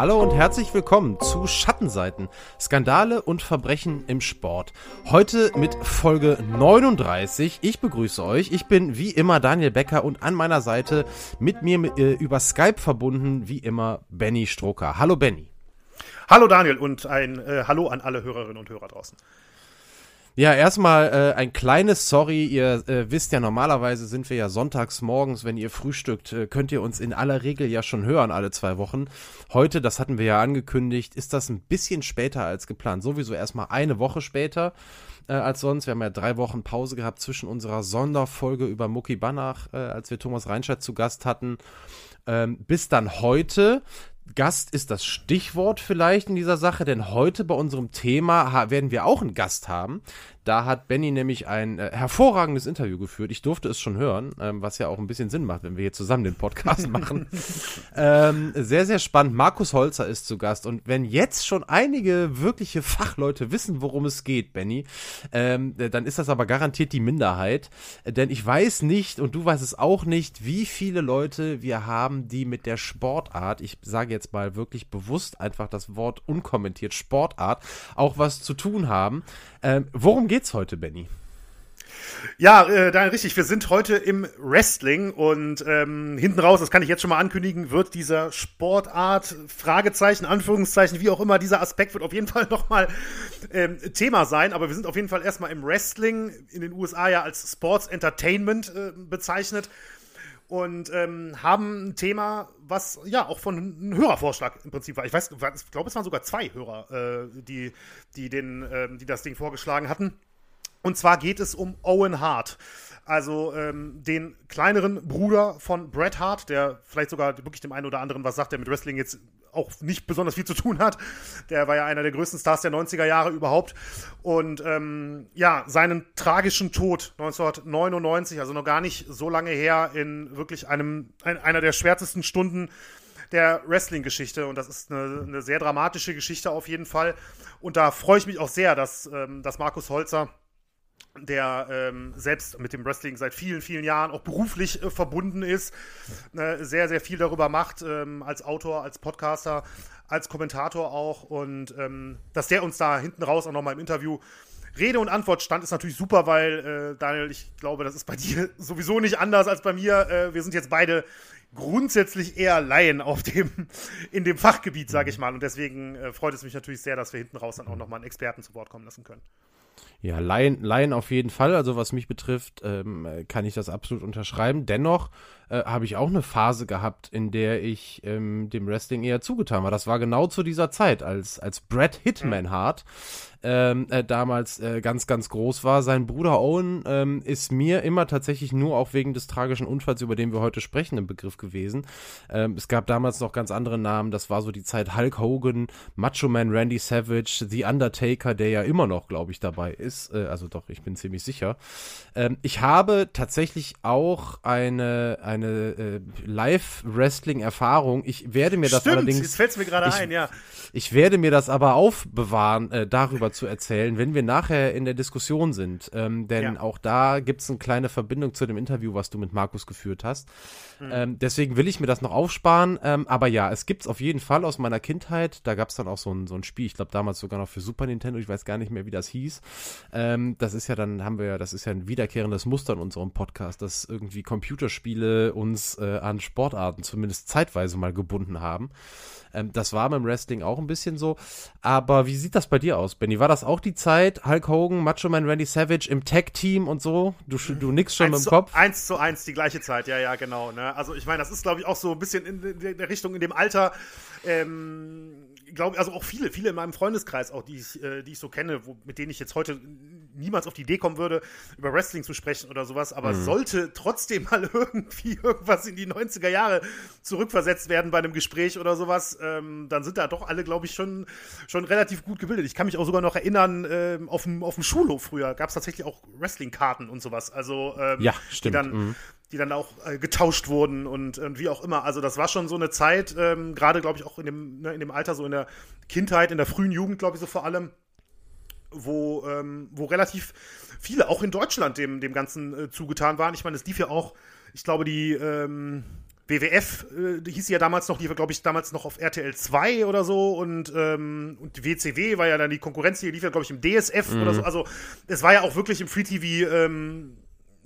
Hallo und herzlich willkommen zu Schattenseiten, Skandale und Verbrechen im Sport. Heute mit Folge 39. Ich begrüße euch. Ich bin wie immer Daniel Becker und an meiner Seite mit mir äh, über Skype verbunden wie immer Benny Strucker. Hallo Benny. Hallo Daniel und ein äh, Hallo an alle Hörerinnen und Hörer draußen. Ja, erstmal äh, ein kleines Sorry. Ihr äh, wisst ja, normalerweise sind wir ja sonntags morgens, wenn ihr frühstückt, äh, könnt ihr uns in aller Regel ja schon hören, alle zwei Wochen. Heute, das hatten wir ja angekündigt, ist das ein bisschen später als geplant. Sowieso erstmal eine Woche später äh, als sonst. Wir haben ja drei Wochen Pause gehabt zwischen unserer Sonderfolge über Mucki Banach, äh, als wir Thomas Reinscheid zu Gast hatten. Ähm, bis dann heute. Gast ist das Stichwort vielleicht in dieser Sache, denn heute bei unserem Thema werden wir auch einen Gast haben. Da hat Benny nämlich ein äh, hervorragendes Interview geführt. Ich durfte es schon hören, ähm, was ja auch ein bisschen Sinn macht, wenn wir hier zusammen den Podcast machen. ähm, sehr, sehr spannend. Markus Holzer ist zu Gast. Und wenn jetzt schon einige wirkliche Fachleute wissen, worum es geht, Benny, ähm, dann ist das aber garantiert die Minderheit. Denn ich weiß nicht, und du weißt es auch nicht, wie viele Leute wir haben, die mit der Sportart, ich sage jetzt mal wirklich bewusst einfach das Wort unkommentiert, Sportart, auch was zu tun haben. Ähm, worum geht's heute, Benny? Ja, äh, Daniel, richtig. Wir sind heute im Wrestling und ähm, hinten raus, das kann ich jetzt schon mal ankündigen, wird dieser Sportart, Fragezeichen, Anführungszeichen, wie auch immer, dieser Aspekt wird auf jeden Fall nochmal ähm, Thema sein. Aber wir sind auf jeden Fall erstmal im Wrestling, in den USA ja als Sports Entertainment äh, bezeichnet und ähm, haben ein Thema, was ja auch von einem Hörervorschlag im Prinzip war. Ich weiß, ich glaube, es waren sogar zwei Hörer, äh, die, die, den, äh, die das Ding vorgeschlagen hatten. Und zwar geht es um Owen Hart. Also ähm, den kleineren Bruder von Bret Hart, der vielleicht sogar wirklich dem einen oder anderen was sagt, der mit Wrestling jetzt auch nicht besonders viel zu tun hat. Der war ja einer der größten Stars der 90er Jahre überhaupt. Und ähm, ja, seinen tragischen Tod 1999, also noch gar nicht so lange her, in wirklich einem, ein, einer der schwärzesten Stunden der Wrestling-Geschichte. Und das ist eine, eine, sehr dramatische Geschichte auf jeden Fall. Und da freue ich mich auch sehr, dass, ähm, dass Markus Holzer der ähm, selbst mit dem Wrestling seit vielen, vielen Jahren auch beruflich äh, verbunden ist, äh, sehr, sehr viel darüber macht, ähm, als Autor, als Podcaster, als Kommentator auch und ähm, dass der uns da hinten raus auch nochmal im Interview Rede und Antwort stand, ist natürlich super, weil, äh, Daniel, ich glaube, das ist bei dir sowieso nicht anders als bei mir. Äh, wir sind jetzt beide grundsätzlich eher Laien auf dem, in dem Fachgebiet, sage ich mal. Und deswegen äh, freut es mich natürlich sehr, dass wir hinten raus dann auch nochmal einen Experten zu Wort kommen lassen können. Ja, Laien, Laien auf jeden Fall. Also was mich betrifft, ähm, kann ich das absolut unterschreiben. Dennoch äh, habe ich auch eine Phase gehabt, in der ich ähm, dem Wrestling eher zugetan war. Das war genau zu dieser Zeit, als, als Brad Hitman mhm. Hart ähm, äh, damals äh, ganz, ganz groß war. Sein Bruder Owen ähm, ist mir immer tatsächlich nur auch wegen des tragischen Unfalls, über den wir heute sprechen, im Begriff gewesen. Ähm, es gab damals noch ganz andere Namen. Das war so die Zeit Hulk Hogan, Macho Man Randy Savage, The Undertaker, der ja immer noch, glaube ich, dabei ist. Äh, also doch, ich bin ziemlich sicher. Ähm, ich habe tatsächlich auch eine, eine äh, Live-Wrestling-Erfahrung. Ich werde mir das Stimmt, allerdings. Jetzt fällt mir gerade ein, ja. Ich werde mir das aber aufbewahren, äh, darüber zu erzählen, wenn wir nachher in der Diskussion sind. Ähm, denn ja. auch da gibt es eine kleine Verbindung zu dem Interview, was du mit Markus geführt hast. Mhm. Ähm, deswegen will ich mir das noch aufsparen. Ähm, aber ja, es gibt es auf jeden Fall aus meiner Kindheit. Da gab es dann auch so ein, so ein Spiel, ich glaube damals sogar noch für Super Nintendo, ich weiß gar nicht mehr, wie das hieß. Ähm, das ist ja dann, haben wir ja, das ist ja ein wiederkehrendes Muster in unserem Podcast, dass irgendwie Computerspiele uns äh, an Sportarten zumindest zeitweise mal gebunden haben. Ähm, das war beim Wrestling auch ein bisschen so. Aber wie sieht das bei dir aus, Benny? War das auch die Zeit, Hulk Hogan, Macho Man Randy Savage im Tag-Team und so? Du, du nix schon im Kopf? Eins zu eins, die gleiche Zeit, ja, ja, genau. Ne? Also ich meine, das ist, glaube ich, auch so ein bisschen in der Richtung, in dem Alter, ähm, glaube also auch viele, viele in meinem Freundeskreis, auch die ich, äh, die ich so kenne, wo, mit denen ich jetzt heute niemals auf die Idee kommen würde, über Wrestling zu sprechen oder sowas, aber mhm. sollte trotzdem mal irgendwie irgendwas in die 90er Jahre zurückversetzt werden bei einem Gespräch oder sowas, ähm, dann sind da doch alle, glaube ich, schon, schon relativ gut gebildet. Ich kann mich auch sogar noch erinnern, ähm, auf dem auf dem Schulhof früher gab es tatsächlich auch Wrestling-Karten und sowas, also ähm, ja, stimmt. die dann mhm die dann auch äh, getauscht wurden und, und, wie auch immer. Also das war schon so eine Zeit, ähm, gerade glaube ich auch in dem, ne, in dem Alter, so in der Kindheit, in der frühen Jugend, glaube ich so vor allem, wo, ähm, wo relativ viele, auch in Deutschland, dem, dem Ganzen äh, zugetan waren. Ich meine, es lief ja auch, ich glaube, die, ähm, WWF äh, hieß sie ja damals noch, die war, glaube ich, damals noch auf RTL 2 oder so und, ähm, und die WCW war ja dann die Konkurrenz, die lief ja, glaube ich, im DSF mhm. oder so. Also es war ja auch wirklich im Free TV ähm,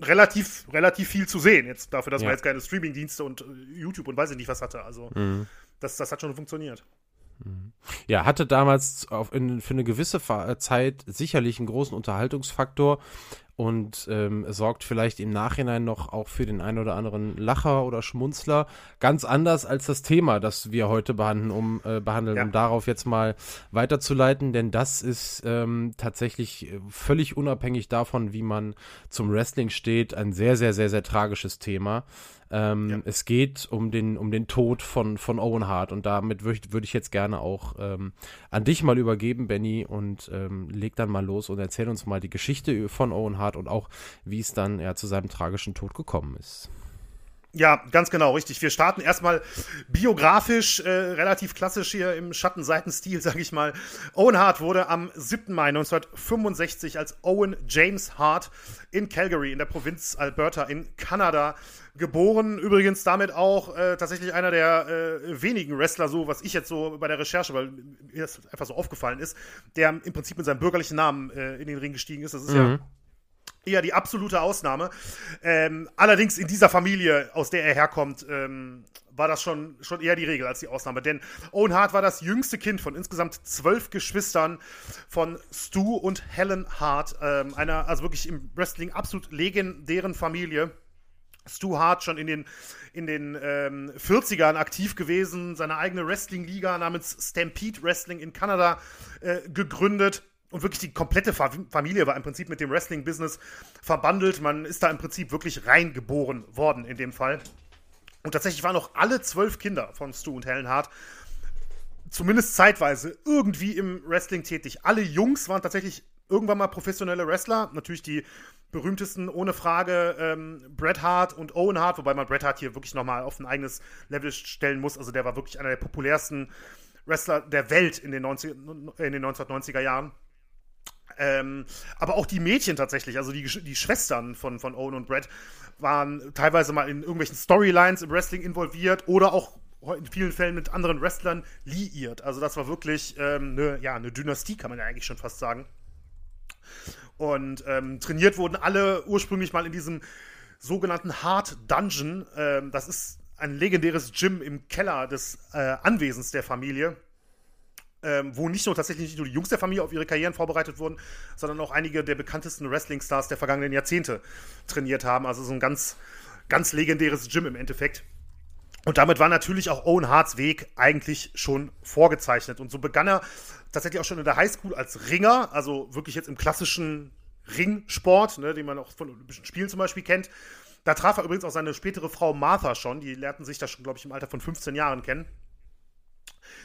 relativ, relativ viel zu sehen, jetzt dafür, dass ja. man jetzt keine Streaming-Dienste und äh, YouTube und weiß ich nicht was hatte. Also mhm. das, das hat schon funktioniert. Mhm. Ja, hatte damals auf in, für eine gewisse Zeit sicherlich einen großen Unterhaltungsfaktor und ähm, sorgt vielleicht im Nachhinein noch auch für den einen oder anderen Lacher oder Schmunzler. Ganz anders als das Thema, das wir heute behandeln, um, äh, behandeln, ja. um darauf jetzt mal weiterzuleiten, denn das ist ähm, tatsächlich völlig unabhängig davon, wie man zum Wrestling steht, ein sehr, sehr, sehr, sehr tragisches Thema. Ähm, ja. Es geht um den, um den Tod von, von Owen Hart und damit würde würd ich jetzt gerne auch ähm, an dich mal übergeben, Benny, und ähm, leg dann mal los und erzähl uns mal die Geschichte von Owen Hart und auch, wie es dann ja, zu seinem tragischen Tod gekommen ist. Ja, ganz genau, richtig. Wir starten erstmal biografisch, äh, relativ klassisch hier im Schattenseitenstil, sage ich mal. Owen Hart wurde am 7. Mai 1965 als Owen James Hart in Calgary in der Provinz Alberta in Kanada geboren. Übrigens damit auch äh, tatsächlich einer der äh, wenigen Wrestler, so was ich jetzt so bei der Recherche, weil mir das einfach so aufgefallen ist, der im Prinzip mit seinem bürgerlichen Namen äh, in den Ring gestiegen ist. Das ist mhm. ja eher die absolute Ausnahme. Ähm, allerdings in dieser Familie, aus der er herkommt, ähm, war das schon, schon eher die Regel als die Ausnahme. Denn Owen Hart war das jüngste Kind von insgesamt zwölf Geschwistern von Stu und Helen Hart, ähm, einer also wirklich im Wrestling absolut legendären Familie. Stu Hart schon in den, in den ähm, 40ern aktiv gewesen, seine eigene Wrestling-Liga namens Stampede Wrestling in Kanada äh, gegründet und wirklich die komplette Familie war im Prinzip mit dem Wrestling-Business verbandelt. Man ist da im Prinzip wirklich reingeboren worden in dem Fall. Und tatsächlich waren auch alle zwölf Kinder von Stu und Helen Hart zumindest zeitweise irgendwie im Wrestling tätig. Alle Jungs waren tatsächlich irgendwann mal professionelle Wrestler. Natürlich die berühmtesten ohne Frage ähm, Bret Hart und Owen Hart, wobei man Bret Hart hier wirklich nochmal auf ein eigenes Level stellen muss. Also der war wirklich einer der populärsten Wrestler der Welt in den, 90, in den 1990er Jahren. Ähm, aber auch die Mädchen tatsächlich, also die, die Schwestern von, von Owen und Brett, waren teilweise mal in irgendwelchen Storylines im Wrestling involviert oder auch in vielen Fällen mit anderen Wrestlern liiert. Also das war wirklich ähm, eine, ja, eine Dynastie, kann man ja eigentlich schon fast sagen. Und ähm, trainiert wurden alle ursprünglich mal in diesem sogenannten Hard Dungeon. Ähm, das ist ein legendäres Gym im Keller des äh, Anwesens der Familie ähm, wo nicht nur tatsächlich nicht nur die Jungs der Familie auf ihre Karrieren vorbereitet wurden, sondern auch einige der bekanntesten Wrestling-Stars der vergangenen Jahrzehnte trainiert haben. Also so ein ganz, ganz legendäres Gym im Endeffekt. Und damit war natürlich auch Owen Harts Weg eigentlich schon vorgezeichnet. Und so begann er tatsächlich auch schon in der Highschool als Ringer, also wirklich jetzt im klassischen Ringsport, ne, den man auch von Olympischen Spielen zum Beispiel kennt. Da traf er übrigens auch seine spätere Frau Martha schon. Die lernten sich da schon, glaube ich, im Alter von 15 Jahren kennen.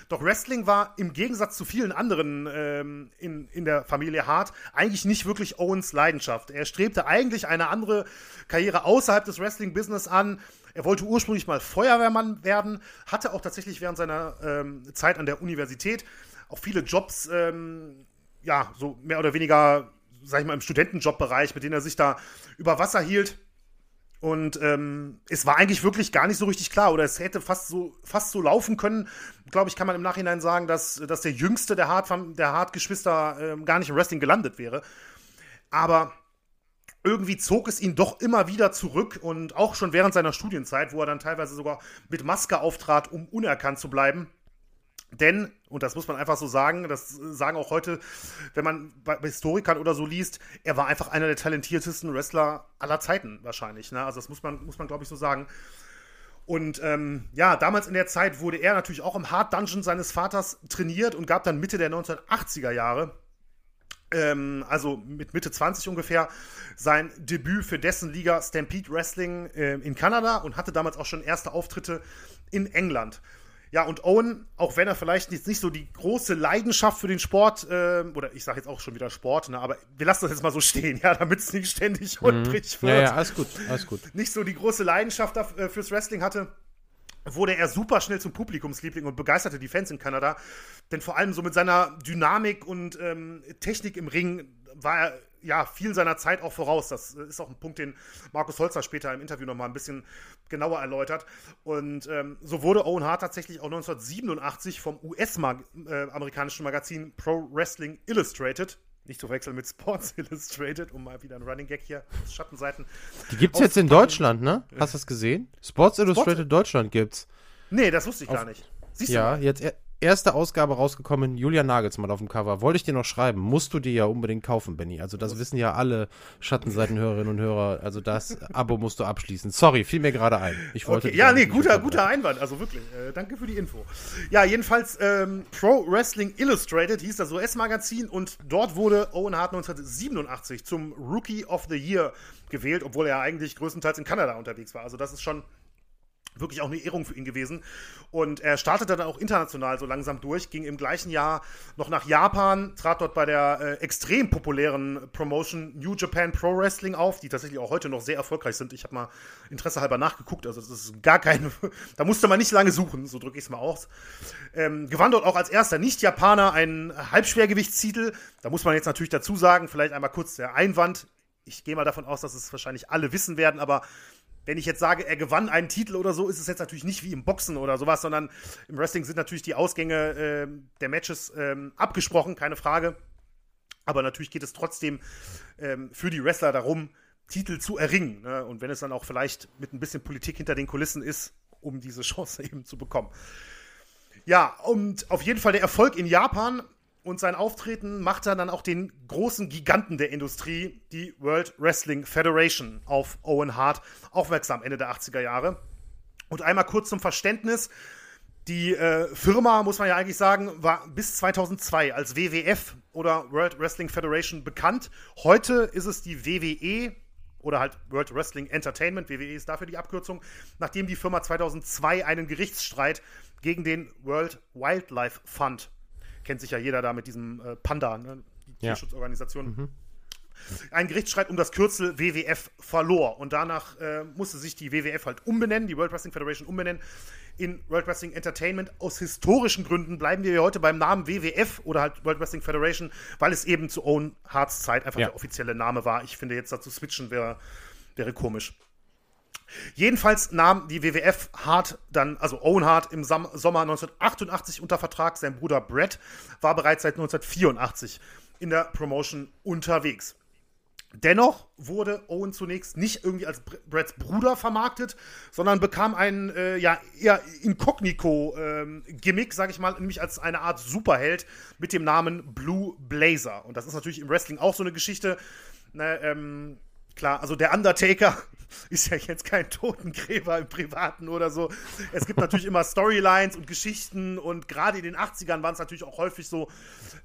Doch Wrestling war im Gegensatz zu vielen anderen ähm, in, in der Familie Hart eigentlich nicht wirklich Owens Leidenschaft. Er strebte eigentlich eine andere Karriere außerhalb des Wrestling-Business an. Er wollte ursprünglich mal Feuerwehrmann werden, hatte auch tatsächlich während seiner ähm, Zeit an der Universität auch viele Jobs, ähm, ja, so mehr oder weniger, sag ich mal, im Studentenjobbereich, mit denen er sich da über Wasser hielt. Und ähm, es war eigentlich wirklich gar nicht so richtig klar. Oder es hätte fast so, fast so laufen können, glaube ich, kann man im Nachhinein sagen, dass, dass der jüngste der Hart, der Hart-Geschwister ähm, gar nicht im Wrestling gelandet wäre. Aber irgendwie zog es ihn doch immer wieder zurück und auch schon während seiner Studienzeit, wo er dann teilweise sogar mit Maske auftrat, um unerkannt zu bleiben, denn, und das muss man einfach so sagen, das sagen auch heute, wenn man bei Historikern oder so liest, er war einfach einer der talentiertesten Wrestler aller Zeiten wahrscheinlich. Ne? Also das muss man, muss man glaube ich, so sagen. Und ähm, ja, damals in der Zeit wurde er natürlich auch im Hard Dungeon seines Vaters trainiert und gab dann Mitte der 1980er Jahre, ähm, also mit Mitte 20 ungefähr, sein Debüt für dessen Liga Stampede Wrestling äh, in Kanada und hatte damals auch schon erste Auftritte in England. Ja, und Owen, auch wenn er vielleicht jetzt nicht so die große Leidenschaft für den Sport, äh, oder ich sage jetzt auch schon wieder Sport, ne, aber wir lassen das jetzt mal so stehen, ja, damit es nicht ständig mhm. wird. Ja, ja, alles gut, alles gut. Nicht so die große Leidenschaft dafür, äh, fürs Wrestling hatte, wurde er super schnell zum Publikumsliebling und begeisterte die Fans in Kanada. Denn vor allem so mit seiner Dynamik und ähm, Technik im Ring war er ja, viel seiner Zeit auch voraus. Das ist auch ein Punkt, den Markus Holzer später im Interview nochmal ein bisschen genauer erläutert. Und ähm, so wurde Owen Hart tatsächlich auch 1987 vom US-amerikanischen -Mag äh, Magazin Pro Wrestling Illustrated nicht zu verwechseln mit Sports Illustrated, um mal wieder ein Running Gag hier, Schattenseiten. Die gibt es jetzt in Deutschland, ne? Hast du das gesehen? Sports Illustrated Sports? Deutschland gibt's. Nee, das wusste ich Auf, gar nicht. Siehst ja, du mal? jetzt erste Ausgabe rausgekommen, Julian Nagelsmann auf dem Cover. Wollte ich dir noch schreiben. Musst du dir ja unbedingt kaufen, Benny. Also das wissen ja alle Schattenseitenhörerinnen und Hörer. Also das Abo musst du abschließen. Sorry, fiel mir gerade ein. Ich wollte okay. Ja, nee, guter, guter Einwand. Also wirklich. Äh, danke für die Info. Ja, jedenfalls ähm, Pro Wrestling Illustrated hieß das US-Magazin und dort wurde Owen Hart 1987 zum Rookie of the Year gewählt, obwohl er eigentlich größtenteils in Kanada unterwegs war. Also das ist schon wirklich auch eine Ehrung für ihn gewesen. Und er startete dann auch international so langsam durch, ging im gleichen Jahr noch nach Japan, trat dort bei der äh, extrem populären Promotion New Japan Pro Wrestling auf, die tatsächlich auch heute noch sehr erfolgreich sind. Ich habe mal Interesse halber nachgeguckt, also das ist gar keine, da musste man nicht lange suchen, so drücke ich es mal aus. Ähm, gewann dort auch als erster Nicht-Japaner einen Halbschwergewichtstitel. Da muss man jetzt natürlich dazu sagen, vielleicht einmal kurz der Einwand. Ich gehe mal davon aus, dass es wahrscheinlich alle wissen werden, aber wenn ich jetzt sage, er gewann einen Titel oder so, ist es jetzt natürlich nicht wie im Boxen oder sowas, sondern im Wrestling sind natürlich die Ausgänge äh, der Matches äh, abgesprochen, keine Frage. Aber natürlich geht es trotzdem ähm, für die Wrestler darum, Titel zu erringen. Ne? Und wenn es dann auch vielleicht mit ein bisschen Politik hinter den Kulissen ist, um diese Chance eben zu bekommen. Ja, und auf jeden Fall der Erfolg in Japan und sein Auftreten macht er dann auch den großen Giganten der Industrie, die World Wrestling Federation, auf Owen Hart aufmerksam Ende der 80er Jahre. Und einmal kurz zum Verständnis. Die äh, Firma, muss man ja eigentlich sagen, war bis 2002 als WWF oder World Wrestling Federation bekannt. Heute ist es die WWE oder halt World Wrestling Entertainment, WWE ist dafür die Abkürzung, nachdem die Firma 2002 einen Gerichtsstreit gegen den World Wildlife Fund kennt sich ja jeder da mit diesem äh, Panda, ne? die ja. Tierschutzorganisation. Mhm. Ein Gerichtsstreit um das Kürzel WWF verlor und danach äh, musste sich die WWF halt umbenennen, die World Wrestling Federation umbenennen in World Wrestling Entertainment. Aus historischen Gründen bleiben wir heute beim Namen WWF oder halt World Wrestling Federation, weil es eben zu Owen Harts Zeit einfach ja. der offizielle Name war. Ich finde jetzt dazu switchen wäre, wäre komisch. Jedenfalls nahm die WWF Hart dann, also Owen Hart im Sommer 1988 unter Vertrag. Sein Bruder Brett war bereits seit 1984 in der Promotion unterwegs. Dennoch wurde Owen zunächst nicht irgendwie als Bretts Bruder vermarktet, sondern bekam ein äh, ja eher Inkognito-Gimmick, ähm, sage ich mal, nämlich als eine Art Superheld mit dem Namen Blue Blazer. Und das ist natürlich im Wrestling auch so eine Geschichte. Ne, ähm, klar, also der Undertaker ist ja jetzt kein Totengräber im Privaten oder so. Es gibt natürlich immer Storylines und Geschichten und gerade in den 80ern waren es natürlich auch häufig so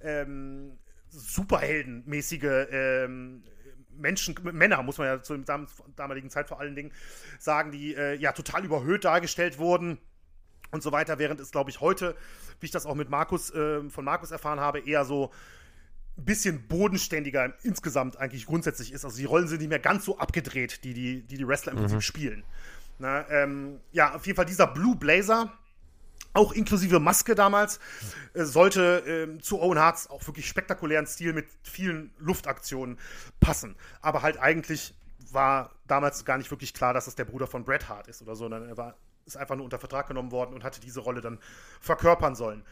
ähm, Superheldenmäßige ähm, Menschen, Männer, muss man ja zur damaligen Zeit vor allen Dingen sagen, die äh, ja total überhöht dargestellt wurden und so weiter, während es, glaube ich, heute, wie ich das auch mit Markus, äh, von Markus erfahren habe, eher so ein bisschen bodenständiger insgesamt eigentlich grundsätzlich ist. Also die Rollen sind nicht mehr ganz so abgedreht, die die, die, die Wrestler im mhm. Prinzip spielen. Na, ähm, ja, auf jeden Fall dieser Blue Blazer, auch inklusive Maske damals, äh, sollte äh, zu Owen Harts auch wirklich spektakulären Stil mit vielen Luftaktionen passen. Aber halt eigentlich war damals gar nicht wirklich klar, dass es der Bruder von Bret Hart ist oder so, sondern er war, ist einfach nur unter Vertrag genommen worden und hatte diese Rolle dann verkörpern sollen.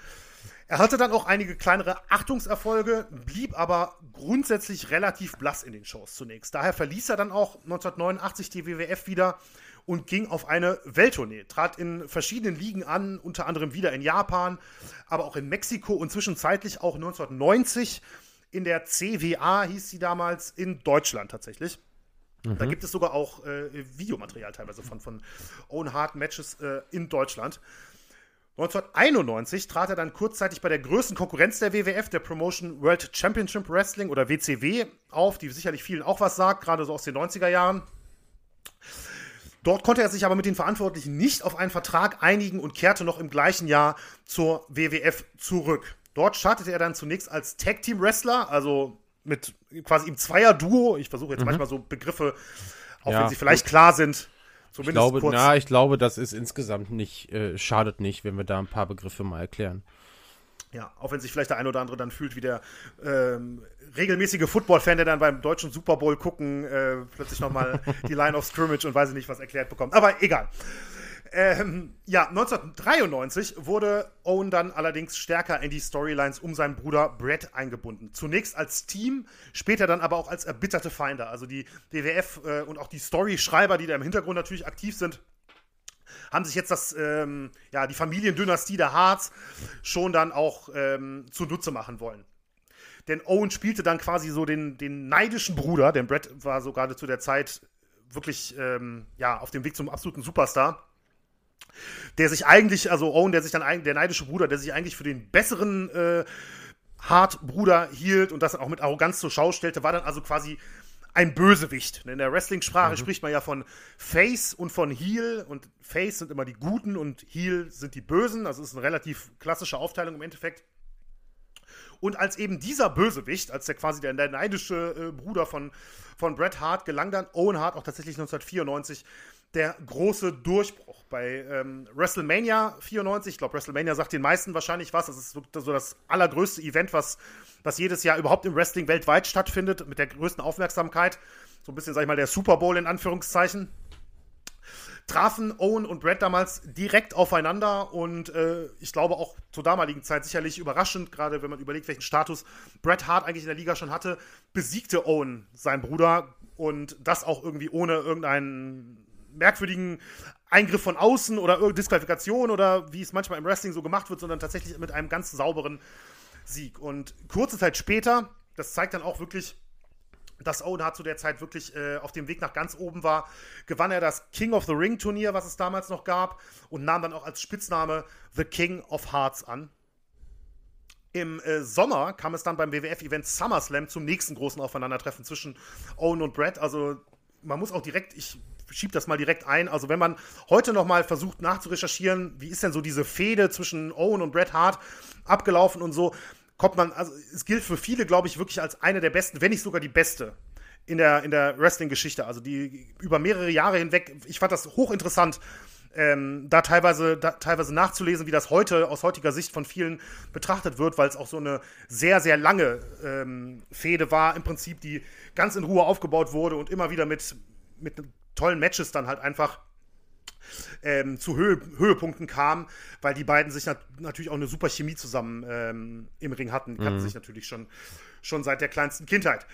Er hatte dann auch einige kleinere Achtungserfolge, blieb aber grundsätzlich relativ blass in den Shows zunächst. Daher verließ er dann auch 1989 die WWF wieder und ging auf eine Welttournee, trat in verschiedenen Ligen an, unter anderem wieder in Japan, aber auch in Mexiko und zwischenzeitlich auch 1990 in der CWA hieß sie damals in Deutschland tatsächlich. Mhm. Da gibt es sogar auch äh, Videomaterial teilweise von, von Own Hard Matches äh, in Deutschland. 1991 trat er dann kurzzeitig bei der größten Konkurrenz der WWF, der Promotion World Championship Wrestling oder WCW, auf, die sicherlich vielen auch was sagt, gerade so aus den 90er Jahren. Dort konnte er sich aber mit den Verantwortlichen nicht auf einen Vertrag einigen und kehrte noch im gleichen Jahr zur WWF zurück. Dort startete er dann zunächst als Tag Team Wrestler, also mit quasi im Zweier-Duo. Ich versuche jetzt mhm. manchmal so Begriffe, auch ja, wenn sie vielleicht gut. klar sind, Zumindest ich glaube, kurz. Na, ich glaube, das ist insgesamt nicht, äh, schadet nicht, wenn wir da ein paar Begriffe mal erklären. Ja, auch wenn sich vielleicht der ein oder andere dann fühlt wie der ähm, regelmäßige Football-Fan, der dann beim deutschen Super Bowl gucken äh, plötzlich nochmal die Line of Scrimmage und weiß ich nicht was erklärt bekommt. Aber egal. Ähm, ja, 1993 wurde Owen dann allerdings stärker in die Storylines um seinen Bruder Brett eingebunden. Zunächst als Team, später dann aber auch als erbitterte Feinde. Also die WWF äh, und auch die Story-Schreiber, die da im Hintergrund natürlich aktiv sind, haben sich jetzt das, ähm, ja, die Familiendynastie der Harz schon dann auch ähm, zunutze machen wollen. Denn Owen spielte dann quasi so den, den neidischen Bruder, denn Brett war so gerade zu der Zeit wirklich ähm, ja, auf dem Weg zum absoluten Superstar. Der sich eigentlich, also Owen, der sich dann der neidische Bruder, der sich eigentlich für den besseren äh, Hart-Bruder hielt und das auch mit Arroganz zur Schau stellte, war dann also quasi ein Bösewicht. In der Wrestling-Sprache mhm. spricht man ja von Face und von Heel und Face sind immer die Guten und Heel sind die Bösen. Also ist eine relativ klassische Aufteilung im Endeffekt. Und als eben dieser Bösewicht, als der quasi der, der neidische äh, Bruder von, von Bret Hart, gelang dann Owen Hart auch tatsächlich 1994 der große Durchbruch. Bei ähm, WrestleMania 94, ich glaube, WrestleMania sagt den meisten wahrscheinlich was. Das ist so das allergrößte Event, was, was jedes Jahr überhaupt im Wrestling weltweit stattfindet, mit der größten Aufmerksamkeit. So ein bisschen, sag ich mal, der Super Bowl in Anführungszeichen. Trafen Owen und Brett damals direkt aufeinander und äh, ich glaube auch zur damaligen Zeit sicherlich überraschend, gerade wenn man überlegt, welchen Status Bret Hart eigentlich in der Liga schon hatte, besiegte Owen seinen Bruder und das auch irgendwie ohne irgendeinen merkwürdigen Eingriff von außen oder Disqualifikation oder wie es manchmal im Wrestling so gemacht wird, sondern tatsächlich mit einem ganz sauberen Sieg. Und kurze Zeit später, das zeigt dann auch wirklich, dass Owen Hart zu der Zeit wirklich äh, auf dem Weg nach ganz oben war, gewann er das King of the Ring Turnier, was es damals noch gab, und nahm dann auch als Spitzname The King of Hearts an. Im äh, Sommer kam es dann beim WWF-Event SummerSlam zum nächsten großen Aufeinandertreffen zwischen Owen und Brett. Also man muss auch direkt, ich schiebe das mal direkt ein. Also wenn man heute noch mal versucht nachzurecherchieren, wie ist denn so diese Fehde zwischen Owen und Bret Hart abgelaufen und so, kommt man, also es gilt für viele, glaube ich, wirklich als eine der besten, wenn nicht sogar die beste in der, in der Wrestling-Geschichte. Also die über mehrere Jahre hinweg, ich fand das hochinteressant, ähm, da teilweise, da teilweise nachzulesen, wie das heute aus heutiger Sicht von vielen betrachtet wird, weil es auch so eine sehr, sehr lange ähm, Fehde war, im Prinzip, die ganz in Ruhe aufgebaut wurde und immer wieder mit, mit tollen Matches dann halt einfach ähm, zu Höhe, Höhepunkten kam, weil die beiden sich nat natürlich auch eine super Chemie zusammen ähm, im Ring hatten. Die kannten mhm. sich natürlich schon, schon seit der kleinsten Kindheit.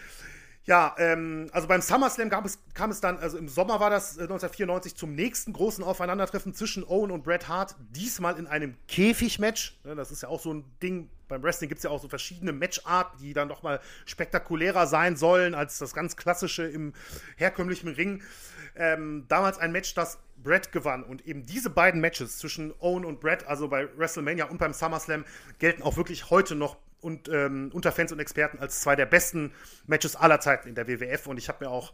Ja, ähm, also beim SummerSlam gab es, kam es dann, also im Sommer war das äh, 1994 zum nächsten großen Aufeinandertreffen zwischen Owen und Bret Hart, diesmal in einem Käfigmatch. Ja, das ist ja auch so ein Ding. Beim Wrestling gibt es ja auch so verschiedene Matcharten, die dann nochmal spektakulärer sein sollen als das ganz klassische im herkömmlichen Ring ähm, damals ein Match, das Brett gewann. Und eben diese beiden Matches zwischen Owen und Brett, also bei WrestleMania und beim SummerSlam, gelten auch wirklich heute noch und, ähm, unter Fans und Experten als zwei der besten Matches aller Zeiten in der WWF. Und ich habe mir auch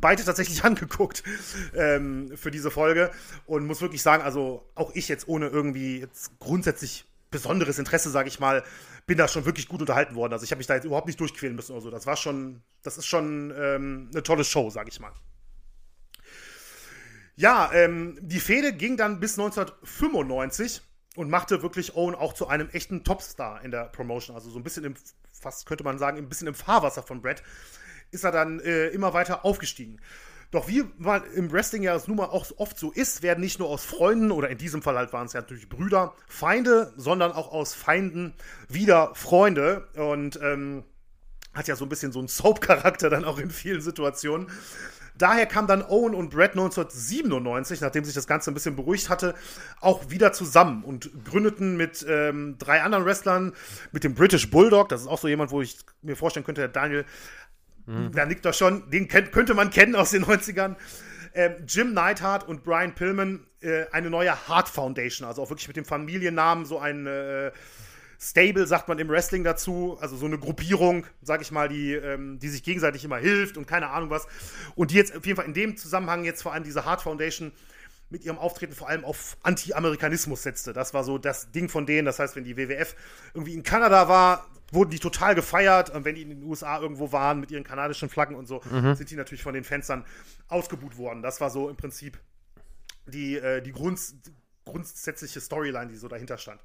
beide tatsächlich angeguckt ähm, für diese Folge und muss wirklich sagen, also auch ich jetzt ohne irgendwie jetzt grundsätzlich besonderes Interesse, sage ich mal, bin da schon wirklich gut unterhalten worden. Also ich habe mich da jetzt überhaupt nicht durchquälen müssen oder so. Das war schon, das ist schon ähm, eine tolle Show, sage ich mal. Ja, ähm, die Fehde ging dann bis 1995 und machte wirklich Owen auch zu einem echten Topstar in der Promotion. Also so ein bisschen im, fast könnte man sagen, ein bisschen im Fahrwasser von Brett, ist er dann äh, immer weiter aufgestiegen. Doch wie mal im Wrestling ja nun mal auch oft so ist, werden nicht nur aus Freunden oder in diesem Fall halt waren es ja natürlich Brüder, Feinde, sondern auch aus Feinden wieder Freunde. Und ähm, hat ja so ein bisschen so einen Soap-Charakter dann auch in vielen Situationen. Daher kam dann Owen und Brett 1997, nachdem sich das Ganze ein bisschen beruhigt hatte, auch wieder zusammen und gründeten mit ähm, drei anderen Wrestlern, mit dem British Bulldog, das ist auch so jemand, wo ich mir vorstellen könnte, der Daniel, mhm. da nickt doch schon, den kennt, könnte man kennen aus den 90ern. Ähm, Jim Neidhart und Brian Pillman äh, eine neue Heart Foundation, also auch wirklich mit dem Familiennamen so ein äh, Stable sagt man im Wrestling dazu, also so eine Gruppierung, sag ich mal, die, ähm, die sich gegenseitig immer hilft und keine Ahnung was. Und die jetzt auf jeden Fall in dem Zusammenhang jetzt vor allem diese Hart Foundation mit ihrem Auftreten vor allem auf Anti-Amerikanismus setzte. Das war so das Ding von denen. Das heißt, wenn die WWF irgendwie in Kanada war, wurden die total gefeiert. Und wenn die in den USA irgendwo waren mit ihren kanadischen Flaggen und so, mhm. sind die natürlich von den Fans dann ausgebuht worden. Das war so im Prinzip die, äh, die Grund, grundsätzliche Storyline, die so dahinter stand.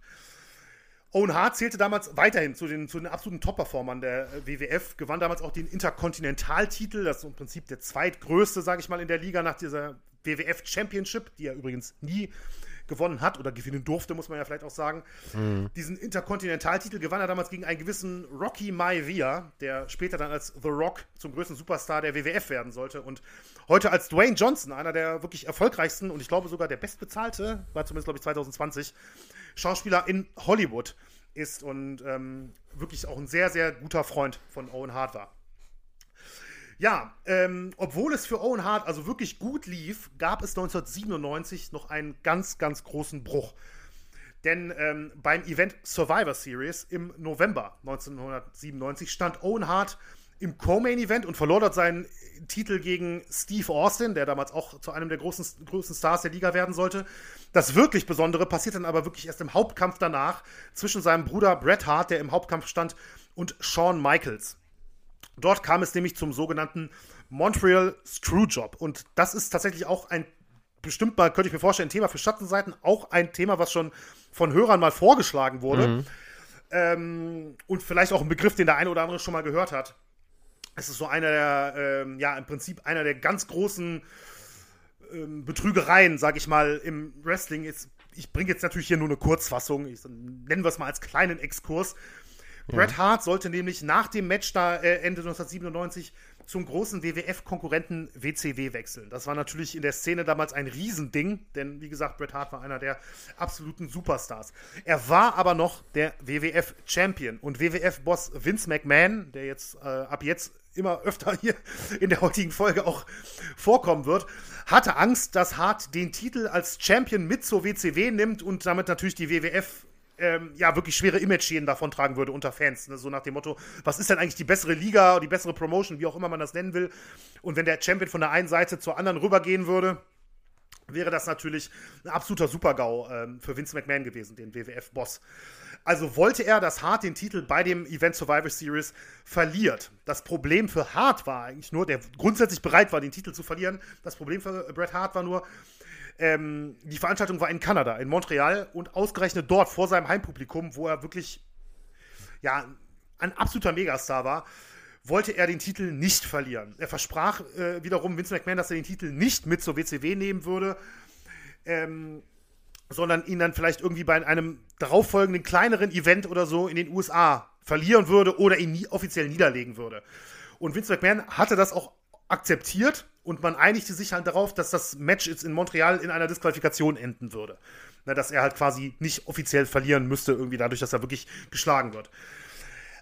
Owen Hart zählte damals weiterhin zu den, zu den absoluten Top-Performern der äh, WWF, gewann damals auch den Interkontinentaltitel, das ist im Prinzip der zweitgrößte, sage ich mal, in der Liga nach dieser WWF Championship, die er übrigens nie gewonnen hat oder gewinnen durfte, muss man ja vielleicht auch sagen. Mhm. Diesen Interkontinentaltitel gewann er damals gegen einen gewissen Rocky Maivia, der später dann als The Rock zum größten Superstar der WWF werden sollte und heute als Dwayne Johnson, einer der wirklich erfolgreichsten und ich glaube sogar der bestbezahlte, war zumindest glaube ich 2020, Schauspieler in Hollywood ist und ähm, wirklich auch ein sehr, sehr guter Freund von Owen Hart war. Ja, ähm, obwohl es für Owen Hart also wirklich gut lief, gab es 1997 noch einen ganz, ganz großen Bruch. Denn ähm, beim Event Survivor Series im November 1997 stand Owen Hart im Co-Main-Event und verlor dort seinen Titel gegen Steve Austin, der damals auch zu einem der großen, größten Stars der Liga werden sollte. Das wirklich Besondere passiert dann aber wirklich erst im Hauptkampf danach zwischen seinem Bruder Bret Hart, der im Hauptkampf stand, und Shawn Michaels. Dort kam es nämlich zum sogenannten Montreal Screwjob. Und das ist tatsächlich auch ein, bestimmt mal, könnte ich mir vorstellen, ein Thema für Schattenseiten, auch ein Thema, was schon von Hörern mal vorgeschlagen wurde. Mhm. Ähm, und vielleicht auch ein Begriff, den der eine oder andere schon mal gehört hat. Es ist so einer der, ähm, ja, im Prinzip einer der ganz großen ähm, Betrügereien, sag ich mal, im Wrestling. Ist, ich bringe jetzt natürlich hier nur eine Kurzfassung, ich, nennen wir es mal als kleinen Exkurs. Ja. Bret Hart sollte nämlich nach dem Match da äh, Ende 1997 zum großen WWF-Konkurrenten WCW wechseln. Das war natürlich in der Szene damals ein Riesending, denn wie gesagt, Bret Hart war einer der absoluten Superstars. Er war aber noch der WWF-Champion und WWF-Boss Vince McMahon, der jetzt äh, ab jetzt immer öfter hier in der heutigen Folge auch vorkommen wird, hatte Angst, dass Hart den Titel als Champion mit zur WCW nimmt und damit natürlich die WWF ähm, ja wirklich schwere Image-Schäden davon tragen würde unter Fans. Ne? So nach dem Motto, was ist denn eigentlich die bessere Liga oder die bessere Promotion, wie auch immer man das nennen will. Und wenn der Champion von der einen Seite zur anderen rübergehen würde, wäre das natürlich ein absoluter Supergau ähm, für Vince McMahon gewesen, den WWF-Boss. Also wollte er, dass Hart den Titel bei dem Event Survivor Series verliert. Das Problem für Hart war eigentlich nur, der grundsätzlich bereit war, den Titel zu verlieren. Das Problem für Bret Hart war nur, ähm, die Veranstaltung war in Kanada, in Montreal und ausgerechnet dort vor seinem Heimpublikum, wo er wirklich ja, ein absoluter Megastar war, wollte er den Titel nicht verlieren. Er versprach äh, wiederum Vince McMahon, dass er den Titel nicht mit zur WCW nehmen würde, ähm, sondern ihn dann vielleicht irgendwie bei einem darauffolgenden kleineren Event oder so in den USA verlieren würde oder ihn nie offiziell niederlegen würde. Und Vince McMahon hatte das auch akzeptiert und man einigte sich halt darauf, dass das Match jetzt in Montreal in einer Disqualifikation enden würde. Na, dass er halt quasi nicht offiziell verlieren müsste, irgendwie dadurch, dass er wirklich geschlagen wird.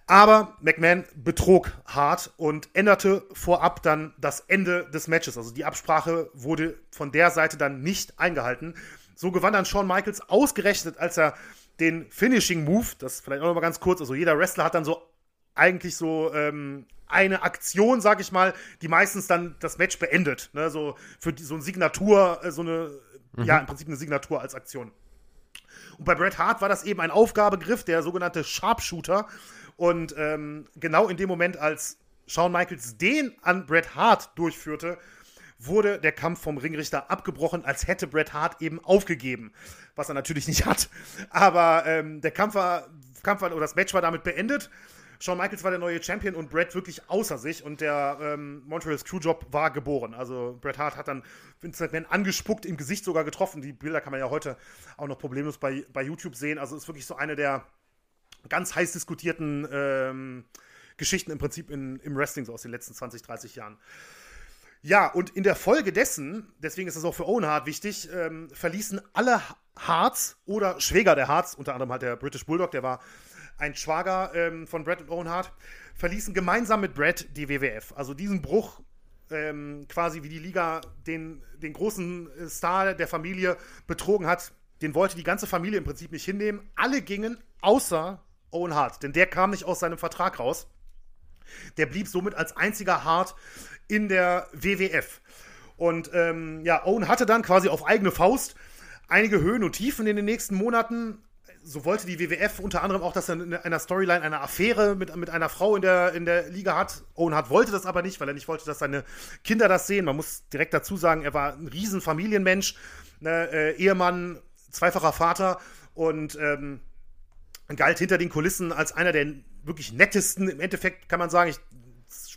Aber McMahon betrog hart und änderte vorab dann das Ende des Matches. Also die Absprache wurde von der Seite dann nicht eingehalten. So gewann dann Shawn Michaels ausgerechnet, als er den Finishing Move, das vielleicht auch noch mal ganz kurz, also jeder Wrestler hat dann so eigentlich so ähm, eine Aktion, sag ich mal, die meistens dann das Match beendet. Ne? So für die, so eine Signatur, äh, so eine, mhm. ja, im Prinzip eine Signatur als Aktion. Und bei Bret Hart war das eben ein Aufgabegriff, der sogenannte Sharpshooter. Und ähm, genau in dem Moment, als Shawn Michaels den an Bret Hart durchführte, wurde der Kampf vom Ringrichter abgebrochen, als hätte Bret Hart eben aufgegeben. Was er natürlich nicht hat. Aber ähm, der Kampf war, Kampf war, oder das Match war damit beendet. Shawn Michaels war der neue Champion und Brett wirklich außer sich und der ähm, Montreal Screwjob war geboren. Also Bret Hart hat dann Vince McMahon angespuckt, im Gesicht sogar getroffen. Die Bilder kann man ja heute auch noch problemlos bei, bei YouTube sehen. Also ist wirklich so eine der ganz heiß diskutierten ähm, Geschichten im Prinzip in, im Wrestling so aus den letzten 20, 30 Jahren. Ja, und in der Folge dessen, deswegen ist das auch für Owen Hart wichtig, ähm, verließen alle Harts oder Schwäger der Harts, unter anderem halt der British Bulldog, der war ein Schwager ähm, von Brett und Owen Hart, verließen gemeinsam mit Brett die WWF. Also diesen Bruch, ähm, quasi wie die Liga den, den großen äh, Star der Familie betrogen hat, den wollte die ganze Familie im Prinzip nicht hinnehmen. Alle gingen, außer Owen Hart, denn der kam nicht aus seinem Vertrag raus. Der blieb somit als einziger Hart in der WWF. Und ähm, ja, Owen hatte dann quasi auf eigene Faust einige Höhen und Tiefen in den nächsten Monaten, so wollte die WWF unter anderem auch, dass er in einer Storyline eine Affäre mit, mit einer Frau in der, in der Liga hat. Owen Hart wollte das aber nicht, weil er nicht wollte, dass seine Kinder das sehen. Man muss direkt dazu sagen, er war ein riesen Familienmensch, ne, äh, Ehemann, zweifacher Vater und ähm, galt hinter den Kulissen als einer der wirklich nettesten. Im Endeffekt kann man sagen, ich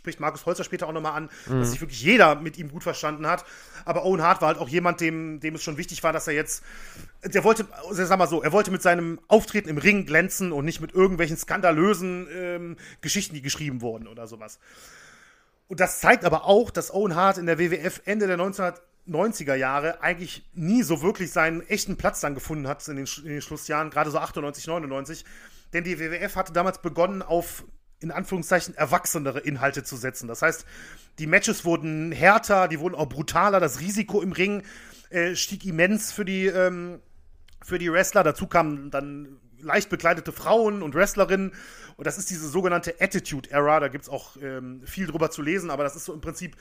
spricht Markus Holzer später auch nochmal an, mhm. dass sich wirklich jeder mit ihm gut verstanden hat. Aber Owen Hart war halt auch jemand, dem, dem es schon wichtig war, dass er jetzt, der wollte, also sag mal so, er wollte mit seinem Auftreten im Ring glänzen und nicht mit irgendwelchen skandalösen ähm, Geschichten, die geschrieben wurden oder sowas. Und das zeigt aber auch, dass Owen Hart in der WWF Ende der 1990er Jahre eigentlich nie so wirklich seinen echten Platz dann gefunden hat in den, in den Schlussjahren, gerade so 98, 99. Denn die WWF hatte damals begonnen, auf in Anführungszeichen erwachsenere Inhalte zu setzen. Das heißt, die Matches wurden härter, die wurden auch brutaler, das Risiko im Ring äh, stieg immens für die, ähm, für die Wrestler. Dazu kamen dann leicht bekleidete Frauen und Wrestlerinnen. Und das ist diese sogenannte Attitude Era. Da gibt es auch ähm, viel drüber zu lesen, aber das ist so im Prinzip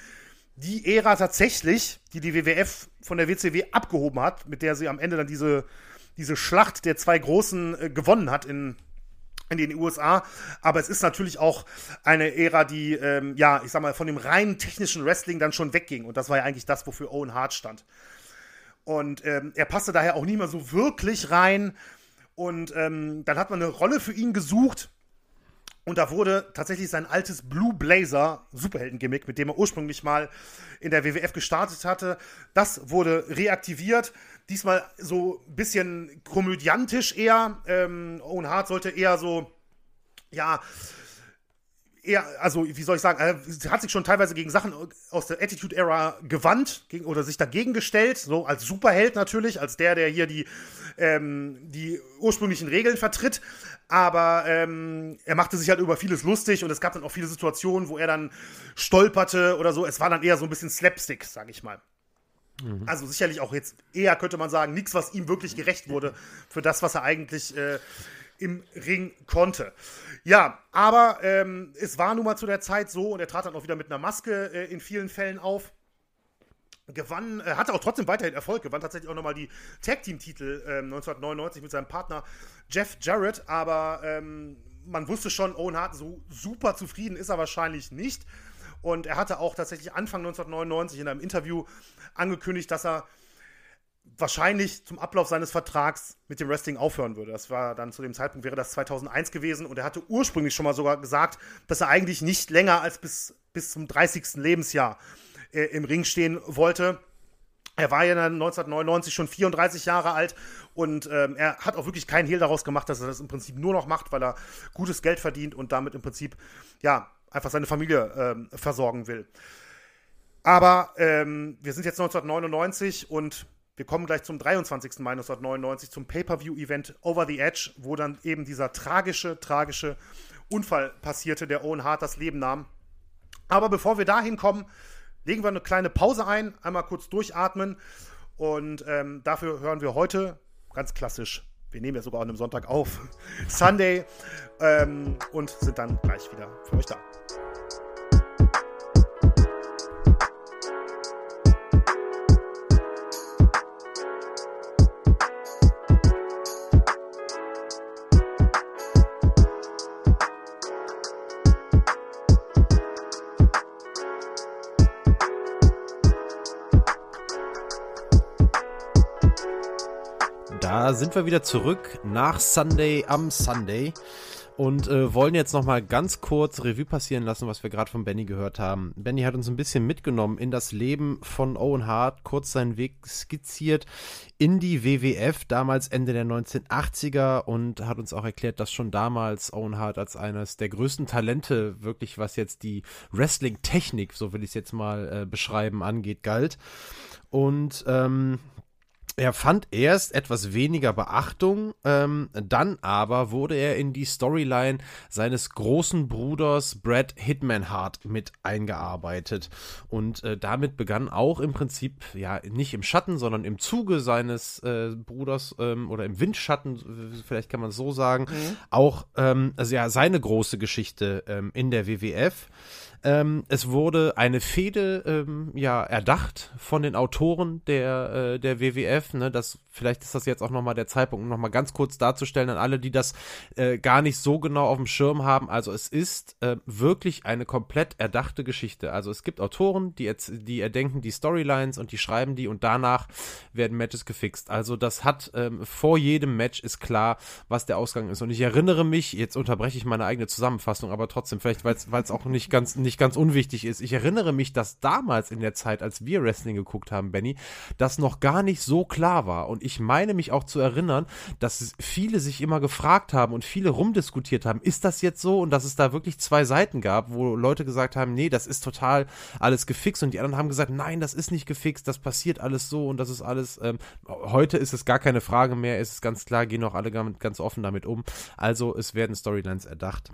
die Ära tatsächlich, die die WWF von der WCW abgehoben hat, mit der sie am Ende dann diese, diese Schlacht der zwei Großen äh, gewonnen hat in in den USA. Aber es ist natürlich auch eine Ära, die, ähm, ja, ich sag mal, von dem rein technischen Wrestling dann schon wegging. Und das war ja eigentlich das, wofür Owen Hart stand. Und ähm, er passte daher auch nie mehr so wirklich rein. Und ähm, dann hat man eine Rolle für ihn gesucht. Und da wurde tatsächlich sein altes Blue Blazer Superhelden-Gimmick, mit dem er ursprünglich mal in der WWF gestartet hatte, das wurde reaktiviert. Diesmal so ein bisschen komödiantisch eher. Ähm, Owen Hart sollte eher so, ja, eher, also wie soll ich sagen, er hat sich schon teilweise gegen Sachen aus der Attitude Era gewandt gegen, oder sich dagegen gestellt, so als Superheld natürlich, als der, der hier die, ähm, die ursprünglichen Regeln vertritt. Aber ähm, er machte sich halt über vieles lustig und es gab dann auch viele Situationen, wo er dann stolperte oder so. Es war dann eher so ein bisschen Slapstick, sag ich mal. Mhm. Also sicherlich auch jetzt eher, könnte man sagen, nichts, was ihm wirklich gerecht wurde für das, was er eigentlich äh, im Ring konnte. Ja, aber ähm, es war nun mal zu der Zeit so und er trat dann auch wieder mit einer Maske äh, in vielen Fällen auf. Gewann, äh, hatte auch trotzdem weiterhin Erfolg, gewann tatsächlich auch nochmal die Tag Team-Titel äh, 1999 mit seinem Partner Jeff Jarrett, aber ähm, man wusste schon, Owen Hart so super zufrieden ist er wahrscheinlich nicht. Und er hatte auch tatsächlich Anfang 1999 in einem Interview angekündigt, dass er wahrscheinlich zum Ablauf seines Vertrags mit dem Wrestling aufhören würde. Das war dann zu dem Zeitpunkt wäre das 2001 gewesen und er hatte ursprünglich schon mal sogar gesagt, dass er eigentlich nicht länger als bis, bis zum 30. Lebensjahr äh, im Ring stehen wollte. Er war ja dann 1999 schon 34 Jahre alt und ähm, er hat auch wirklich keinen Hehl daraus gemacht, dass er das im Prinzip nur noch macht, weil er gutes Geld verdient und damit im Prinzip ja einfach seine Familie ähm, versorgen will. Aber ähm, wir sind jetzt 1999 und wir kommen gleich zum 23. Mai 1999 zum Pay-per-view-Event Over the Edge, wo dann eben dieser tragische, tragische Unfall passierte, der Owen Hart das Leben nahm. Aber bevor wir dahin kommen, legen wir eine kleine Pause ein, einmal kurz durchatmen und ähm, dafür hören wir heute ganz klassisch. Wir nehmen ja sogar an einem Sonntag auf. Sunday ähm, und sind dann gleich wieder für euch da. Sind wir wieder zurück nach Sunday am Sunday und äh, wollen jetzt nochmal ganz kurz Revue passieren lassen, was wir gerade von Benny gehört haben. Benny hat uns ein bisschen mitgenommen in das Leben von Owen Hart, kurz seinen Weg skizziert in die WWF, damals Ende der 1980er und hat uns auch erklärt, dass schon damals Owen Hart als eines der größten Talente, wirklich was jetzt die Wrestling-Technik, so will ich es jetzt mal äh, beschreiben, angeht, galt. Und ähm, er fand erst etwas weniger Beachtung, ähm, dann aber wurde er in die Storyline seines großen Bruders Brad Hitman Hart mit eingearbeitet. Und äh, damit begann auch im Prinzip, ja, nicht im Schatten, sondern im Zuge seines äh, Bruders ähm, oder im Windschatten, vielleicht kann man es so sagen, mhm. auch ähm, also ja, seine große Geschichte ähm, in der WWF. Ähm, es wurde eine Fehde ähm, ja erdacht von den Autoren der, äh, der WWF. Ne? Das, vielleicht ist das jetzt auch nochmal der Zeitpunkt, um nochmal ganz kurz darzustellen an alle, die das äh, gar nicht so genau auf dem Schirm haben. Also es ist äh, wirklich eine komplett erdachte Geschichte. Also es gibt Autoren, die, die erdenken die Storylines und die schreiben die und danach werden Matches gefixt. Also das hat ähm, vor jedem Match ist klar, was der Ausgang ist. Und ich erinnere mich, jetzt unterbreche ich meine eigene Zusammenfassung, aber trotzdem, vielleicht, weil es auch nicht ganz, nicht ganz unwichtig ist. Ich erinnere mich, dass damals in der Zeit, als wir Wrestling geguckt haben, Benny, das noch gar nicht so klar war. Und ich meine mich auch zu erinnern, dass viele sich immer gefragt haben und viele rumdiskutiert haben, ist das jetzt so? Und dass es da wirklich zwei Seiten gab, wo Leute gesagt haben, nee, das ist total alles gefixt. Und die anderen haben gesagt, nein, das ist nicht gefixt, das passiert alles so und das ist alles. Ähm, heute ist es gar keine Frage mehr, ist es ganz klar, gehen auch alle ganz offen damit um. Also es werden Storylines erdacht.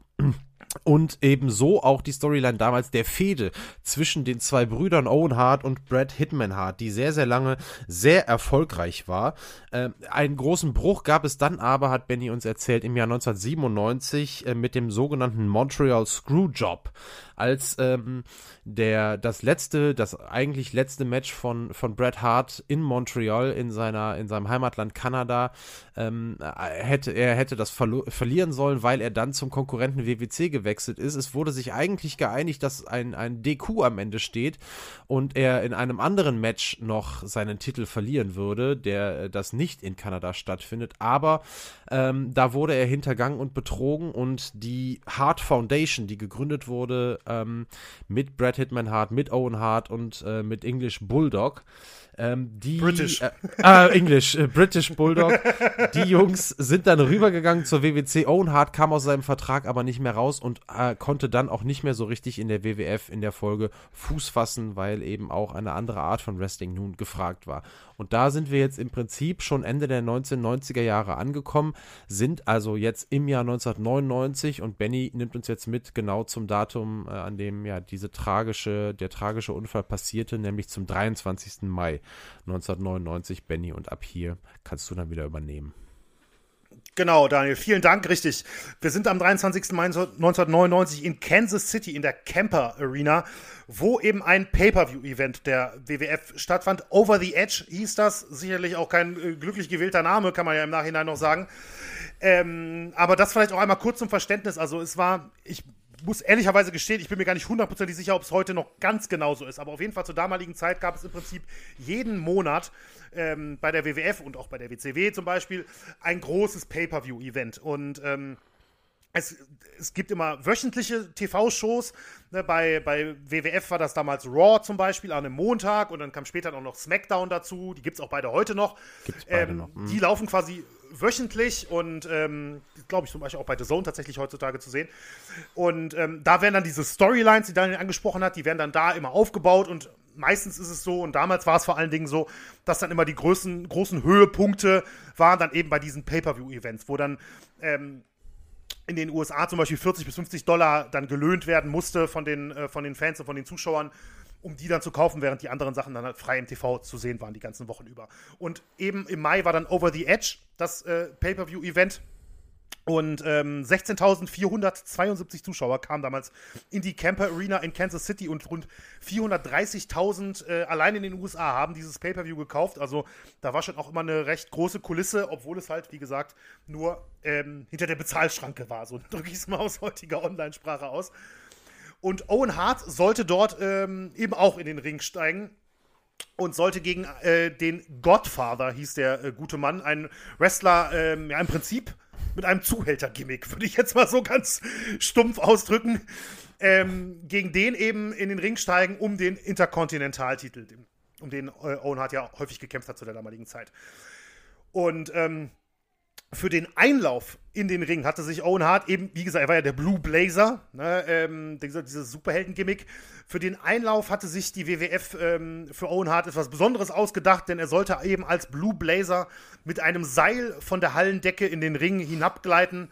Und ebenso auch die Storyline damals der Fehde zwischen den zwei Brüdern Owen Hart und Brad Hitman Hart, die sehr, sehr lange sehr erfolgreich war. Äh, einen großen Bruch gab es dann aber, hat Benny uns erzählt, im Jahr 1997 äh, mit dem sogenannten Montreal Screwjob als ähm, der das letzte, das eigentlich letzte Match von, von Bret Hart in Montreal in seiner in seinem Heimatland Kanada ähm, hätte er hätte das verlieren sollen, weil er dann zum Konkurrenten WWC gewechselt ist. Es wurde sich eigentlich geeinigt, dass ein, ein DQ am Ende steht und er in einem anderen Match noch seinen Titel verlieren würde, der äh, das nicht in Kanada stattfindet. Aber ähm, da wurde er hintergangen und betrogen und die Hart Foundation, die gegründet wurde ähm, mit Brad Hitman Hart, mit Owen Hart und äh, mit English Bulldog, ähm, die, British. Äh, äh, English, äh, British Bulldog. die Jungs sind dann rübergegangen zur WWC. Owen Hart kam aus seinem Vertrag aber nicht mehr raus und äh, konnte dann auch nicht mehr so richtig in der WWF in der Folge Fuß fassen, weil eben auch eine andere Art von Wrestling nun gefragt war. Und da sind wir jetzt im Prinzip schon Ende der 1990er Jahre angekommen, sind also jetzt im Jahr 1999 und Benny nimmt uns jetzt mit genau zum Datum, äh, an dem ja diese tragische, der tragische Unfall passierte, nämlich zum 23. Mai 1999, Benny. Und ab hier kannst du dann wieder übernehmen. Genau, Daniel, vielen Dank, richtig. Wir sind am 23. Mai 1999 in Kansas City in der Camper Arena, wo eben ein Pay-Per-View-Event der WWF stattfand. Over the Edge hieß das, sicherlich auch kein äh, glücklich gewählter Name, kann man ja im Nachhinein noch sagen. Ähm, aber das vielleicht auch einmal kurz zum Verständnis. Also es war, ich muss ehrlicherweise gestehen, ich bin mir gar nicht hundertprozentig sicher, ob es heute noch ganz genauso ist. Aber auf jeden Fall zur damaligen Zeit gab es im Prinzip jeden Monat ähm, bei der WWF und auch bei der WCW zum Beispiel ein großes Pay-Per-View-Event. Und ähm, es, es, gibt immer wöchentliche TV-Shows. Ne, bei, bei WWF war das damals Raw zum Beispiel an einem Montag und dann kam später auch noch SmackDown dazu. Die gibt es auch beide heute noch. Gibt's beide ähm, noch. Mhm. Die laufen quasi wöchentlich und ähm, glaube ich zum Beispiel auch bei The Zone tatsächlich heutzutage zu sehen. Und ähm, da werden dann diese Storylines, die Daniel angesprochen hat, die werden dann da immer aufgebaut und meistens ist es so, und damals war es vor allen Dingen so, dass dann immer die großen, großen Höhepunkte waren dann eben bei diesen Pay-Per-View-Events, wo dann ähm, in den USA zum Beispiel 40 bis 50 Dollar dann gelöhnt werden musste von den, äh, von den Fans und von den Zuschauern, um die dann zu kaufen, während die anderen Sachen dann halt frei im TV zu sehen waren, die ganzen Wochen über. Und eben im Mai war dann Over the Edge, das äh, Pay-Per-View-Event. Und ähm, 16.472 Zuschauer kamen damals in die Camper Arena in Kansas City und rund 430.000 äh, allein in den USA haben dieses Pay-Per-View gekauft. Also da war schon auch immer eine recht große Kulisse, obwohl es halt, wie gesagt, nur ähm, hinter der Bezahlschranke war. So drücke ich es mal aus heutiger Online-Sprache aus. Und Owen Hart sollte dort ähm, eben auch in den Ring steigen und sollte gegen äh, den Godfather, hieß der äh, gute Mann, ein Wrestler, ähm, ja im Prinzip mit einem Zuhälter-Gimmick, würde ich jetzt mal so ganz stumpf ausdrücken, ähm, gegen den eben in den Ring steigen, um den Interkontinentaltitel, um den äh, Owen Hart ja häufig gekämpft hat zu der damaligen Zeit. Und ähm, für den Einlauf in den Ring hatte sich Owen Hart eben, wie gesagt, er war ja der Blue Blazer, ne, ähm, dieses Superhelden-Gimmick. Für den Einlauf hatte sich die WWF ähm, für Owen Hart etwas Besonderes ausgedacht, denn er sollte eben als Blue Blazer mit einem Seil von der Hallendecke in den Ring hinabgleiten.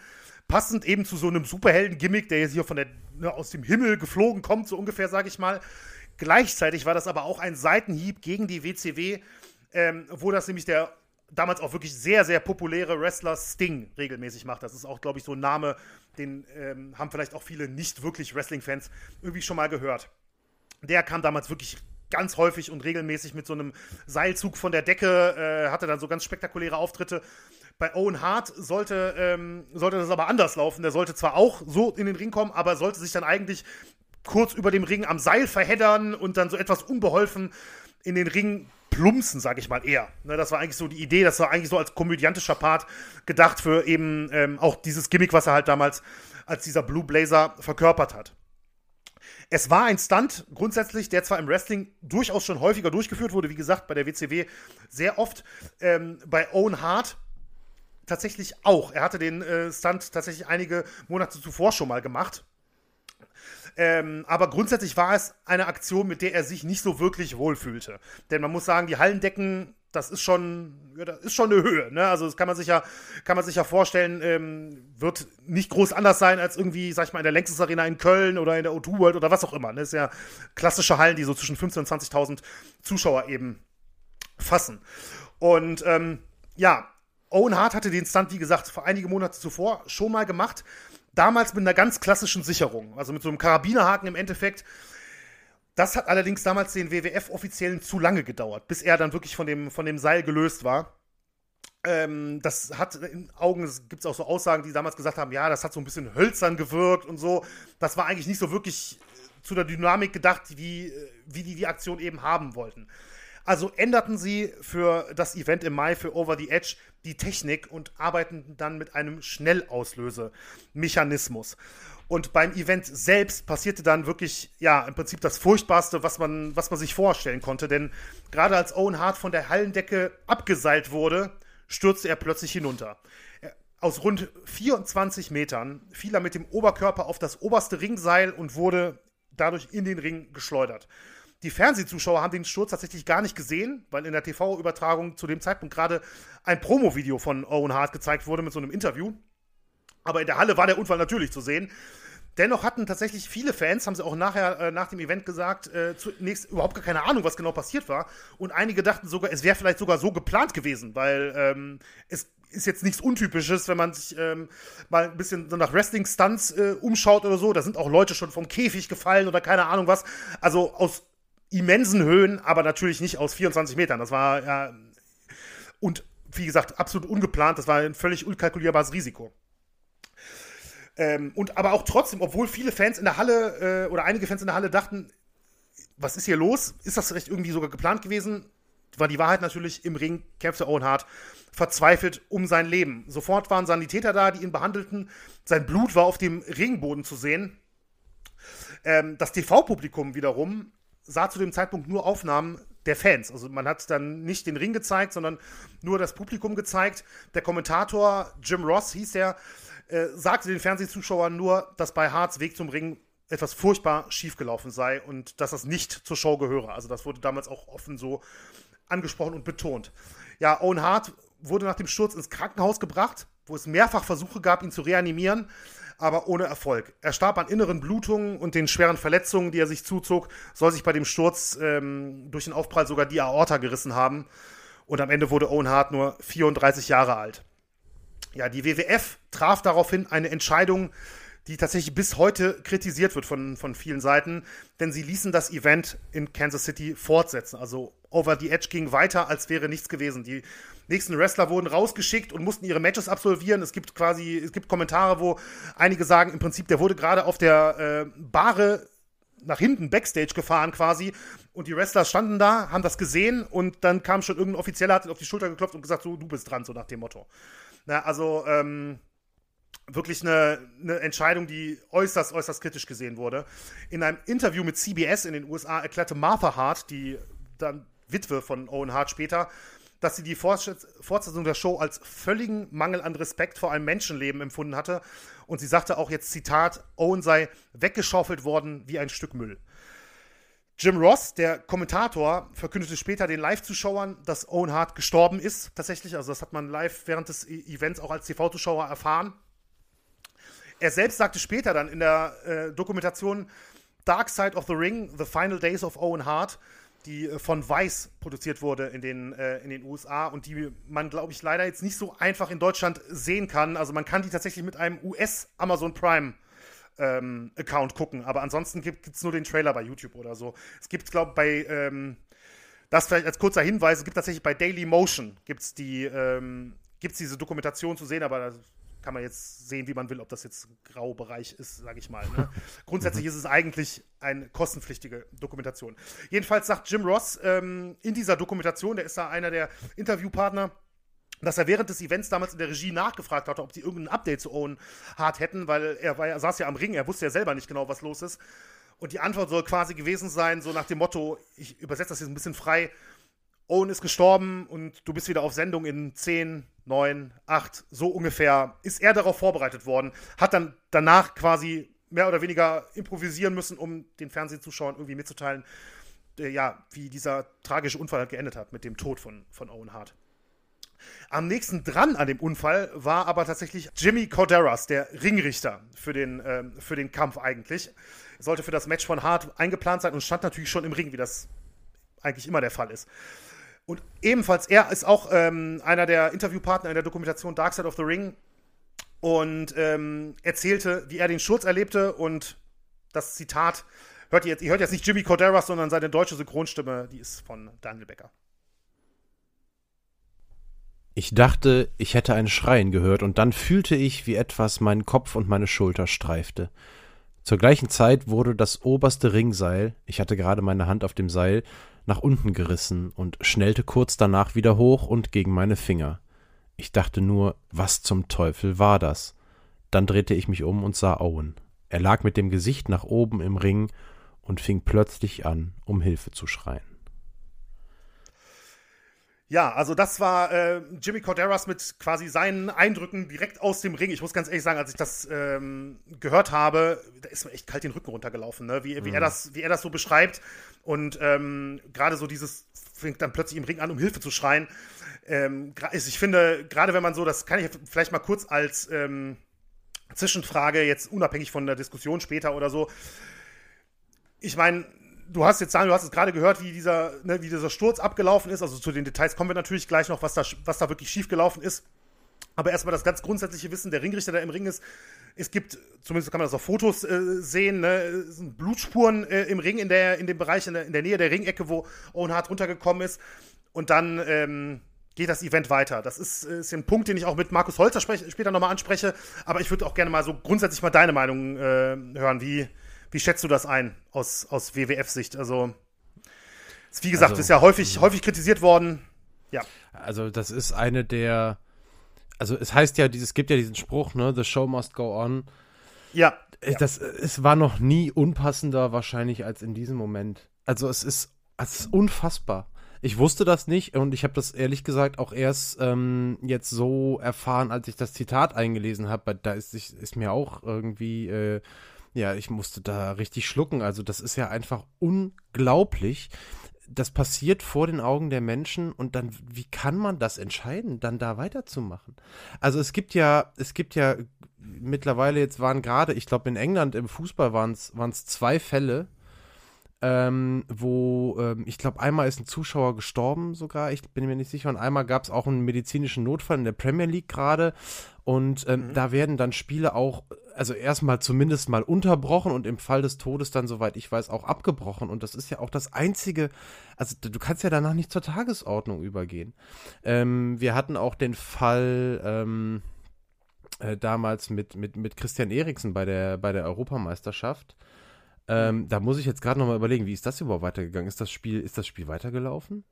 Passend eben zu so einem Superhelden-Gimmick, der jetzt hier von der, ne, aus dem Himmel geflogen kommt, so ungefähr, sag ich mal. Gleichzeitig war das aber auch ein Seitenhieb gegen die WCW, ähm, wo das nämlich der damals auch wirklich sehr, sehr populäre Wrestler Sting regelmäßig macht. Das ist auch, glaube ich, so ein Name, den ähm, haben vielleicht auch viele nicht wirklich Wrestling-Fans irgendwie schon mal gehört. Der kam damals wirklich ganz häufig und regelmäßig mit so einem Seilzug von der Decke, äh, hatte dann so ganz spektakuläre Auftritte. Bei Owen Hart sollte, ähm, sollte das aber anders laufen. Der sollte zwar auch so in den Ring kommen, aber sollte sich dann eigentlich kurz über dem Ring am Seil verheddern und dann so etwas unbeholfen in den Ring plumpsen, sag ich mal eher. Ne, das war eigentlich so die Idee, das war eigentlich so als komödiantischer Part gedacht für eben ähm, auch dieses Gimmick, was er halt damals als dieser Blue Blazer verkörpert hat. Es war ein Stunt grundsätzlich, der zwar im Wrestling durchaus schon häufiger durchgeführt wurde, wie gesagt, bei der WCW sehr oft, ähm, bei Owen Hart tatsächlich auch. Er hatte den äh, Stunt tatsächlich einige Monate zuvor schon mal gemacht. Ähm, aber grundsätzlich war es eine Aktion, mit der er sich nicht so wirklich wohlfühlte. Denn man muss sagen, die Hallendecken, das ist schon, ja, das ist schon eine Höhe. Ne? Also das kann man sich ja, kann man sich ja vorstellen, ähm, wird nicht groß anders sein als irgendwie, sag ich mal, in der Längstes Arena in Köln oder in der O2 World oder was auch immer. Ne? Das ist ja klassische Hallen, die so zwischen 15.000 und 20.000 Zuschauer eben fassen. Und ähm, ja, Owen Hart hatte den Stunt, wie gesagt, vor einige Monate zuvor schon mal gemacht. Damals mit einer ganz klassischen Sicherung, also mit so einem Karabinerhaken im Endeffekt. Das hat allerdings damals den WWF-Offiziellen zu lange gedauert, bis er dann wirklich von dem, von dem Seil gelöst war. Ähm, das hat in Augen, es gibt auch so Aussagen, die damals gesagt haben, ja, das hat so ein bisschen hölzern gewirkt und so. Das war eigentlich nicht so wirklich zu der Dynamik gedacht, wie, wie die die Aktion eben haben wollten. Also änderten sie für das Event im Mai für Over the Edge die Technik und arbeiten dann mit einem Schnellauslösemechanismus. Und beim Event selbst passierte dann wirklich, ja, im Prinzip das Furchtbarste, was man, was man sich vorstellen konnte. Denn gerade als Owen Hart von der Hallendecke abgeseilt wurde, stürzte er plötzlich hinunter. Aus rund 24 Metern fiel er mit dem Oberkörper auf das oberste Ringseil und wurde dadurch in den Ring geschleudert. Die Fernsehzuschauer haben den Sturz tatsächlich gar nicht gesehen, weil in der TV-Übertragung zu dem Zeitpunkt gerade ein Promo-Video von Owen Hart gezeigt wurde mit so einem Interview. Aber in der Halle war der Unfall natürlich zu sehen. Dennoch hatten tatsächlich viele Fans, haben sie auch nachher äh, nach dem Event gesagt, äh, zunächst überhaupt gar keine Ahnung, was genau passiert war. Und einige dachten sogar, es wäre vielleicht sogar so geplant gewesen, weil ähm, es ist jetzt nichts Untypisches, wenn man sich ähm, mal ein bisschen so nach Wrestling-Stunts äh, umschaut oder so. Da sind auch Leute schon vom Käfig gefallen oder keine Ahnung was. Also aus immensen Höhen, aber natürlich nicht aus 24 Metern. Das war ja. Und wie gesagt, absolut ungeplant. Das war ein völlig unkalkulierbares Risiko. Ähm, und aber auch trotzdem, obwohl viele Fans in der Halle äh, oder einige Fans in der Halle dachten, was ist hier los? Ist das vielleicht irgendwie sogar geplant gewesen? War die Wahrheit natürlich, im Ring kämpfte Owen Hart verzweifelt um sein Leben. Sofort waren Sanitäter da, die ihn behandelten. Sein Blut war auf dem Ringboden zu sehen. Ähm, das TV-Publikum wiederum sah zu dem Zeitpunkt nur Aufnahmen der Fans. Also man hat dann nicht den Ring gezeigt, sondern nur das Publikum gezeigt. Der Kommentator Jim Ross hieß er, äh, sagte den Fernsehzuschauern nur, dass bei Harts Weg zum Ring etwas furchtbar schiefgelaufen sei und dass das nicht zur Show gehöre. Also das wurde damals auch offen so angesprochen und betont. Ja, Owen Hart wurde nach dem Sturz ins Krankenhaus gebracht, wo es mehrfach Versuche gab, ihn zu reanimieren aber ohne Erfolg. Er starb an inneren Blutungen und den schweren Verletzungen, die er sich zuzog, soll sich bei dem Sturz ähm, durch den Aufprall sogar die Aorta gerissen haben. Und am Ende wurde Owen Hart nur 34 Jahre alt. Ja, die WWF traf daraufhin eine Entscheidung, die tatsächlich bis heute kritisiert wird von, von vielen Seiten, denn sie ließen das Event in Kansas City fortsetzen. Also Over the Edge ging weiter, als wäre nichts gewesen. Die nächsten Wrestler wurden rausgeschickt und mussten ihre Matches absolvieren. Es gibt quasi, es gibt Kommentare, wo einige sagen, im Prinzip, der wurde gerade auf der äh, Bahre nach hinten Backstage gefahren quasi und die Wrestler standen da, haben das gesehen und dann kam schon irgendein Offizieller, hat auf die Schulter geklopft und gesagt, so, du bist dran, so nach dem Motto. Na, also, ähm, wirklich eine, eine, Entscheidung, die äußerst, äußerst kritisch gesehen wurde. In einem Interview mit CBS in den USA erklärte Martha Hart, die dann Witwe von Owen Hart später, dass sie die Fortsetzung der Show als völligen Mangel an Respekt vor einem Menschenleben empfunden hatte. Und sie sagte auch jetzt, Zitat, Owen sei weggeschaufelt worden wie ein Stück Müll. Jim Ross, der Kommentator, verkündete später den Live-Zuschauern, dass Owen Hart gestorben ist. Tatsächlich, also das hat man live während des e- Events auch als TV-Zuschauer erfahren. Er selbst sagte später dann in der äh, Dokumentation Dark Side of the Ring, The Final Days of Owen Hart, die äh, von Vice produziert wurde in den, äh, in den USA und die man, glaube ich, leider jetzt nicht so einfach in Deutschland sehen kann. Also man kann die tatsächlich mit einem US-Amazon Prime ähm, Account gucken, aber ansonsten gibt es nur den Trailer bei YouTube oder so. Es gibt, glaube ich, bei, ähm, das vielleicht als kurzer Hinweis, es gibt tatsächlich bei Daily Motion gibt's die, ähm, gibt's diese Dokumentation zu sehen, aber kann man jetzt sehen, wie man will, ob das jetzt Graubereich ist, sage ich mal. Ne? Grundsätzlich ist es eigentlich eine kostenpflichtige Dokumentation. Jedenfalls sagt Jim Ross ähm, in dieser Dokumentation, der ist da einer der Interviewpartner, dass er während des Events damals in der Regie nachgefragt hatte, ob die irgendein Update zu Owen Hart hätten, weil er, war, er saß ja am Ring, er wusste ja selber nicht genau, was los ist. Und die Antwort soll quasi gewesen sein, so nach dem Motto, ich übersetze das jetzt ein bisschen frei, Owen ist gestorben und du bist wieder auf Sendung in 10, 9, 8, so ungefähr. Ist er darauf vorbereitet worden, hat dann danach quasi mehr oder weniger improvisieren müssen, um den Fernsehzuschauern irgendwie mitzuteilen, äh, ja, wie dieser tragische Unfall halt geendet hat mit dem Tod von, von Owen Hart. Am nächsten dran an dem Unfall war aber tatsächlich Jimmy Corderas, der Ringrichter für den, ähm, für den Kampf eigentlich. Er sollte für das Match von Hart eingeplant sein und stand natürlich schon im Ring, wie das eigentlich immer der Fall ist. Und ebenfalls, er ist auch ähm, einer der Interviewpartner in der Dokumentation Dark Side of the Ring und ähm, erzählte, wie er den Sturz erlebte und das Zitat hört ihr jetzt, ihr hört jetzt nicht Jimmy Corderas, sondern seine deutsche Synchronstimme, die ist von Daniel Becker. Ich dachte, ich hätte ein Schreien gehört, und dann fühlte ich, wie etwas meinen Kopf und meine Schulter streifte. Zur gleichen Zeit wurde das oberste Ringseil, ich hatte gerade meine Hand auf dem Seil, nach unten gerissen und schnellte kurz danach wieder hoch und gegen meine Finger. Ich dachte nur, was zum Teufel war das? Dann drehte ich mich um und sah Owen. Er lag mit dem Gesicht nach oben im Ring und fing plötzlich an, um Hilfe zu schreien. Ja, also das war äh, Jimmy Corderas mit quasi seinen Eindrücken direkt aus dem Ring. Ich muss ganz ehrlich sagen, als ich das ähm, gehört habe, da ist mir echt kalt den Rücken runtergelaufen, ne? wie, wie, mhm. er, das, wie er das so beschreibt. Und ähm, gerade so dieses fängt dann plötzlich im Ring an, um Hilfe zu schreien. Ähm, ich finde, gerade wenn man so, das kann ich vielleicht mal kurz als ähm, Zwischenfrage, jetzt unabhängig von der Diskussion später oder so. Ich meine, du hast jetzt, du hast es gerade gehört, wie dieser, ne, wie dieser Sturz abgelaufen ist. Also zu den Details kommen wir natürlich gleich noch, was da, was da wirklich schiefgelaufen ist. Aber erstmal das ganz grundsätzliche Wissen, der Ringrichter, der im Ring ist, es gibt, zumindest kann man das auf Fotos äh, sehen, ne, Blutspuren äh, im Ring, in, der, in dem Bereich, in der, in der Nähe der Ringecke, wo Owen Hart runtergekommen ist. Und dann ähm, geht das Event weiter. Das ist, ist ein Punkt, den ich auch mit Markus Holzer später nochmal anspreche. Aber ich würde auch gerne mal so grundsätzlich mal deine Meinung äh, hören. Wie, wie schätzt du das ein aus, aus WWF-Sicht? Also, wie gesagt, also, ist ja häufig, häufig kritisiert worden. Ja. Also, das ist eine der. Also, es heißt ja, es gibt ja diesen Spruch, ne? The show must go on. Ja. Das, es war noch nie unpassender wahrscheinlich als in diesem Moment. Also, es ist, es ist unfassbar. Ich wusste das nicht und ich habe das ehrlich gesagt auch erst ähm, jetzt so erfahren, als ich das Zitat eingelesen habe. Da ist, ist mir auch irgendwie äh, ja, ich musste da richtig schlucken. Also das ist ja einfach unglaublich. Das passiert vor den Augen der Menschen und dann, wie kann man das entscheiden, dann da weiterzumachen? Also es gibt ja, es gibt ja mittlerweile jetzt waren gerade, ich glaube in England im Fußball waren es zwei Fälle, ähm, wo ähm, ich glaube, einmal ist ein Zuschauer gestorben sogar, ich bin mir nicht sicher, und einmal gab es auch einen medizinischen Notfall in der Premier League gerade. Und ähm, mhm. da werden dann Spiele auch, also erstmal zumindest mal unterbrochen und im Fall des Todes dann, soweit ich weiß, auch abgebrochen. Und das ist ja auch das einzige, also du kannst ja danach nicht zur Tagesordnung übergehen. Ähm, wir hatten auch den Fall, ähm, äh, damals mit, mit, mit Christian Eriksen bei der, bei der Europameisterschaft. Ähm, da muss ich jetzt gerade nochmal überlegen, wie ist das überhaupt weitergegangen? Ist das Spiel, ist das Spiel weitergelaufen?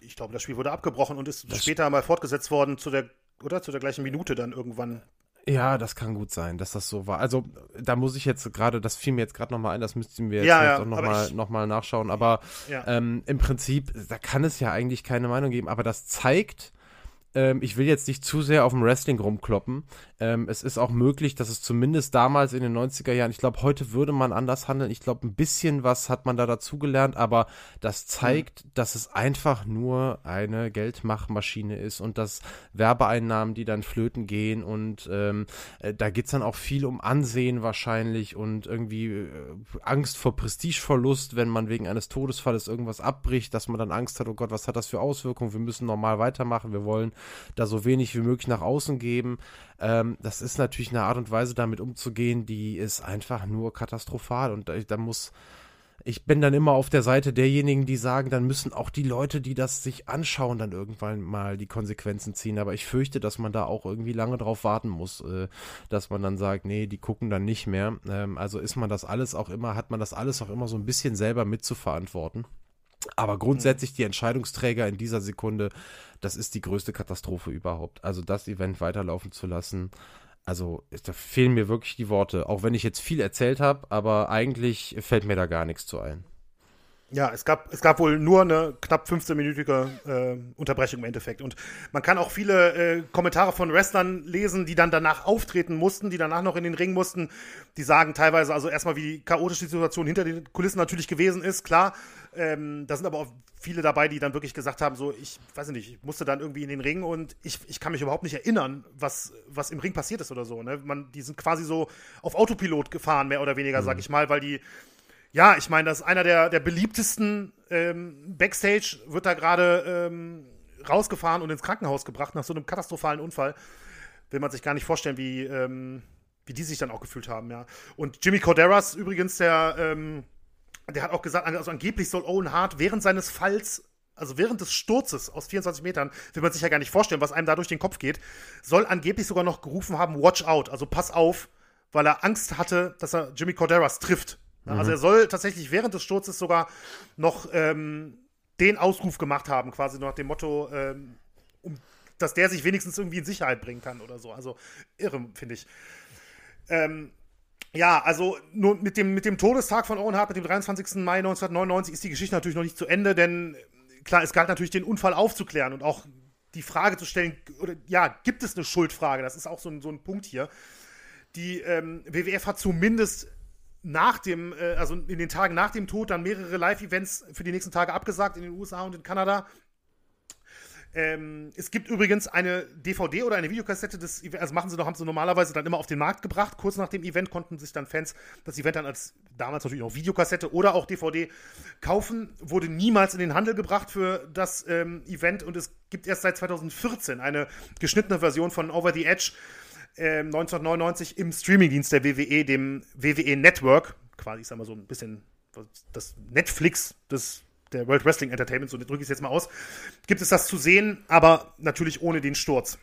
Ich glaube, das Spiel wurde abgebrochen und ist das später mal fortgesetzt worden zu der, oder? Zu der gleichen Minute dann irgendwann. Ja, das kann gut sein, dass das so war. Also, da muss ich jetzt gerade, das fiel mir jetzt gerade nochmal ein, das müssten wir jetzt, ja, jetzt ja, auch nochmal noch mal nachschauen. Aber ja. ähm, im Prinzip, da kann es ja eigentlich keine Meinung geben. Aber das zeigt, ähm, ich will jetzt nicht zu sehr auf dem Wrestling rumkloppen. Ähm, es ist auch möglich, dass es zumindest damals in den 90er Jahren, ich glaube, heute würde man anders handeln. Ich glaube, ein bisschen was hat man da dazugelernt, aber das zeigt, mhm. dass es einfach nur eine Geldmachmaschine ist und dass Werbeeinnahmen, die dann flöten gehen und ähm, äh, da geht es dann auch viel um Ansehen wahrscheinlich und irgendwie äh, Angst vor Prestigeverlust, wenn man wegen eines Todesfalles irgendwas abbricht, dass man dann Angst hat, oh Gott, was hat das für Auswirkungen? Wir müssen normal weitermachen, wir wollen da so wenig wie möglich nach außen geben. Ähm, das ist natürlich eine Art und Weise, damit umzugehen, die ist einfach nur katastrophal und da, da muss ich bin dann immer auf der Seite derjenigen, die sagen, dann müssen auch die Leute, die das sich anschauen, dann irgendwann mal die Konsequenzen ziehen. Aber ich fürchte, dass man da auch irgendwie lange drauf warten muss, äh, dass man dann sagt, nee, die gucken dann nicht mehr. Ähm, also ist man das alles auch immer, hat man das alles auch immer so ein bisschen selber mitzuverantworten. Aber grundsätzlich die Entscheidungsträger in dieser Sekunde, das ist die größte Katastrophe überhaupt. Also das Event weiterlaufen zu lassen, also da fehlen mir wirklich die Worte. Auch wenn ich jetzt viel erzählt habe, aber eigentlich fällt mir da gar nichts zu ein. Ja, es gab, es gab wohl nur eine knapp 15-minütige äh, Unterbrechung im Endeffekt. Und man kann auch viele äh, Kommentare von Wrestlern lesen, die dann danach auftreten mussten, die danach noch in den Ring mussten. Die sagen teilweise, also erstmal, wie chaotisch die Situation hinter den Kulissen natürlich gewesen ist, klar. Ähm, da sind aber auch viele dabei, die dann wirklich gesagt haben, so, ich weiß nicht, ich musste dann irgendwie in den Ring und ich, ich kann mich überhaupt nicht erinnern, was, was im Ring passiert ist oder so. Ne? Man, die sind quasi so auf Autopilot gefahren, mehr oder weniger, mhm. sag ich mal, weil die ja, ich meine, das ist einer der, der beliebtesten ähm, Backstage, wird da gerade ähm, rausgefahren und ins Krankenhaus gebracht nach so einem katastrophalen Unfall. Will man sich gar nicht vorstellen, wie, ähm, wie die sich dann auch gefühlt haben, ja. Und Jimmy Corderas übrigens, der, ähm, der hat auch gesagt, also angeblich soll Owen Hart während seines Falls also während des Sturzes aus 24 Metern, will man sich ja gar nicht vorstellen, was einem da durch den Kopf geht, soll angeblich sogar noch gerufen haben, watch out, also pass auf, weil er Angst hatte, dass er Jimmy Corderas trifft. Mhm. Also er soll tatsächlich während des Sturzes sogar noch ähm, den Ausruf gemacht haben, quasi nach dem Motto, ähm, um, dass der sich wenigstens irgendwie in Sicherheit bringen kann oder so. Also irre, finde ich. Ähm, ja, also nur mit dem, mit dem Todestag von Owen Hart, mit dem 23. Mai 1999, ist die Geschichte natürlich noch nicht zu Ende, denn klar, es galt natürlich, den Unfall aufzuklären und auch die Frage zu stellen, oder ja, gibt es eine Schuldfrage? Das ist auch so ein, so ein Punkt hier. Die ähm, WWF hat zumindest nach dem, äh, also in den Tagen nach dem Tod dann mehrere Live-Events für die nächsten Tage abgesagt in den USA und in Kanada. Ähm, es gibt übrigens eine DVD oder eine Videokassette Events, also machen sie noch, haben sie normalerweise dann immer auf den Markt gebracht. Kurz nach dem Event konnten sich dann Fans das Event dann als damals natürlich noch Videokassette oder auch DVD kaufen. Wurde niemals in den Handel gebracht für das ähm, Event und es gibt erst seit 2014 eine geschnittene Version von Over the Edge 1999 ähm, im Streamingdienst der WWE, dem WWE Network, quasi, ich sag mal so ein bisschen das Netflix des der World Wrestling Entertainment, so drücke ich es jetzt mal aus, gibt es das zu sehen, aber natürlich ohne den Sturz.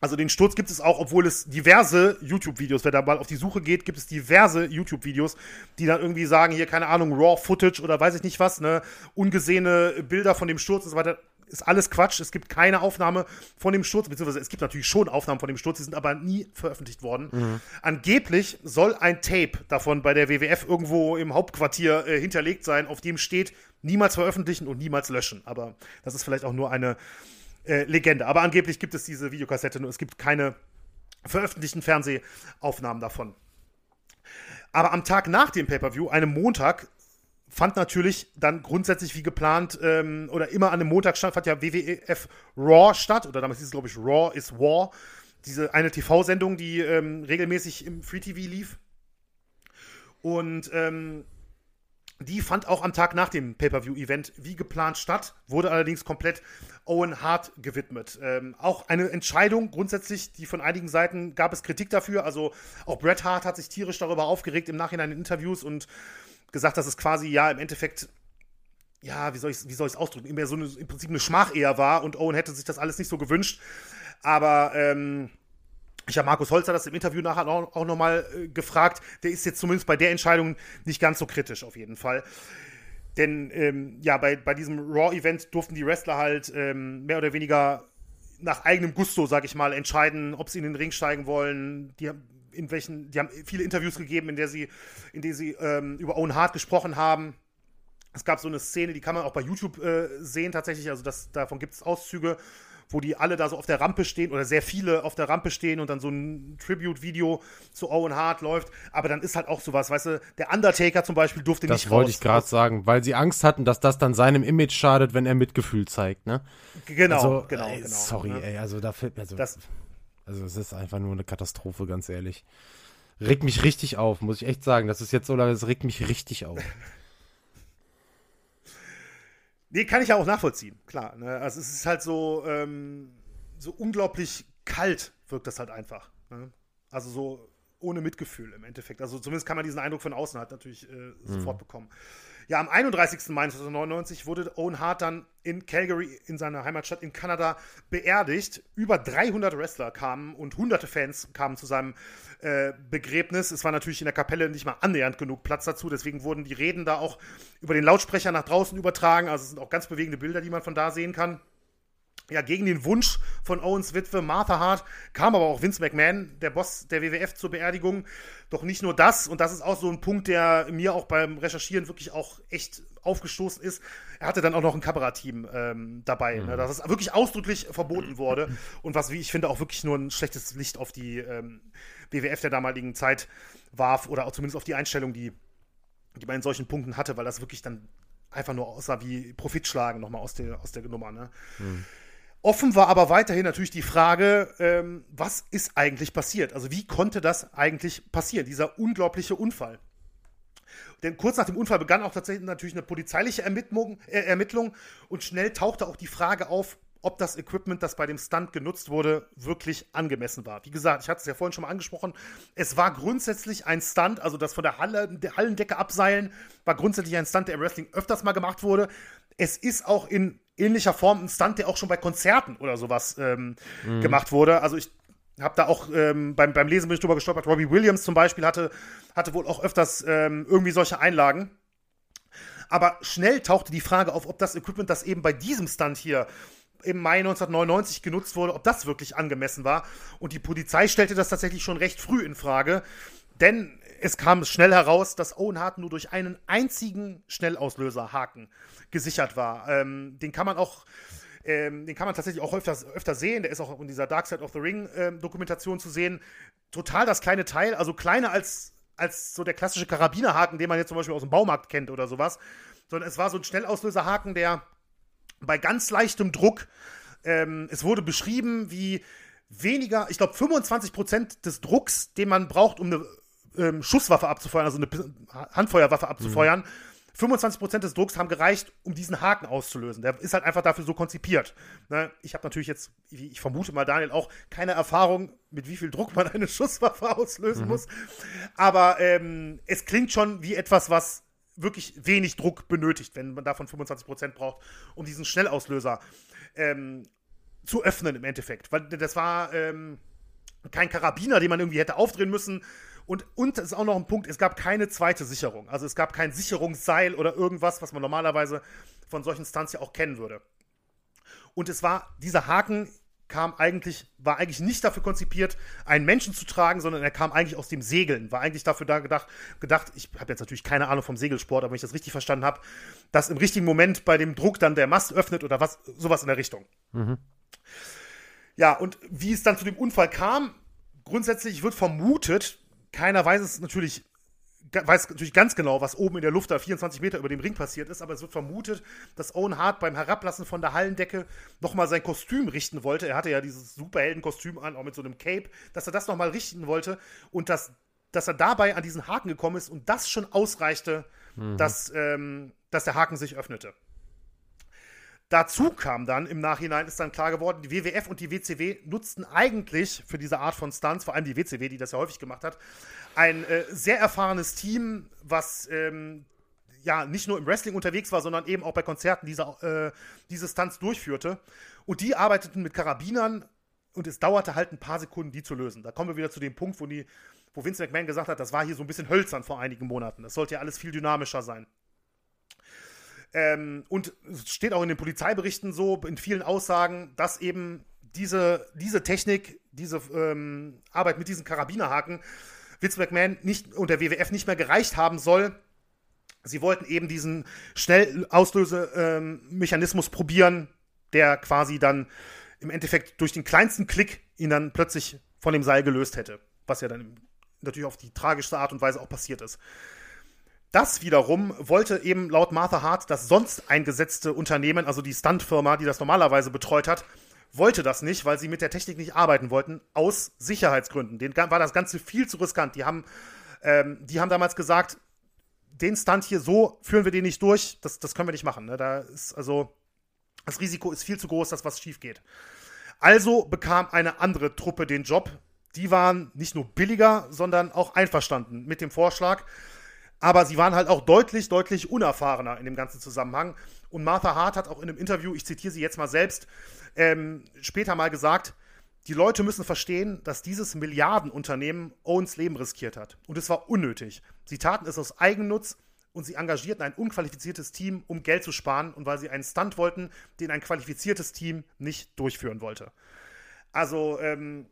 Also den Sturz gibt es auch, obwohl es diverse YouTube-Videos, wer da mal auf die Suche geht, gibt es diverse YouTube-Videos, die dann irgendwie sagen, hier, keine Ahnung, Raw-Footage oder weiß ich nicht was, ne, ungesehene Bilder von dem Sturz und so weiter ist alles Quatsch. Es gibt keine Aufnahme von dem Sturz, beziehungsweise es gibt natürlich schon Aufnahmen von dem Sturz, die sind aber nie veröffentlicht worden. Mhm. Angeblich soll ein Tape davon bei der WWF irgendwo im Hauptquartier äh, hinterlegt sein, auf dem steht, niemals veröffentlichen und niemals löschen. Aber das ist vielleicht auch nur eine äh, Legende. Aber angeblich gibt es diese Videokassette, nur es gibt keine veröffentlichten Fernsehaufnahmen davon. Aber am Tag nach dem Pay-Per-View, einem Montag, fand natürlich dann grundsätzlich wie geplant ähm, oder immer an dem Montag statt, fand ja WWF Raw statt oder damals hieß es glaube ich Raw is War. Diese eine TV-Sendung, die ähm, regelmäßig im Free TV lief. Und ähm, die fand auch am Tag nach dem Pay-Per-View-Event wie geplant statt, wurde allerdings komplett Owen Hart gewidmet. Ähm, auch eine Entscheidung grundsätzlich, die von einigen Seiten gab es Kritik dafür. Also auch Bret Hart hat sich tierisch darüber aufgeregt im Nachhinein in Interviews und gesagt, dass es quasi ja im Endeffekt, ja, wie soll ich es ausdrücken, mehr so eine, im Prinzip eine Schmach eher war und Owen hätte sich das alles nicht so gewünscht. Aber ähm, ich habe Markus Holzer das im Interview nachher auch, auch nochmal äh, gefragt. Der ist jetzt zumindest bei der Entscheidung nicht ganz so kritisch auf jeden Fall. Denn ähm, ja, bei, bei diesem Raw-Event durften die Wrestler halt ähm, mehr oder weniger nach eigenem Gusto, sag ich mal, entscheiden, ob sie in den Ring steigen wollen. Die in welchen, die haben viele Interviews gegeben, in der sie, in der sie ähm, über Owen Hart gesprochen haben. Es gab so eine Szene, die kann man auch bei YouTube äh, sehen tatsächlich, also das, davon gibt es Auszüge, wo die alle da so auf der Rampe stehen oder sehr viele auf der Rampe stehen und dann so ein Tribute-Video zu Owen Hart läuft. Aber dann ist halt auch sowas, weißt du, der Undertaker zum Beispiel durfte das nicht raus. Das wollte ich gerade sagen, weil sie Angst hatten, dass das dann seinem Image schadet, wenn er Mitgefühl zeigt, ne? Genau, also, genau, ey, genau. Sorry, ne? ey, also da fällt mir so. Das, also es ist einfach nur eine Katastrophe, ganz ehrlich. Regt mich richtig auf, muss ich echt sagen. Das ist jetzt so lange, es regt mich richtig auf. Nee, kann ich ja auch nachvollziehen, klar. Ne? Also es ist halt so, ähm, so unglaublich kalt wirkt das halt einfach. Ne? Also so ohne Mitgefühl im Endeffekt. Also zumindest kann man diesen Eindruck von außen halt natürlich äh, sofort mhm. bekommen. Ja, am 31. Mai 1999 wurde Owen Hart dann in Calgary, in seiner Heimatstadt in Kanada, beerdigt. Über 300 Wrestler kamen und hunderte Fans kamen zu seinem äh, Begräbnis. Es war natürlich in der Kapelle nicht mal annähernd genug Platz dazu, deswegen wurden die Reden da auch über den Lautsprecher nach draußen übertragen. Also es sind auch ganz bewegende Bilder, die man von da sehen kann ja, gegen den Wunsch von Owens Witwe Martha Hart kam aber auch Vince McMahon, der Boss der WWF, zur Beerdigung. Doch nicht nur das, und das ist auch so ein Punkt, der mir auch beim Recherchieren wirklich auch echt aufgestoßen ist. Er hatte dann auch noch ein Kamerateam ähm, dabei, ne, mhm. ne, dass es wirklich ausdrücklich verboten wurde und was, wie ich finde, auch wirklich nur ein schlechtes Licht auf die ähm, WWF der damaligen Zeit warf oder auch zumindest auf die Einstellung, die, die man in solchen Punkten hatte, weil das wirklich dann einfach nur aussah wie Profitschlagen nochmal aus der, aus der Nummer. Ne? Mhm. Offen war aber weiterhin natürlich die Frage, ähm, was ist eigentlich passiert? Also wie konnte das eigentlich passieren, dieser unglaubliche Unfall? Denn kurz nach dem Unfall begann auch tatsächlich natürlich eine polizeiliche Ermittlung, äh, Ermittlung und schnell tauchte auch die Frage auf, ob das Equipment, das bei dem Stunt genutzt wurde, wirklich angemessen war. Wie gesagt, ich hatte es ja vorhin schon mal angesprochen, es war grundsätzlich ein Stunt, also das von der, Halle, der Hallendecke abseilen, war grundsätzlich ein Stunt, der im Wrestling öfters mal gemacht wurde. Es ist auch in ähnlicher Form ein Stunt, der auch schon bei Konzerten oder sowas ähm, mhm. gemacht wurde. Also ich habe da auch ähm, beim, beim Lesen bin ich drüber gestolpert. Robbie Williams zum Beispiel hatte, hatte wohl auch öfters ähm, irgendwie solche Einlagen. Aber schnell tauchte die Frage auf, ob das Equipment, das eben bei diesem Stunt hier im Mai 1999 genutzt wurde, ob das wirklich angemessen war. Und die Polizei stellte das tatsächlich schon recht früh in Frage. Denn es kam schnell heraus, dass Owen Hart nur durch einen einzigen Schnellauslöserhaken gesichert war. Ähm, den kann man auch, ähm, den kann man tatsächlich auch öfter, öfter sehen. Der ist auch in dieser Dark Side of the Ring ähm, zu sehen. Total das kleine Teil, also kleiner als, als so der klassische Karabinerhaken, den man jetzt zum Beispiel aus dem Baumarkt kennt oder sowas. Sondern es war so ein Schnellauslöserhaken, der bei ganz leichtem Druck, ähm, es wurde beschrieben, wie weniger, ich glaube 25 Prozent des Drucks, den man braucht, um eine ähm, Schusswaffe abzufeuern, also eine Handfeuerwaffe abzufeuern. Mhm. 25% des Drucks haben gereicht, um diesen Haken auszulösen. Der ist halt einfach dafür so konzipiert. Ne? Ich habe natürlich jetzt, ich vermute mal, Daniel, auch keine Erfahrung, mit wie viel Druck man eine Schusswaffe auslösen mhm. muss. Aber ähm, es klingt schon wie etwas, was wirklich wenig Druck benötigt, wenn man davon 25% braucht, um diesen Schnellauslöser ähm, zu öffnen im Endeffekt. Weil das war ähm, kein Karabiner, den man irgendwie hätte aufdrehen müssen, und, und es ist auch noch ein Punkt, es gab keine zweite Sicherung. Also es gab kein Sicherungsseil oder irgendwas, was man normalerweise von solchen Stunts ja auch kennen würde. Und es war, dieser Haken kam eigentlich, war eigentlich nicht dafür konzipiert, einen Menschen zu tragen, sondern er kam eigentlich aus dem Segeln. War eigentlich dafür da gedacht, gedacht ich habe jetzt natürlich keine Ahnung vom Segelsport, aber wenn ich das richtig verstanden habe, dass im richtigen Moment bei dem Druck dann der Mast öffnet oder was, sowas in der Richtung. Mhm. Ja, und wie es dann zu dem Unfall kam, grundsätzlich wird vermutet, keiner weiß es natürlich, weiß natürlich ganz genau, was oben in der Luft da 24 Meter über dem Ring passiert ist, aber es wird vermutet, dass Owen Hart beim Herablassen von der Hallendecke nochmal sein Kostüm richten wollte. Er hatte ja dieses Superheldenkostüm an, auch mit so einem Cape, dass er das nochmal richten wollte und dass, dass er dabei an diesen Haken gekommen ist und das schon ausreichte, mhm. dass, ähm, dass der Haken sich öffnete. Dazu kam dann im Nachhinein ist dann klar geworden, die WWF und die WCW nutzten eigentlich für diese Art von Stunts, vor allem die WCW, die das ja häufig gemacht hat, ein äh, sehr erfahrenes Team, was ähm, ja nicht nur im Wrestling unterwegs war, sondern eben auch bei Konzerten diese, äh, diese Stunts durchführte. Und die arbeiteten mit Karabinern und es dauerte halt ein paar Sekunden, die zu lösen. Da kommen wir wieder zu dem Punkt, wo, die, wo Vince McMahon gesagt hat, das war hier so ein bisschen hölzern vor einigen Monaten. Das sollte ja alles viel dynamischer sein. Ähm, und es steht auch in den Polizeiberichten so, in vielen Aussagen, dass eben diese, diese Technik, diese ähm, Arbeit mit diesen Karabinerhaken Vince McMahon nicht, und der WWF nicht mehr gereicht haben soll. Sie wollten eben diesen Schnellauslösemechanismus ähm, probieren, der quasi dann im Endeffekt durch den kleinsten Klick ihn dann plötzlich von dem Seil gelöst hätte. Was ja dann natürlich auf die tragischste Art und Weise auch passiert ist. Das wiederum wollte eben laut Martha Hart das sonst eingesetzte Unternehmen, also die Stuntfirma, die das normalerweise betreut hat, wollte das nicht, weil sie mit der Technik nicht arbeiten wollten, aus Sicherheitsgründen. Denen war das Ganze viel zu riskant. Die haben, ähm, die haben damals gesagt, den Stunt hier so führen wir den nicht durch, das, das können wir nicht machen. Ne? Da ist also das Risiko ist viel zu groß, dass was schief geht. Also bekam eine andere Truppe den Job. Die waren nicht nur billiger, sondern auch einverstanden mit dem Vorschlag. Aber sie waren halt auch deutlich, deutlich unerfahrener in dem ganzen Zusammenhang. Und Martha Hart hat auch in einem Interview, ich zitiere sie jetzt mal selbst, ähm, später mal gesagt, die Leute müssen verstehen, dass dieses Milliardenunternehmen Owens Leben riskiert hat. Und es war unnötig. Sie taten es aus Eigennutz und sie engagierten ein unqualifiziertes Team, um Geld zu sparen und weil sie einen Stunt wollten, den ein qualifiziertes Team nicht durchführen wollte. Also, ähm,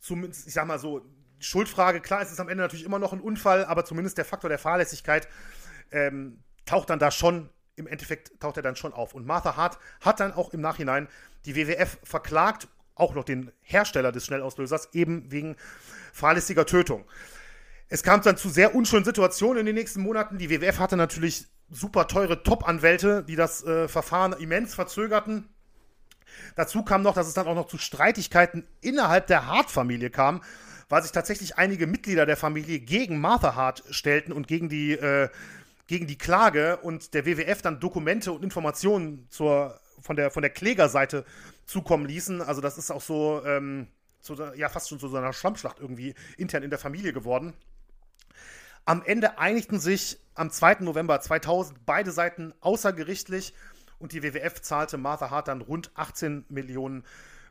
zumindest, ich sag mal so, Schuldfrage, klar, es ist am Ende natürlich immer noch ein Unfall, aber zumindest der Faktor der Fahrlässigkeit ähm, taucht dann da schon, im Endeffekt taucht er dann schon auf. Und Martha Hart hat dann auch im Nachhinein die WWF verklagt, auch noch den Hersteller des Schnellauslösers, eben wegen fahrlässiger Tötung. Es kam dann zu sehr unschönen Situationen in den nächsten Monaten. Die WWF hatte natürlich super teure Top-Anwälte, die das äh, Verfahren immens verzögerten. Dazu kam noch, dass es dann auch noch zu Streitigkeiten innerhalb der Hart-Familie kam, weil sich tatsächlich einige Mitglieder der Familie gegen Martha Hart stellten und gegen die, äh, gegen die Klage und der WWF dann Dokumente und Informationen zur, von, der, von der Klägerseite zukommen ließen. Also das ist auch so, ähm, so ja, fast schon zu so einer Schlammschlacht irgendwie intern in der Familie geworden. Am Ende einigten sich am 2. November 2000 beide Seiten außergerichtlich und die WWF zahlte Martha Hart dann rund 18 Millionen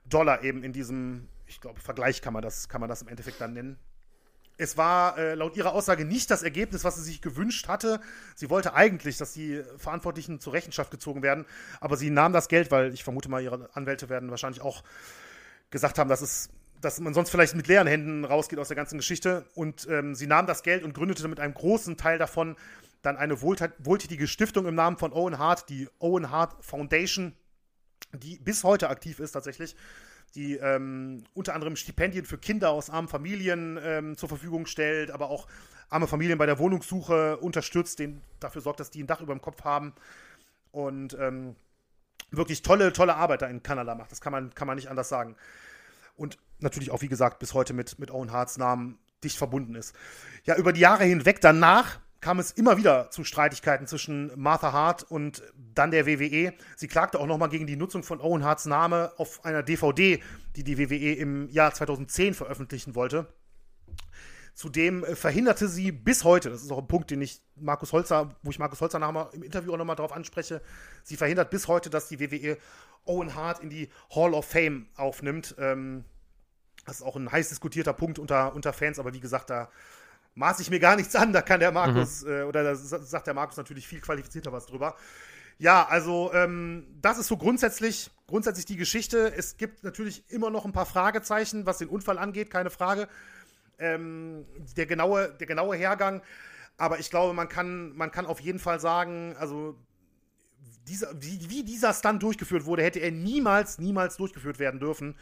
Dollar eben in diesem, ich glaube, Vergleich kann man das, kann man das im Endeffekt dann nennen. Es war äh, laut ihrer Aussage nicht das Ergebnis, was sie sich gewünscht hatte. Sie wollte eigentlich, dass die Verantwortlichen zur Rechenschaft gezogen werden, aber sie nahm das Geld, weil ich vermute mal, ihre Anwälte werden wahrscheinlich auch gesagt haben, dass es dass man sonst vielleicht mit leeren Händen rausgeht aus der ganzen Geschichte. Und ähm, sie nahm das Geld und gründete mit einem großen Teil davon dann eine wohltätige Stiftung im Namen von Owen Hart, die Owen Hart Foundation, die bis heute aktiv ist tatsächlich, die ähm, unter anderem Stipendien für Kinder aus armen Familien ähm, zur Verfügung stellt, aber auch arme Familien bei der Wohnungssuche unterstützt, den, dafür sorgt, dass die ein Dach über dem Kopf haben. Und ähm, wirklich tolle, tolle Arbeit da in Kanada macht. Das kann man, kann man nicht anders sagen. Und natürlich auch, wie gesagt, bis heute mit, mit Owen Harts Namen dicht verbunden ist. Ja, über die Jahre hinweg danach kam es immer wieder zu Streitigkeiten zwischen Martha Hart und dann der WWE. Sie klagte auch nochmal gegen die Nutzung von Owen Harts Name auf einer DVD, die die WWE im Jahr 2010 veröffentlichen wollte. Zudem äh, verhinderte sie bis heute, das ist auch ein Punkt, den ich Markus Holzer, wo ich Markus Holzer nachher im Interview auch nochmal darauf anspreche, sie verhindert bis heute, dass die WWE Owen Hart in die Hall of Fame aufnimmt. Ähm, das ist auch ein heiß diskutierter Punkt unter, unter Fans, aber wie gesagt, da maße ich mir gar nichts an. Da kann der Markus, mhm. äh, oder da sagt der Markus natürlich viel qualifizierter was drüber. Ja, also ähm, das ist so grundsätzlich, grundsätzlich die Geschichte. Es gibt natürlich immer noch ein paar Fragezeichen, was den Unfall angeht, keine Frage. Ähm, der, genaue, der genaue Hergang. Aber ich glaube, man kann, man kann auf jeden Fall sagen, also dieser, wie, wie dieser Stunt durchgeführt wurde, hätte er niemals, niemals durchgeführt werden dürfen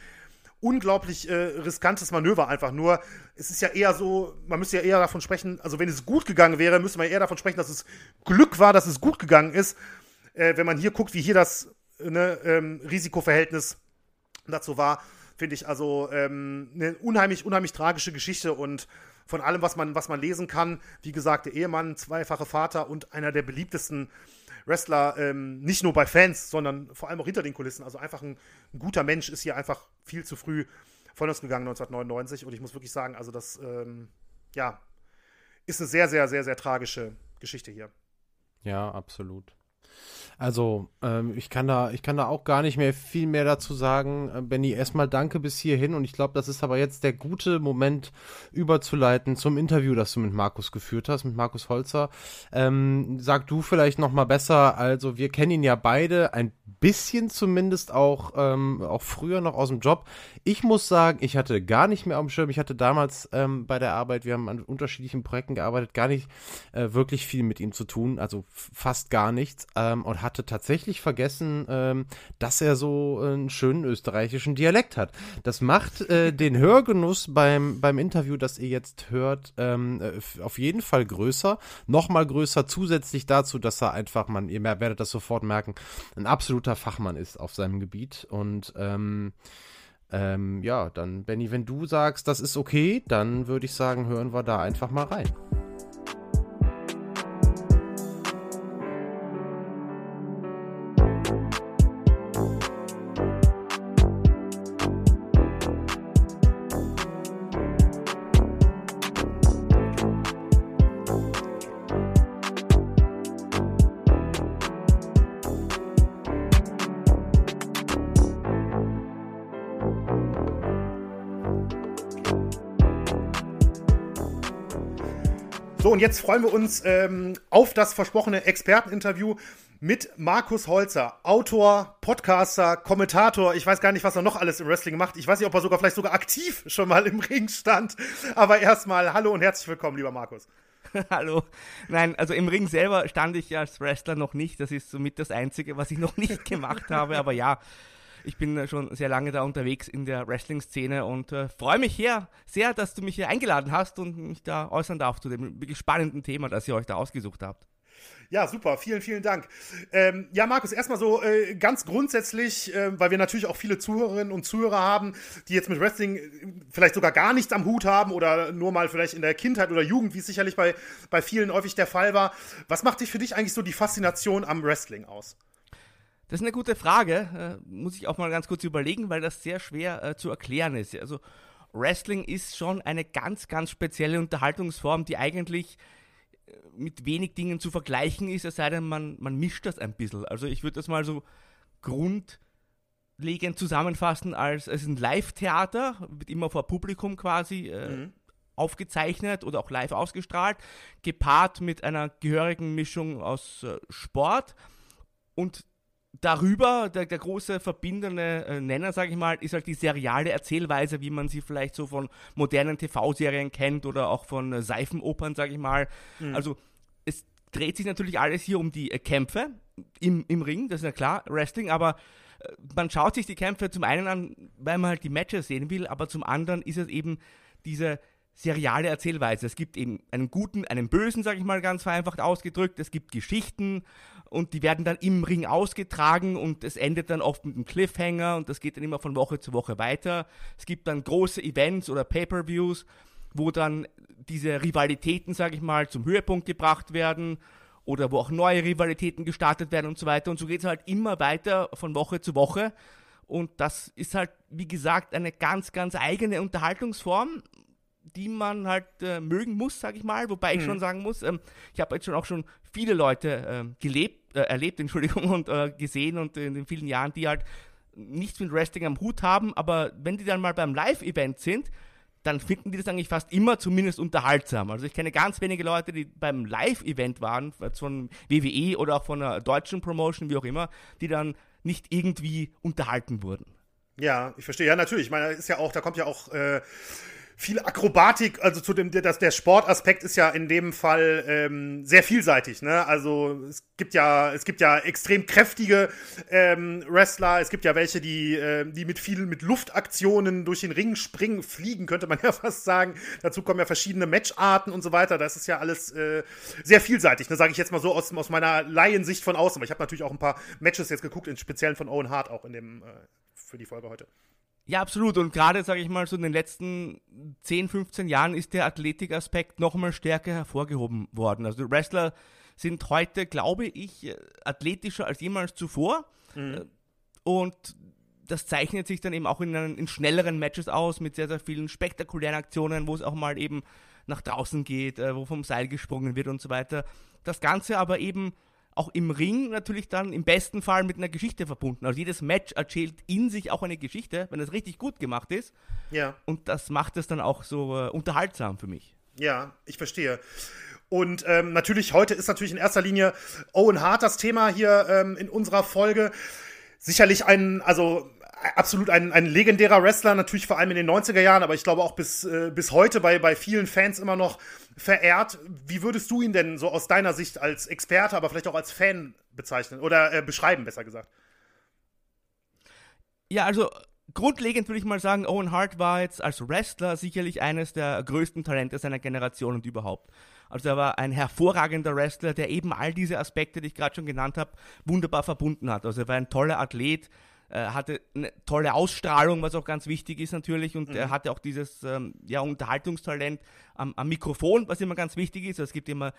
unglaublich äh, riskantes Manöver einfach nur. Es ist ja eher so, man müsste ja eher davon sprechen, also wenn es gut gegangen wäre, müsste man eher davon sprechen, dass es Glück war, dass es gut gegangen ist. Äh, wenn man hier guckt, wie hier das ne, ähm, Risikoverhältnis dazu war, finde ich also ähm, eine unheimlich, unheimlich tragische Geschichte und von allem, was man, was man lesen kann, wie gesagt, der Ehemann, zweifache Vater und einer der beliebtesten Wrestler, ähm, nicht nur bei Fans, sondern vor allem auch hinter den Kulissen. Also einfach ein, ein, guter Mensch ist hier einfach viel zu früh von uns gegangen 1999. Und ich muss wirklich sagen, also das, ähm, ja, ist eine sehr, sehr, sehr, sehr tragische Geschichte hier. Ja, absolut. Also, ähm, ich, kann da, ich kann da auch gar nicht mehr viel mehr dazu sagen. Äh, Benny, erstmal danke bis hierhin und ich glaube, das ist aber jetzt der gute Moment, überzuleiten zum Interview, das du mit Markus geführt hast, mit Markus Holzer. Ähm, sag du vielleicht nochmal besser, also wir kennen ihn ja beide ein bisschen zumindest auch, ähm, auch früher noch aus dem Job. Ich muss sagen, ich hatte gar nicht mehr dem Schirm. Ich hatte damals ähm, bei der Arbeit, wir haben an unterschiedlichen Projekten gearbeitet, gar nicht äh, wirklich viel mit ihm zu tun, also fast gar nichts. Ähm, und hatte tatsächlich vergessen, ähm, dass er so einen schönen österreichischen Dialekt hat. Das macht äh, den Hörgenuss beim, beim Interview, das ihr jetzt hört, ähm, äh, auf jeden Fall größer. Nochmal größer zusätzlich dazu, dass er einfach, man, ihr werdet das sofort merken, ein absoluter Fachmann ist auf seinem Gebiet. Und ähm, ähm, ja, dann, Benny, wenn du sagst, das ist okay, dann würde ich sagen, hören wir da einfach mal rein. Jetzt freuen wir uns ähm, auf das versprochene Experteninterview mit Markus Holzer, Autor, Podcaster, Kommentator. Ich weiß gar nicht, was er noch alles im Wrestling macht. Ich weiß nicht, ob er sogar vielleicht sogar aktiv schon mal im Ring stand. Aber erstmal hallo und herzlich willkommen, lieber Markus. Hallo. Nein, also im Ring selber stand ich als Wrestler noch nicht. Das ist somit das Einzige, was ich noch nicht gemacht habe. Aber ja, ich bin schon sehr lange da unterwegs in der Wrestling-Szene und äh, freue mich hier sehr, dass du mich hier eingeladen hast und mich da äußern darf zu dem wirklich spannenden Thema, das ihr euch da ausgesucht habt. Ja, super. Vielen, vielen Dank. Ähm, ja, Markus, erstmal so äh, ganz grundsätzlich, äh, weil wir natürlich auch viele Zuhörerinnen und Zuhörer haben, die jetzt mit Wrestling äh, vielleicht sogar gar nichts am Hut haben oder nur mal vielleicht in der Kindheit oder Jugend, wie es sicherlich bei, bei vielen häufig der Fall war. Was macht dich für dich eigentlich so die Faszination am Wrestling aus? Das ist eine gute Frage, äh, muss ich auch mal ganz kurz überlegen, weil das sehr schwer äh, zu erklären ist. Also Wrestling ist schon eine ganz, ganz spezielle Unterhaltungsform, die eigentlich äh, mit wenig Dingen zu vergleichen ist, es sei denn, man, man mischt das ein bisschen. Also ich würde das mal so grundlegend zusammenfassen als, als ein Live-Theater, wird immer vor Publikum quasi äh, mhm. aufgezeichnet oder auch live ausgestrahlt, gepaart mit einer gehörigen Mischung aus äh, Sport und darüber, der, der große verbindende äh, Nenner, sage ich mal, ist halt die seriale Erzählweise, wie man sie vielleicht so von modernen TV-Serien kennt oder auch von äh, Seifenopern, sage ich mal. Mhm. Also es dreht sich natürlich alles hier um die äh, Kämpfe im, im Ring, das ist ja klar, Wrestling, aber man schaut sich die Kämpfe zum einen an, weil man halt die Matches sehen will, aber zum anderen ist es eben diese seriale Erzählweise. Es gibt eben einen guten, einen bösen, sage ich mal ganz vereinfacht ausgedrückt. Es gibt Geschichten und die werden dann im Ring ausgetragen und es endet dann oft mit einem Cliffhanger und das geht dann immer von Woche zu Woche weiter. Es gibt dann große Events oder Pay-per-Views, wo dann diese Rivalitäten, sage ich mal, zum Höhepunkt gebracht werden oder wo auch neue Rivalitäten gestartet werden und so weiter. Und so geht es halt immer weiter von Woche zu Woche. Und das ist halt, wie gesagt, eine ganz, ganz eigene Unterhaltungsform die man halt äh, mögen muss, sage ich mal. Wobei ich hm. schon sagen muss, ähm, ich habe jetzt schon auch schon viele Leute ähm, gelebt, äh, erlebt, Entschuldigung, und äh, gesehen und in den vielen Jahren, die halt nichts mit Wrestling am Hut haben, aber wenn die dann mal beim Live-Event sind, dann finden die das eigentlich fast immer zumindest unterhaltsam. Also ich kenne ganz wenige Leute, die beim Live-Event waren, von WWE oder auch von einer deutschen Promotion, wie auch immer, die dann nicht irgendwie unterhalten wurden. Ja, ich verstehe. Ja, natürlich. Ich meine, ist ja auch, da kommt ja auch äh, viel Akrobatik, also zu dem, das, der Sportaspekt ist ja in dem Fall ähm, sehr vielseitig. Ne? Also es gibt ja, es gibt ja extrem kräftige ähm, Wrestler, es gibt ja welche, die, äh, die mit vielen, mit Luftaktionen durch den Ring springen, fliegen, könnte man ja fast sagen. Dazu kommen ja verschiedene Matcharten und so weiter. Das ist ja alles äh, sehr vielseitig, ne? sage ich jetzt mal so aus, aus meiner Laiensicht von außen. Aber ich habe natürlich auch ein paar Matches jetzt geguckt, in speziellen von Owen Hart auch in dem, äh, für die Folge heute. Ja, absolut. Und gerade, sage ich mal, so in den letzten 10, 15 Jahren ist der Athletikaspekt noch mal stärker hervorgehoben worden. Also Wrestler sind heute, glaube ich, athletischer als jemals zuvor. Mhm. Und das zeichnet sich dann eben auch in, in, schnelleren Matches aus, mit sehr, sehr vielen spektakulären Aktionen, wo es auch mal eben nach draußen geht, äh, wo vom Seil gesprungen wird und so weiter. Das Ganze aber eben auch im Ring natürlich dann im besten Fall mit einer Geschichte verbunden. Also jedes Match erzählt in sich auch eine Geschichte, wenn es richtig gut gemacht ist. Ja. Und das macht es dann auch so äh, unterhaltsam für mich. Ja, ich verstehe. Und ähm, natürlich, heute ist natürlich in erster Linie Owen Hart das Thema hier ähm, in unserer Folge. Sicherlich ein, also absolut ein, ein legendärer Wrestler, natürlich vor allem in den 90er Jahren, aber ich glaube auch bis, äh, bis heute bei, bei vielen Fans immer noch verehrt. Wie würdest du ihn denn so aus deiner Sicht als Experte, aber vielleicht auch als Fan bezeichnen oder äh, beschreiben, besser gesagt. Ja, also grundlegend würde ich mal sagen, Owen Hart war jetzt als Wrestler sicherlich eines der größten Talente seiner Generation und überhaupt. Also er war ein hervorragender Wrestler, der eben all diese Aspekte, die ich gerade schon genannt habe, wunderbar verbunden hat. Also er war ein toller Athlet, hatte eine tolle Ausstrahlung, was auch ganz wichtig ist natürlich, und mhm. er hatte auch dieses ähm, ja, Unterhaltungstalent am, am Mikrofon, was immer ganz wichtig ist. Also es gibt immer,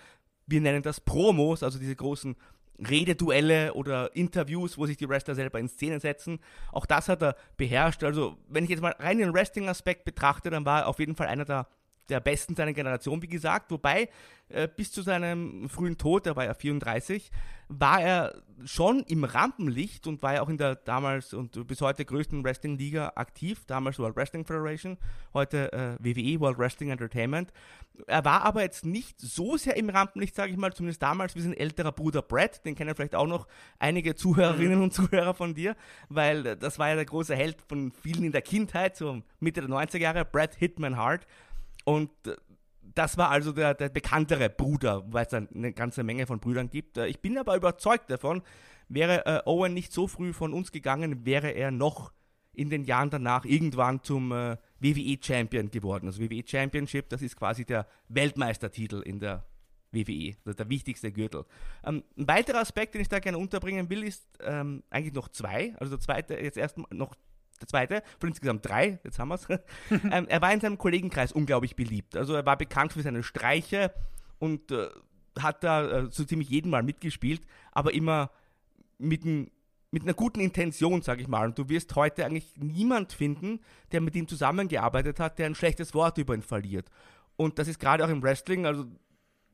wir nennen das Promos, also diese großen Rededuelle oder Interviews, wo sich die Wrestler selber in Szene setzen. Auch das hat er beherrscht. Also, wenn ich jetzt mal rein den Wrestling-Aspekt betrachte, dann war er auf jeden Fall einer der, der Besten seiner Generation, wie gesagt. Wobei, äh, bis zu seinem frühen Tod, da war er 34, war er schon im Rampenlicht und war ja auch in der damals und bis heute größten Wrestling-Liga aktiv, damals World Wrestling Federation, heute äh, WWE, World Wrestling Entertainment. Er war aber jetzt nicht so sehr im Rampenlicht, sage ich mal, zumindest damals wie sein älterer Bruder Brett, den kennen vielleicht auch noch einige Zuhörerinnen mhm. und Zuhörer von dir, weil das war ja der große Held von vielen in der Kindheit, so Mitte der 90er Jahre, Brett Hitman Hart. Und äh, das war also der, der bekanntere Bruder, weil es eine ganze Menge von Brüdern gibt. Äh, ich bin aber überzeugt davon, wäre äh, Owen nicht so früh von uns gegangen, wäre er noch in den Jahren danach irgendwann zum äh, WWE Champion geworden. Also WWE Championship, das ist quasi der Weltmeistertitel in der WWE, also der wichtigste Gürtel. Ähm, ein weiterer Aspekt, den ich da gerne unterbringen will, ist ähm, eigentlich noch zwei. Also der zweite, jetzt erst noch der zweite, von insgesamt drei, jetzt haben wir es. ähm, er war in seinem Kollegenkreis unglaublich beliebt. Also er war bekannt für seine Streiche und äh, hat da äh, so ziemlich jeden Mal mitgespielt, aber immer mit, ein, mit einer guten Intention, sage ich mal. Und du wirst heute eigentlich niemand finden, der mit ihm zusammengearbeitet hat, der ein schlechtes Wort über ihn verliert. Und das ist gerade auch im Wrestling, also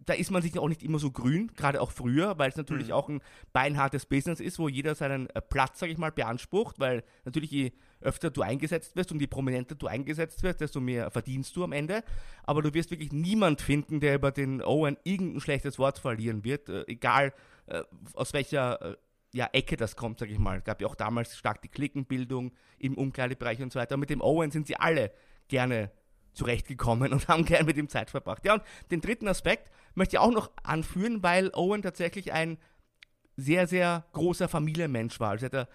da ist man sich auch nicht immer so grün, gerade auch früher, weil es natürlich mhm. auch ein beinhartes Business ist, wo jeder seinen äh, Platz, sage ich mal, beansprucht, weil natürlich je öfter du eingesetzt wirst und je prominenter du eingesetzt wirst, desto mehr verdienst du am Ende. Aber du wirst wirklich niemand finden, der über den Owen irgendein schlechtes Wort verlieren wird, äh, egal äh, aus welcher äh, ja, Ecke das kommt, sage ich mal. Es gab ja auch damals stark die Klickenbildung im Umkleidebereich und so weiter. Mit dem Owen sind sie alle gerne zurechtgekommen und haben gern mit ihm Zeit verbracht. Ja, und den dritten Aspekt möchte ich auch noch anführen, weil Owen tatsächlich ein sehr, sehr großer Familienmensch war. Also er hat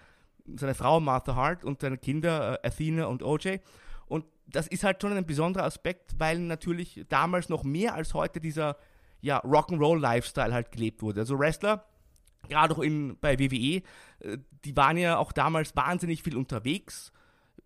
seine Frau Martha Hart und seine Kinder äh, Athena und OJ. Und das ist halt schon ein besonderer Aspekt, weil natürlich damals noch mehr als heute dieser ja, Rock'n'Roll-Lifestyle halt gelebt wurde. Also Wrestler, gerade auch in, bei WWE, äh, die waren ja auch damals wahnsinnig viel unterwegs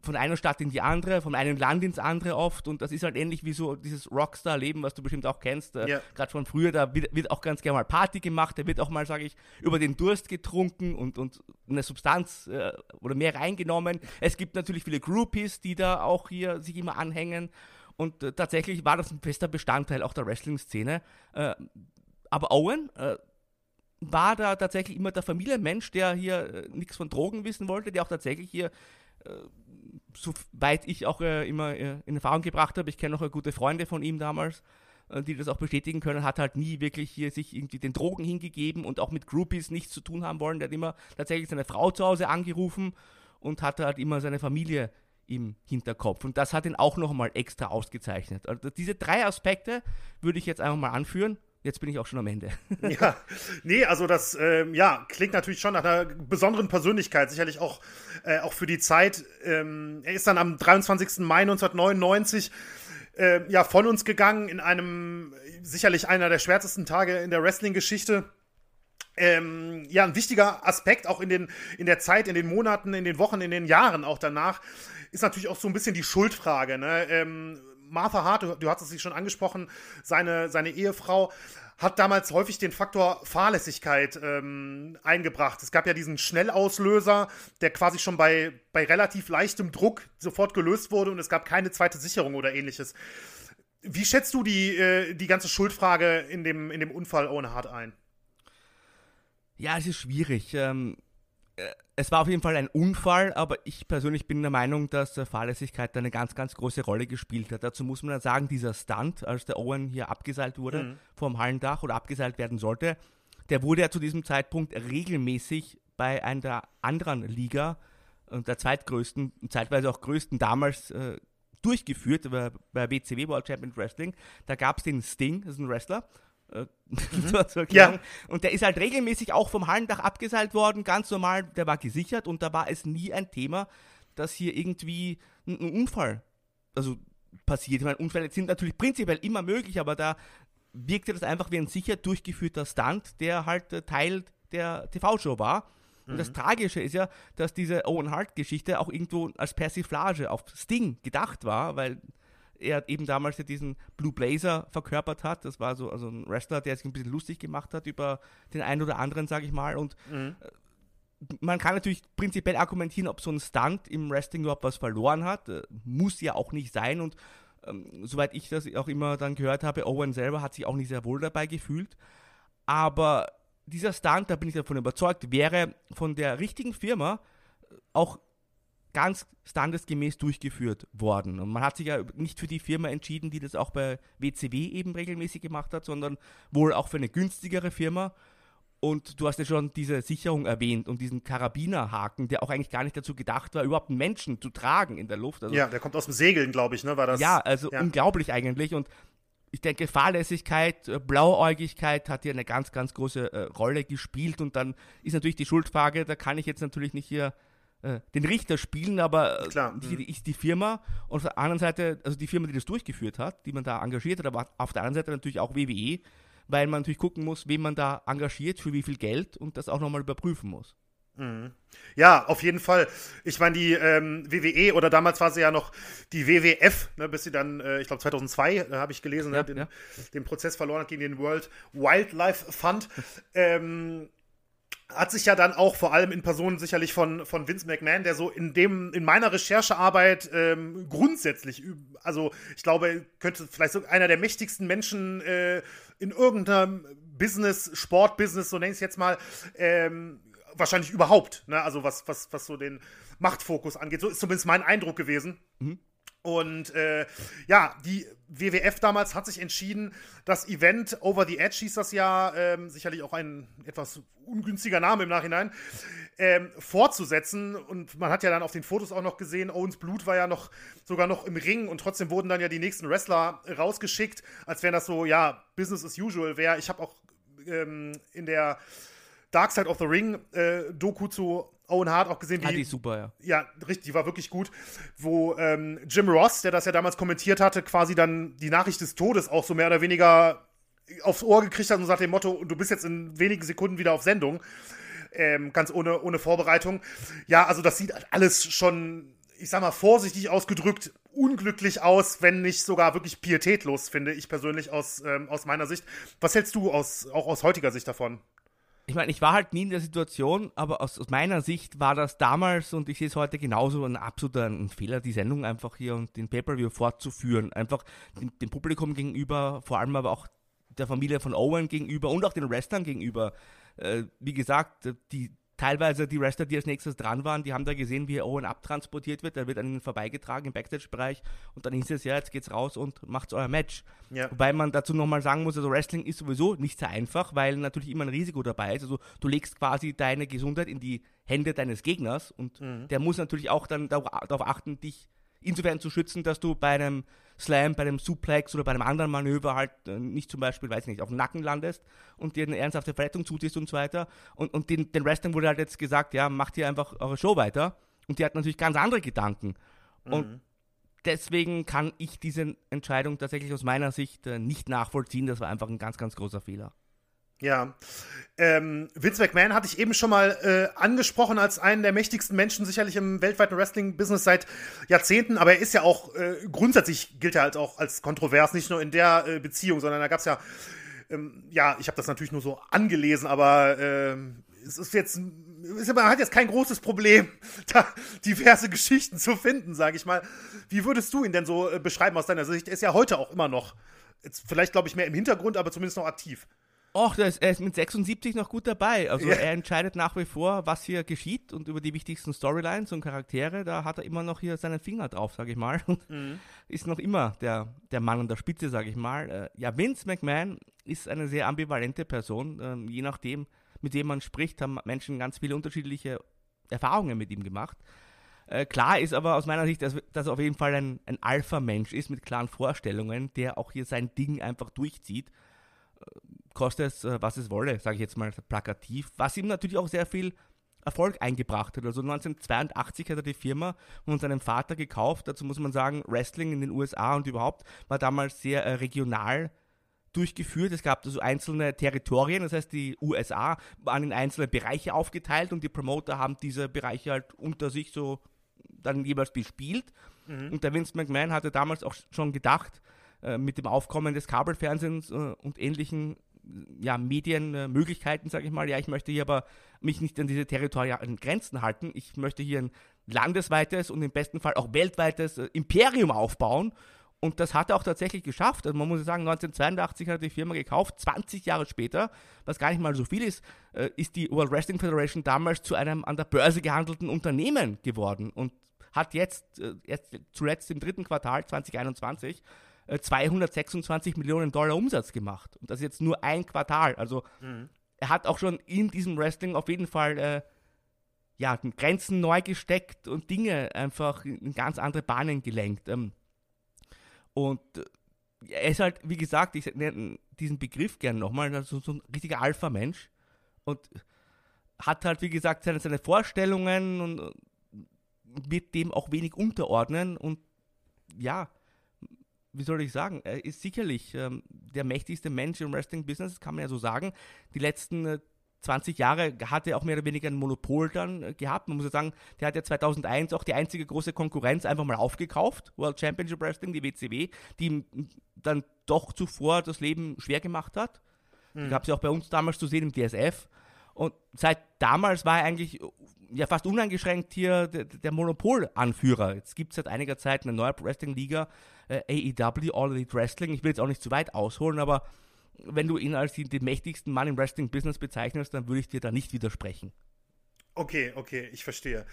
von einer Stadt in die andere, von einem Land ins andere oft und das ist halt ähnlich wie so dieses Rockstar-Leben, was du bestimmt auch kennst, äh, ja. gerade von früher, da wird, wird, auch ganz gerne mal Party gemacht, da wird auch mal, sage ich, über den Durst getrunken und, und eine Substanz äh, oder mehr reingenommen. Es gibt natürlich viele Groupies, die da auch hier sich immer anhängen und äh, tatsächlich war das ein fester Bestandteil auch der Wrestling-Szene. Äh, aber Owen, äh, war da tatsächlich immer der Familienmensch, der hier nichts von Drogen wissen wollte, der auch tatsächlich hier soweit ich auch äh, immer äh, in Erfahrung gebracht habe, ich kenne noch gute Freunde von ihm damals, äh, die das auch bestätigen können, hat halt nie wirklich hier sich irgendwie den Drogen hingegeben und auch mit Groupies nichts zu tun haben wollen. Der hat immer tatsächlich seine Frau zu Hause angerufen und hatte halt immer seine Familie im Hinterkopf. Und das hat ihn auch nochmal extra ausgezeichnet. Also diese drei Aspekte würde ich jetzt einfach mal anführen. Jetzt bin ich auch schon am Ende. ja, nee, also das ähm, ja, klingt natürlich schon nach einer besonderen Persönlichkeit, sicherlich auch, äh, auch für die Zeit. Ähm, er ist dann am 23. Mai 1999 äh, ja, von uns gegangen in einem sicherlich einer der schwärzesten Tage in der Wrestling-Geschichte. Ähm, ja, ein wichtiger Aspekt auch in, den, in der Zeit, in den Monaten, in den Wochen, in den Jahren auch danach, ist natürlich auch so ein bisschen die Schuldfrage. Ne? Ähm, Martha Hart, du, du hast es schon angesprochen, seine, seine Ehefrau, hat damals häufig den Faktor Fahrlässigkeit ähm, eingebracht. Es gab ja diesen Schnellauslöser, der quasi schon bei, bei relativ leichtem Druck sofort gelöst wurde und es gab keine zweite Sicherung oder ähnliches. Wie schätzt du die, äh, die ganze Schuldfrage in dem, in dem Unfall ohne Hart ein? Ja, es ist schwierig. Ähm, äh, es war auf jeden Fall ein Unfall, aber ich persönlich bin der Meinung, dass Fahrlässigkeit eine ganz, ganz große Rolle gespielt hat. Dazu muss man dann sagen, dieser Stunt, als der Owen hier abgeseilt wurde mhm. vom Hallendach oder abgeseilt werden sollte, der wurde ja zu diesem Zeitpunkt regelmäßig bei einer anderen Liga, äh, der zweitgrößten, zeitweise auch größten damals, äh, durchgeführt, bei, bei WCW World Champion Wrestling. Da gab es den Sting, das ist ein Wrestler, Äh, mhm. ja. Und der ist halt regelmäßig auch vom Hallendach abgeseilt worden, ganz normal, der war gesichert und da war es nie ein Thema, dass hier irgendwie ein, ein Unfall, also passiert. Ich meine, Unfälle sind natürlich prinzipiell immer möglich, aber da wirkte das einfach wie ein sicher durchgeführter Stunt, der halt äh, Teil der TV-Show war. Und mhm. das Tragische ist ja, dass diese Owen Hart-Geschichte auch irgendwo als Persiflage auf Sting gedacht war, weil er eben damals ja diesen Blue Blazer verkörpert hat. Das war so also ein Wrestler, der sich ein bisschen lustig gemacht hat über den einen oder anderen, sage ich mal. Und mhm. Äh, man kann natürlich prinzipiell argumentieren, ob so ein Stunt im Wrestling überhaupt was verloren hat. Äh, muss ja auch nicht sein. Und ähm, soweit ich das auch immer dann gehört habe, Owen selber hat sich auch nicht sehr wohl dabei gefühlt. Aber dieser Stunt, da bin ich davon überzeugt, wäre von der richtigen Firma auch ganz standesgemäß durchgeführt worden. Und man hat sich ja nicht für die Firma entschieden, die das auch bei WCW eben regelmäßig gemacht hat, sondern wohl auch für eine günstigere Firma. Und du hast ja schon diese Sicherung erwähnt und diesen Karabinerhaken, der auch eigentlich gar nicht dazu gedacht war, überhaupt einen Menschen zu tragen in der Luft. Also, ja, der kommt aus dem Segeln, glaube ich, ne? War das? Ja, also ja. unglaublich eigentlich. Und ich denke, Fahrlässigkeit, äh, Blauäugigkeit hat hier eine ganz, ganz große äh, Rolle gespielt. Und dann ist natürlich die Schuldfrage, da kann ich jetzt natürlich nicht hier äh, den Richter spielen, aber äh, Klar, die, die, ist die Firma. Und auf der anderen Seite, also die Firma, die das durchgeführt hat, die man da engagiert hat, aber auf der anderen Seite natürlich auch WWE, weil man natürlich gucken muss, wen man da engagiert, für wie viel Geld und das auch nochmal überprüfen muss. Mhm. Ja, auf jeden Fall. Ich meine, die ähm, WWE oder damals war sie ja noch die WWF, ne, bis sie dann, äh, ich glaube 2002, äh, habe ich gelesen, ne, ja, ne, den, ja. den, Prozess verloren hat gegen den World Wildlife Fund. ähm, hat sich ja dann auch vor allem in Personen sicherlich von, von Vince McMahon, der so in dem, in meiner Recherchearbeit ähm, grundsätzlich, also ich glaube, könnte vielleicht so einer der mächtigsten Menschen äh, in irgendeinem Business, Sportbusiness, so nenne ich es jetzt mal, ähm, wahrscheinlich überhaupt, ne? Also was, was, was so den Machtfokus angeht. So ist zumindest mein Eindruck gewesen. Mhm. Und äh, ja, die WWF damals hat sich entschieden, das Event Over the Edge hieß das ja, ähm, sicherlich auch ein etwas ungünstiger Name im Nachhinein, ähm, fortzusetzen. Und man hat ja dann auf den Fotos auch noch gesehen, Owens Blut war ja noch sogar noch im Ring und trotzdem wurden dann ja die nächsten Wrestler rausgeschickt, als wären das so, ja, Business as usual wäre. Ich habe auch ähm, in der Dark Side of the Ring äh, Doku zu Owen Hart auch gesehen, wie. Ah, die super, ja. Ja, richtig, die war wirklich gut. Wo ähm, Jim Ross, der das ja damals kommentiert hatte, quasi dann die Nachricht des Todes auch so mehr oder weniger aufs Ohr gekriegt hat und sagt dem Motto, du bist jetzt in wenigen Sekunden wieder auf Sendung. Ähm, ganz ohne, ohne Vorbereitung. Ja, also das sieht alles schon, ich sag mal, vorsichtig ausgedrückt, unglücklich aus, wenn nicht sogar wirklich pietätlos, finde ich persönlich aus, ähm, aus meiner Sicht. Was hältst du aus, auch aus heutiger Sicht davon? Ich meine, ich war halt nie in der Situation, aber aus, aus, meiner Sicht war das damals und ich sehe es heute genauso ein absoluter Fehler, die Sendung einfach hier und den Pay-Per-View fortzuführen. Einfach dem, dem, Publikum gegenüber, vor allem aber auch der Familie von Owen gegenüber und auch den Wrestlern gegenüber. Äh, wie gesagt, die, teilweise die Wrestler, die als nächstes dran waren, die haben da gesehen, wie Owen abtransportiert wird. Er wird an ihnen vorbeigetragen im Backstage-Bereich und dann hieß es ja, jetzt geht's raus und macht's euer Match. Ja. Wobei man dazu nochmal sagen muss, also Wrestling ist sowieso nicht sehr einfach, weil natürlich immer ein Risiko dabei ist. Also du legst quasi deine Gesundheit in die Hände deines Gegners und mhm. der muss natürlich auch dann darauf achten, dich insofern zu schützen, dass du bei einem Slam, bei einem Suplex oder bei einem anderen Manöver halt äh, nicht zum Beispiel, weiß ich nicht, auf dem Nacken landest und dir eine ernsthafte Verletzung zutust und so weiter. Und, und den, den Wrestlern wurde halt jetzt gesagt, ja, macht hier einfach eure Show weiter. Und die hatten natürlich ganz andere Gedanken. Mhm. Und deswegen kann ich diese Entscheidung tatsächlich aus meiner Sicht äh, nicht nachvollziehen. Das war einfach ein ganz, ganz großer Fehler. Ja. Ähm, Vince McMahon hatte ich eben schon mal äh, angesprochen als einen der mächtigsten Menschen, sicherlich im weltweiten Wrestling-Business seit Jahrzehnten, aber er ist ja auch, äh, grundsätzlich gilt er halt auch als kontrovers, nicht nur in der äh, Beziehung, sondern da gab es ja, ähm, ja, ich habe das natürlich nur so angelesen, aber ähm, es ist jetzt, man hat jetzt kein großes Problem, da diverse Geschichten zu finden, sage ich mal. Wie würdest du ihn denn so äh, beschreiben aus deiner Sicht? Er ist ja heute auch immer noch, jetzt vielleicht glaube ich mehr im Hintergrund, aber zumindest noch aktiv. Er ist, er ist mit 76 noch gut dabei. Also ja. er entscheidet nach wie vor, was hier geschieht und über die wichtigsten Storylines und Charaktere, da hat er immer noch hier seinen Finger drauf, sage ich mal. Und mhm. ist noch immer der, der Mann an der Spitze, sage ich mal. Äh, ja, Vince McMahon ist eine sehr ambivalente Person. Ähm, je nachdem, mit wem man spricht, haben Menschen ganz viele unterschiedliche Erfahrungen mit ihm gemacht. Äh, klar ist aber aus meiner Sicht, dass, dass er auf jeden Fall ein, ein Alpha-Mensch ist mit klaren Vorstellungen, der auch hier sein Ding einfach durchzieht koste es, äh, was es wolle, sage ich jetzt mal plakativ, was ihm natürlich auch sehr viel Erfolg eingebracht hat. Also 1982 hat er die Firma von seinem Vater gekauft. Dazu muss man sagen, Wrestling in den USA und überhaupt war damals sehr äh, regional durchgeführt. Es gab also einzelne Territorien, das heißt die USA waren in einzelne Bereiche aufgeteilt und die Promoter haben diese Bereiche halt unter sich so dann jeweils bespielt. Mhm. Und der Vince McMahon hatte damals auch schon gedacht, äh, mit dem Aufkommen des Kabelfernsehens äh, und ähnlichen ja, Medienmöglichkeiten, sage ich mal. Ja, ich möchte hier aber mich nicht an diese territorialen Grenzen halten. Ich möchte hier ein landesweites und im besten Fall auch weltweites äh, Imperium aufbauen. Und das hat er auch tatsächlich geschafft. Also man muss sagen, 1982 hat er die Firma gekauft. 20 Jahre später, was gar nicht mal so viel ist, äh, ist die World Wrestling Federation damals zu einem an der Börse gehandelten Unternehmen geworden und hat jetzt, äh, erst zuletzt im dritten Quartal 2021 226 äh, Millionen Dollar Umsatz gemacht. Und das ist jetzt nur ein Quartal. Also mhm. er hat auch schon in diesem Wrestling auf jeden Fall äh, ja, Grenzen neu gesteckt und Dinge einfach in ganz andere Bahnen gelenkt. Ähm, und äh, er ist halt, wie gesagt, ich nenne diesen Begriff gerne nochmal, also so ein richtiger Alpha-Mensch. Und hat halt, wie gesagt, seine, seine Vorstellungen und wird dem auch wenig unterordnen. Und ja, wie soll ich sagen, er ist sicherlich ähm, der mächtigste Mensch im Wrestling-Business, kann man ja so sagen. Die letzten äh, 20 Jahre hat er auch mehr oder weniger ein Monopol dann äh, gehabt. Man muss ja sagen, der hat ja 2001 auch die einzige große Konkurrenz einfach mal aufgekauft, World Championship Wrestling, die WCW, die ihm dann doch zuvor das Leben schwer gemacht hat. Mhm. Gab es ja auch bei uns damals zu sehen im DSF. Und seit damals war er eigentlich ja fast uneingeschränkt hier der, der Monopolanführer. Jetzt gibt es seit einiger Zeit eine neue Wrestling-Liga, äh, AEW, All Elite Wrestling. Ich will jetzt auch nicht zu weit ausholen, aber wenn du ihn als den, den mächtigsten Mann im Wrestling-Business bezeichnest, dann würde ich dir da nicht widersprechen. Okay, okay, ich verstehe.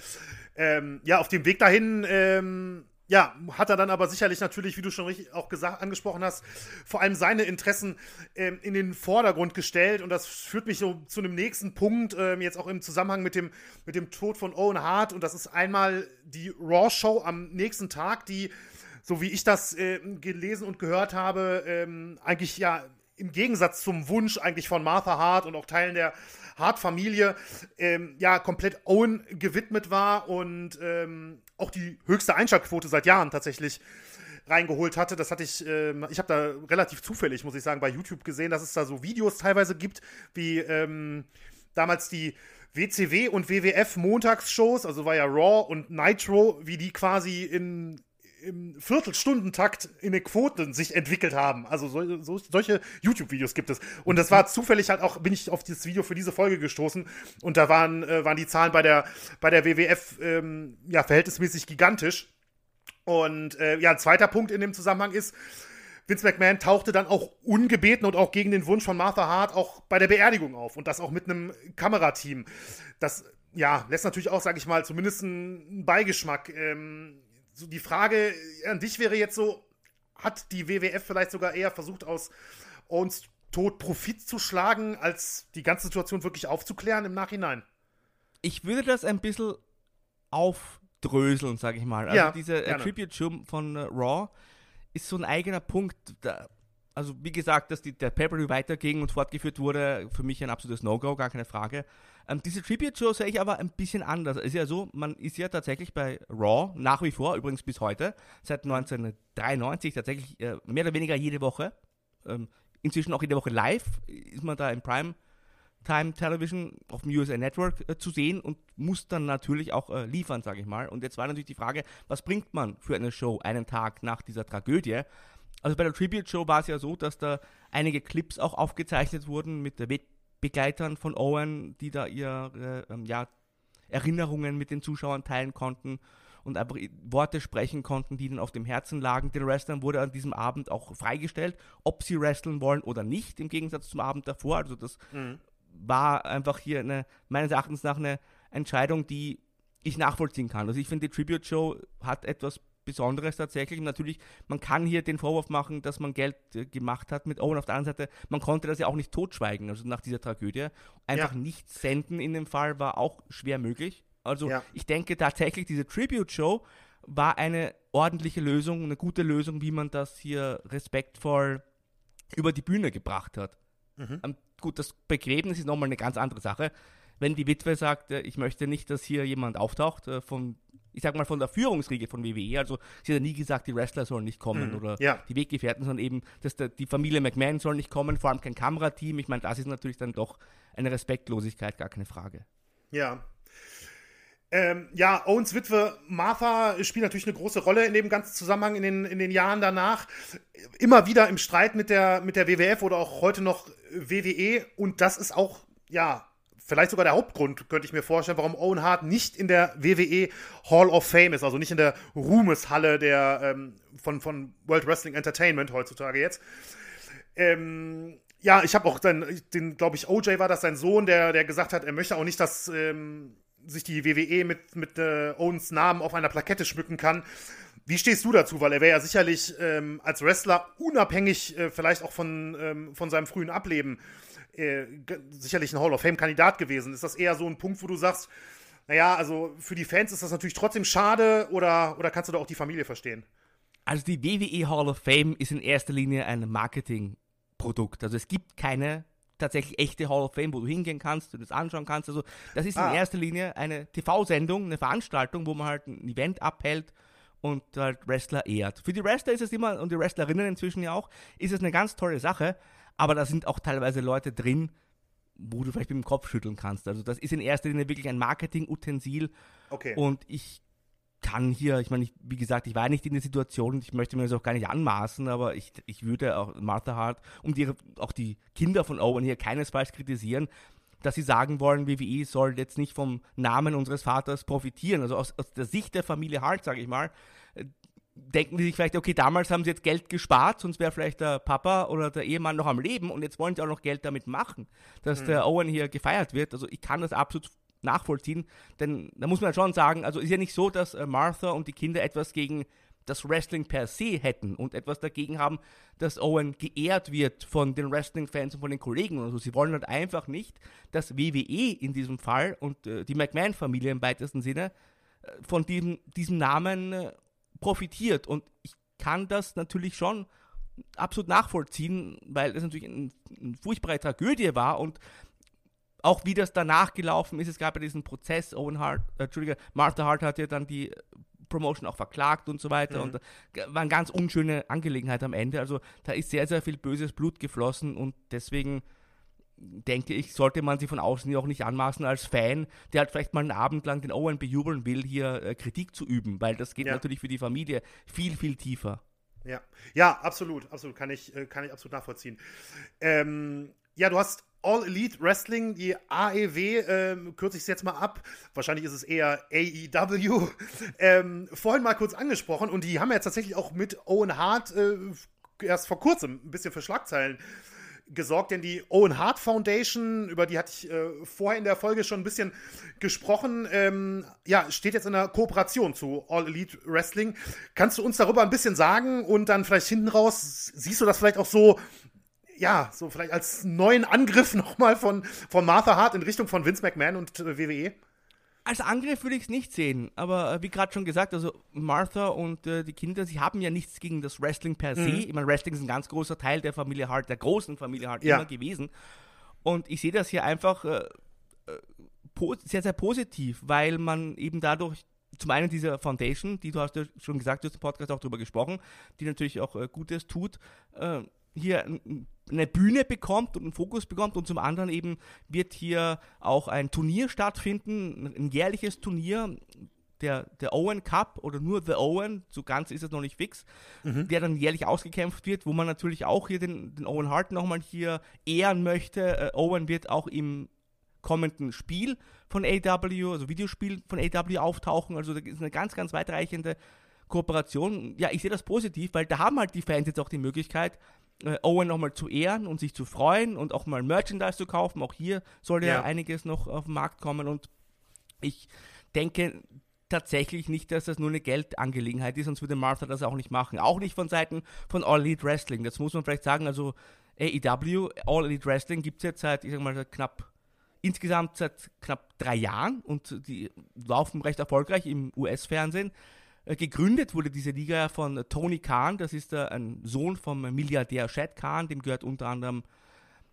Ähm, ja, auf dem Weg dahin ähm, ja, hat er dann aber sicherlich natürlich, wie du schon richtig auch gesagt, angesprochen hast, vor allem seine Interessen ähm, in den Vordergrund gestellt. Und das führt mich so zu einem nächsten Punkt, ähm, jetzt auch im Zusammenhang mit dem, mit dem Tod von Owen Hart. Und das ist einmal die Raw-Show am nächsten Tag, die, so wie ich das äh, gelesen und gehört habe, ähm, eigentlich ja im Gegensatz zum Wunsch eigentlich von Martha Hart und auch Teilen der Hart-Familie ähm, ja komplett Owen gewidmet war und ähm, auch die höchste Einschaltquote seit Jahren tatsächlich reingeholt hatte. Das hatte ich, äh, ich habe da relativ zufällig, muss ich sagen, bei YouTube gesehen, dass es da so Videos teilweise gibt, wie ähm, damals die WCW und WWF Montagsshows, also war ja Raw und Nitro, wie die quasi in im Viertelstundentakt in den Quoten sich entwickelt haben. Also so, so, solche YouTube-Videos gibt es. Und das war zufällig halt auch, bin ich auf dieses Video für diese Folge gestoßen und da waren, äh, waren die Zahlen bei der, bei der WWF ähm, ja verhältnismäßig gigantisch. Und äh, ja, ein zweiter Punkt in dem Zusammenhang ist, Vince McMahon tauchte dann auch ungebeten und auch gegen den Wunsch von Martha Hart auch bei der Beerdigung auf und das auch mit einem Kamerateam. Das ja, lässt natürlich auch, sag ich mal, zumindest einen Beigeschmack. Ähm, so die Frage an dich wäre jetzt so, hat die WWF vielleicht sogar eher versucht, aus uns Tod Profit zu schlagen, als die ganze Situation wirklich aufzuklären im Nachhinein? Ich würde das ein bisschen aufdröseln, sage ich mal. Also ja, diese Attribute-Show von uh, Raw ist so ein eigener Punkt. Da, also wie gesagt, dass die, der Pay-Per-View weiterging und fortgeführt wurde, für mich ein absolutes No-Go, gar keine Frage. Ähm, diese Tribute-Show sehe ich aber ein bisschen anders. Es ist ja so, man ist ja tatsächlich bei Raw nach wie vor, übrigens bis heute, seit 1993 tatsächlich äh, mehr oder weniger jede Woche, ähm, inzwischen auch jede Woche live, ist man da im Prime Time Television auf dem USA Network äh, zu sehen und muss dann natürlich auch äh, liefern, sage ich mal. Und jetzt war natürlich die Frage, was bringt man für eine Show einen Tag nach dieser Tragödie? Also bei der Tribute Show war es ja so, dass da einige Clips auch aufgezeichnet wurden mit der Begleitern von Owen, die da ihre ähm, ja, Erinnerungen mit den Zuschauern teilen konnten und einfach Worte sprechen konnten, die ihnen auf dem Herzen lagen. Den Wrestlern wurde an diesem Abend auch freigestellt, ob sie wresteln wollen oder nicht, im Gegensatz zum Abend davor. Also das mhm. war einfach hier eine, meines Erachtens nach eine Entscheidung, die ich nachvollziehen kann. Also ich finde, die Tribute Show hat etwas Besonderes tatsächlich. Und natürlich, man kann hier den Vorwurf machen, dass man Geld äh, gemacht hat mit Owen. Auf der anderen Seite, man konnte das ja auch nicht totschweigen, also nach dieser Tragödie. Einfach ja. nicht senden in dem Fall war auch schwer möglich. Also ja. ich denke tatsächlich, diese Tribute-Show war eine ordentliche Lösung, eine gute Lösung, wie man das hier respektvoll über die Bühne gebracht hat. Mhm. Ähm, gut, das Begräbnis ist nochmal eine ganz andere Sache. Wenn die Witwe sagt, äh, ich möchte nicht, dass hier jemand auftaucht, äh, von, ich sag mal, von der Führungsriege von WWE, also sie hat ja nie gesagt, die Wrestler sollen nicht kommen mhm. oder ja. die Weggefährten, sondern eben, dass der, die Familie McMahon soll nicht kommen, vor allem kein Kamerateam. Ich meine, das ist natürlich dann doch eine Respektlosigkeit, gar keine Frage. Ja, ähm, ja, Owens Witwe Martha spielt natürlich eine große Rolle in dem ganzen Zusammenhang in den, in den Jahren danach. Immer wieder im Streit mit der, mit der WWF oder auch heute noch WWE. Und das ist auch, ja, vielleicht sogar der Hauptgrund, könnte ich mir vorstellen, warum Owen Hart nicht in der WWE Hall of Fame ist, also nicht in der Ruhmeshalle der, ähm, von, von World Wrestling Entertainment heutzutage jetzt. Ähm, ja, ich habe auch dann, den, glaube ich, OJ war das sein Sohn, der, der gesagt hat, er möchte auch nicht, dass ähm, sich die WWE mit, mit äh, Owens Namen auf einer Plakette schmücken kann. Wie stehst du dazu? Weil er wäre ja sicherlich ähm, als Wrestler unabhängig äh, vielleicht auch von, ähm, von seinem frühen Ableben äh, sicherlich ein Hall of Fame-Kandidat gewesen. Ist das eher so ein Punkt, wo du sagst, naja, also für die Fans ist das natürlich trotzdem schade oder, oder kannst du da auch die Familie verstehen? Also die WWE Hall of Fame ist in erster Linie ein Marketingprodukt. Also es gibt keine tatsächlich echte Hall of Fame, wo du hingehen kannst, du das anschauen kannst. Also das ist ah. in erster Linie eine TV-Sendung, eine Veranstaltung, wo man halt ein Event abhält und halt Wrestler ehrt. Für die Wrestler ist es immer, und die Wrestlerinnen inzwischen ja auch, ist es eine ganz tolle Sache, aber da sind auch teilweise Leute drin, wo du vielleicht mit dem Kopf schütteln kannst. Also das ist in erster Linie wirklich ein Marketing-Utensil. Okay. Und ich kann hier, ich meine, wie gesagt, ich war nicht in der Situation und ich möchte mir das auch gar nicht anmaßen, aber ich, ich würde auch Martha Hart und die, auch die Kinder von Owen hier keinesfalls kritisieren, dass sie sagen wollen, WWE soll jetzt nicht vom Namen unseres Vaters profitieren. Also aus, aus der Sicht der Familie Hart, sage ich mal, denken die sich vielleicht, okay, damals haben sie jetzt Geld gespart, sonst wäre vielleicht der Papa oder der Ehemann noch am Leben und jetzt wollen sie auch noch Geld damit machen, dass mhm. der Owen hier gefeiert wird. Also ich kann das absolut nachvollziehen. Denn da muss man schon sagen, also ist ja nicht so, dass äh, Martha und die Kinder etwas gegen das Wrestling per se hätten und etwas dagegen haben, dass Owen geehrt wird von den Wrestling-Fans und von den Kollegen und so. Sie wollen halt einfach nicht, dass WWE in diesem Fall und äh, die McMahon-Familie im weitesten Sinne äh, von diesem, diesem Namen äh, profitiert. Und ich kann das natürlich schon absolut nachvollziehen, weil es natürlich eine ein furchtbare Tragödie war und auch wie das danach gelaufen ist, es gab ja diesen Prozess, Owen Hart, äh, Entschuldige, Martha Hart hat ja dann die Promotion auch verklagt und so weiter mhm. und war eine ganz unschöne Angelegenheit am Ende. Also da ist sehr, sehr viel böses Blut geflossen und deswegen denke ich, sollte man sich von außen ja auch nicht anmaßen als Fan, der halt vielleicht mal einen Abend lang den Owen bejubeln will, hier äh, Kritik zu üben, weil das geht ja. natürlich für die Familie viel, viel tiefer. Ja, ja, absolut, absolut, kann ich, äh, kann ich absolut nachvollziehen. Ähm, ja, du hast All Elite Wrestling, die AEW, ähm, kürze ich es jetzt mal ab. Wahrscheinlich ist es eher AEW. Ähm, vorhin mal kurz angesprochen und die haben ja jetzt tatsächlich auch mit Owen Hart äh, erst vor kurzem ein bisschen für Schlagzeilen gesorgt, denn die Owen Hart Foundation, über die hatte ich äh, vorher in der Folge schon ein bisschen gesprochen, ähm, ja, steht jetzt in einer Kooperation zu All Elite Wrestling. Kannst du uns darüber ein bisschen sagen und dann vielleicht hinten raus, siehst du das vielleicht auch so, ja, so vielleicht als neuen Angriff nochmal von, von Martha Hart in Richtung von Vince McMahon und äh, WWE? Als Angriff würde ich es nicht sehen, aber äh, wie gerade schon gesagt, also Martha und äh, die Kinder, sie haben ja nichts gegen das Wrestling per se. Mhm. Ich meine, Wrestling ist ein ganz großer Teil der Familie Hart, der großen Familie Hart ja. immer gewesen. Und ich sehe das hier einfach äh, äh sehr, sehr positiv, weil man eben dadurch zum einen diese Foundation, die du hast ja schon gesagt, du hast im Podcast auch darüber gesprochen, die natürlich auch äh, Gutes tut, äh, hier eine Bühne bekommt und einen Fokus bekommt und zum anderen eben wird hier auch ein Turnier stattfinden, ein jährliches Turnier, der, der Owen Cup oder nur The Owen, so ganz ist es noch nicht fix, mhm. der dann jährlich ausgekämpft wird, wo man natürlich auch hier den, den Owen Hart nochmal hier ehren möchte. Äh, Owen wird auch im kommenden Spiel von AW, also Videospiel von AW auftauchen, also da ist eine ganz, ganz weitreichende Kooperation. Ja, ich sehe das positiv, weil da haben halt die Fans jetzt auch die Möglichkeit, äh, Owen nochmal zu ehren und sich zu freuen und auch mal Merchandise zu kaufen. Auch hier sollte ja. ja einiges noch auf den Markt kommen und ich denke tatsächlich nicht, dass das nur eine Geldangelegenheit ist, sonst würde Martha das auch nicht machen. Auch nicht von Seiten von All Elite Wrestling. Das muss man vielleicht sagen. Also AEW, All Elite Wrestling gibt es jetzt seit, ich sag mal, seit knapp insgesamt seit knapp drei Jahren und die laufen recht erfolgreich im US-Fernsehen. Äh, gegründet wurde diese Liga von Tony Khan, das ist ein Sohn vom Milliardär Shad Khan, dem gehört unter anderem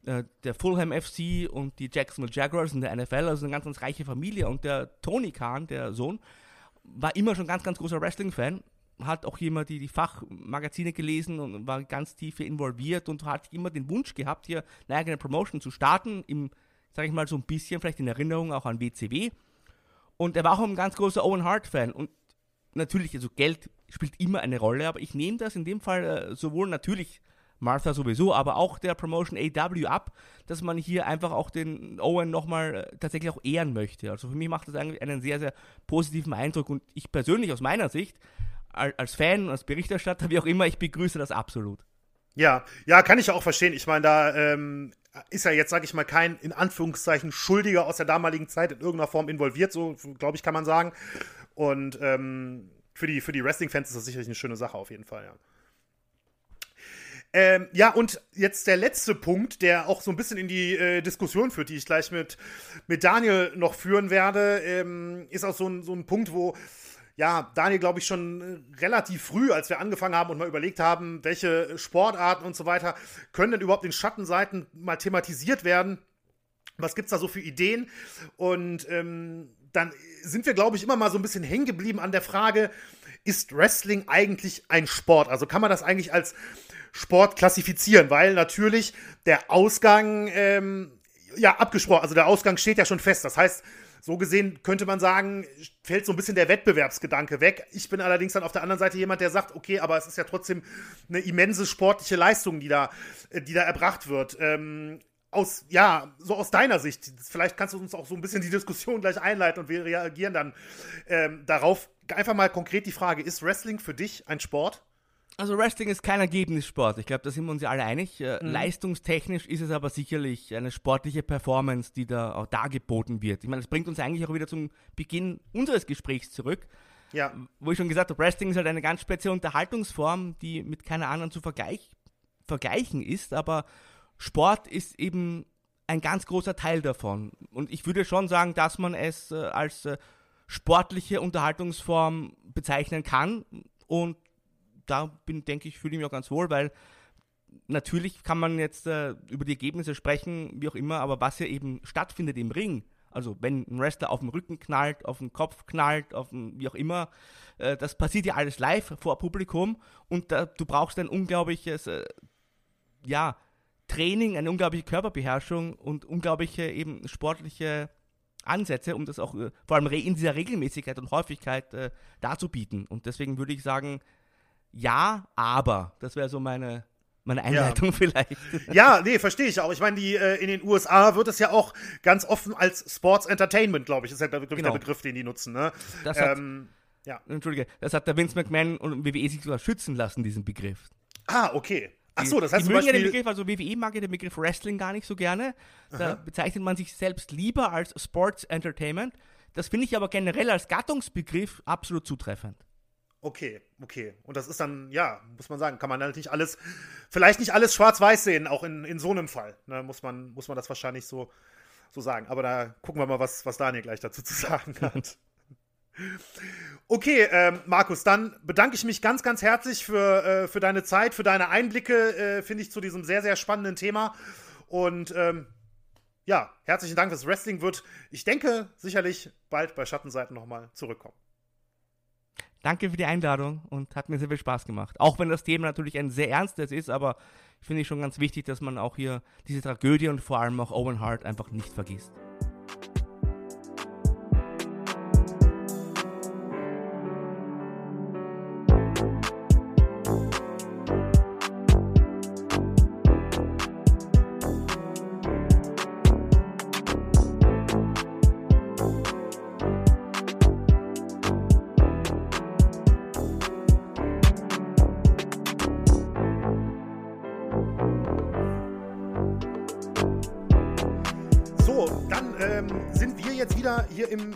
äh, der Fulham FC und die Jacksonville Jaguars in der NFL, also eine ganz, ganz reiche Familie. Und der Tony Khan, der Sohn, war immer schon ganz, ganz großer Wrestling-Fan. Hat auch immer die, die Fachmagazine gelesen und war ganz tief involviert und hat immer den Wunsch gehabt, hier eine eigene Promotion zu starten. Im, sag ich mal, so ein bisschen vielleicht in Erinnerung auch an WCW. Und er war auch ein ganz großer Owen Hart-Fan. Und natürlich, also Geld spielt immer eine Rolle, aber ich nehme das in dem Fall äh, sowohl natürlich Martha sowieso, aber auch der Promotion AW ab, dass man hier einfach auch den Owen nochmal äh, tatsächlich auch ehren möchte. Also für mich macht das eigentlich einen sehr, sehr positiven Eindruck und ich persönlich aus meiner Sicht, als Fan, als Berichterstatter, wie auch immer, ich begrüße das absolut. Ja, ja, kann ich auch verstehen. Ich meine, da ähm, ist ja jetzt, sage ich mal, kein in Anführungszeichen Schuldiger aus der damaligen Zeit in irgendeiner Form involviert, so glaube ich, kann man sagen. Und ähm, für die, für die Wrestling-Fans ist das sicherlich eine schöne Sache auf jeden Fall, ja. Ähm, ja, und jetzt der letzte Punkt, der auch so ein bisschen in die äh, Diskussion führt, die ich gleich mit, mit Daniel noch führen werde, ähm, ist auch so ein, so ein Punkt, wo ja, Daniel, glaube ich, schon äh, relativ früh, als wir angefangen haben und mal überlegt haben, welche Sportarten und so weiter können denn überhaupt in Schattenseiten mal thematisiert werden. Was gibt es da so für Ideen? Und ähm, dann sind wir, glaube ich, immer mal so ein bisschen hängen geblieben an der Frage, ist Wrestling eigentlich ein Sport? Also kann man das eigentlich als Sport klassifizieren, weil natürlich der Ausgang ähm, ja abgesprochen, also der Ausgang steht ja schon fest. Das heißt, so gesehen könnte man sagen, fällt so ein bisschen der Wettbewerbsgedanke weg. Ich bin allerdings dann auf der anderen Seite jemand, der sagt, okay, aber es ist ja trotzdem eine immense sportliche Leistung, die da, äh, die da erbracht wird. Ähm, aus, ja, so aus deiner Sicht, vielleicht kannst du uns auch so ein bisschen die Diskussion gleich einleiten und wir reagieren dann ähm, darauf. Einfach mal konkret die Frage, ist Wrestling für dich ein Sport? Also Wrestling ist kein Ergebnissport. Ich glaube, da sind wir uns ja alle einig. Äh, mhm. Leistungstechnisch ist es aber sicherlich eine sportliche Performance, die da auch dargeboten wird. Ich meine, das bringt uns eigentlich auch wieder zum Beginn unseres Gesprächs zurück. Ja. Wo ich schon gesagt habe, Wrestling ist halt eine ganz spezielle Unterhaltungsform, die mit keiner anderen zu vergleich vergleichen ist, aber Sport ist eben ein ganz großer Teil davon. Und ich würde schon sagen, dass man es äh, als äh, sportliche Unterhaltungsform bezeichnen kann. Und da bin, denke ich, fühle ich mich auch ganz wohl, weil natürlich kann man jetzt äh, über die Ergebnisse sprechen, wie auch immer, aber was ja eben stattfindet im Ring, also wenn ein Wrestler auf den Rücken knallt, auf den Kopf knallt, auf den, wie auch immer, das passiert ja alles live vor Publikum und äh, du brauchst ein unglaubliches, ja, Training, eine unglaubliche Körperbeherrschung und unglaubliche eben sportliche Ansätze, um das auch äh, vor allem in dieser Regelmäßigkeit und Häufigkeit äh, darzubieten. Und deswegen würde ich sagen, ja, aber. Das wäre so meine, meine Einleitung ja. vielleicht. Ja, nee, verstehe ich auch. Ich meine, die äh, in den USA wird es ja auch ganz offen als Sports Entertainment, glaube ich, ist ja genau. der Begriff, den die nutzen. Ne? Das hat, ähm, ja. Entschuldige, das hat der Vince McMahon und WWE sich sogar schützen lassen, diesen Begriff. Ah, okay. Ach so, das heißt die mögen ja den Begriff, also WWE mag ja den Begriff Wrestling gar nicht so gerne. Da Aha. bezeichnet man sich selbst lieber als Sports Entertainment. Das finde ich aber generell als Gattungsbegriff absolut zutreffend. Okay, okay. Und das ist dann, ja, muss man sagen, kann man halt nicht alles, vielleicht nicht alles schwarz-weiß sehen, auch in, in so einem Fall. Ne, muss, man, muss man das wahrscheinlich so, so sagen. Aber da gucken wir mal, was, was Daniel gleich dazu zu sagen hat. Okay, ähm, Markus, dann bedanke ich mich ganz, ganz herzlich für, äh, für deine Zeit, für deine Einblicke, äh, finde ich, zu diesem sehr, sehr spannenden Thema. Und ähm, ja, herzlichen Dank. Das Wrestling wird, ich denke, sicherlich bald bei Schattenseiten nochmal zurückkommen. Danke für die Einladung und hat mir sehr viel Spaß gemacht. Auch wenn das Thema natürlich ein sehr ernstes ist, aber finde ich schon ganz wichtig, dass man auch hier diese Tragödie und vor allem auch Owen Hart einfach nicht vergisst.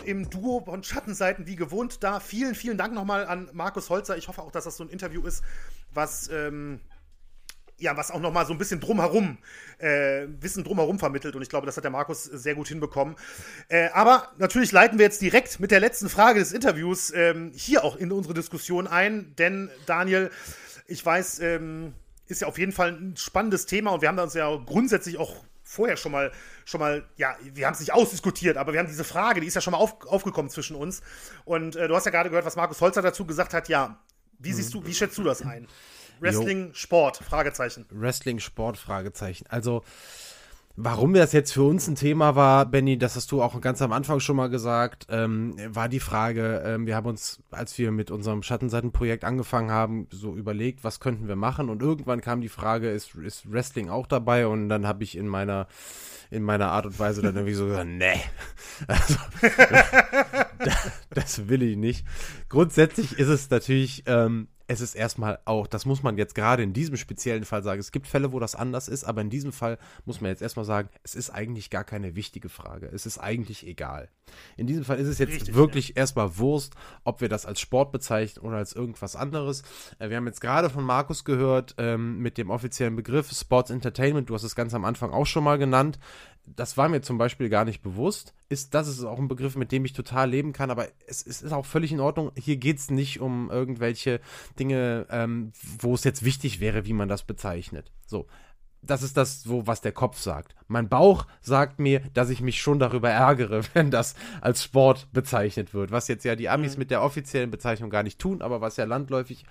Im Duo von Schattenseiten wie gewohnt da. Vielen, vielen Dank nochmal an Markus Holzer. Ich hoffe auch, dass das so ein Interview ist, was. Ähm, ja, was auch noch mal so ein bisschen drumherum, äh, Wissen drumherum vermittelt. Und ich glaube, das hat der Markus sehr gut hinbekommen. Äh, aber natürlich leiten wir jetzt direkt mit der letzten Frage des Interviews ähm, hier auch in unsere Diskussion ein. Denn, Daniel, ich weiß, ähm, ist ja auf jeden Fall ein spannendes Thema und wir haben uns ja grundsätzlich auch vorher schon mal, schon mal, ja, wir haben es nicht ausdiskutiert, aber wir haben diese Frage, die ist ja schon mal auf, aufgekommen zwischen uns. Und äh, du hast ja gerade gehört, was Markus Holzer dazu gesagt hat. Ja, wie siehst du, wie schätzt du das ein? Wrestling, jo. Sport, Fragezeichen. Wrestling, Sport, Fragezeichen. Also, Warum das jetzt für uns ein Thema war, Benny, das hast du auch ganz am Anfang schon mal gesagt, ähm, war die Frage, ähm, wir haben uns, als wir mit unserem Schattenseitenprojekt angefangen haben, so überlegt, was könnten wir machen? Und irgendwann kam die Frage, ist, ist Wrestling auch dabei? Und dann habe ich in meiner in meiner Art und Weise dann irgendwie so gesagt, nee, also, das will ich nicht. Grundsätzlich ist es natürlich ähm, es ist erstmal auch, das muss man jetzt gerade in diesem speziellen Fall sagen. Es gibt Fälle, wo das anders ist, aber in diesem Fall muss man jetzt erstmal sagen, es ist eigentlich gar keine wichtige Frage. Es ist eigentlich egal. In diesem Fall ist es jetzt Richtig, wirklich ja. erstmal Wurst, ob wir das als Sport bezeichnen oder als irgendwas anderes. Äh, wir haben jetzt gerade von Markus gehört ähm, mit dem offiziellen Begriff Sports Entertainment. Du hast es ganz am Anfang auch schon mal genannt das war mir zum Beispiel gar nicht bewusst. Ist, das ist auch ein Begriff, mit dem ich total leben kann, aber es, es ist auch völlig in Ordnung. Hier geht es nicht um irgendwelche Dinge, ähm, wo es jetzt wichtig wäre, wie man das bezeichnet. So. Das ist das, wo, was der Kopf sagt. Mein Bauch sagt mir, dass ich mich schon darüber ärgere, wenn das als Sport bezeichnet wird. Was jetzt ja die Amis mhm. mit der offiziellen Bezeichnung gar nicht tun, aber was ja landläufig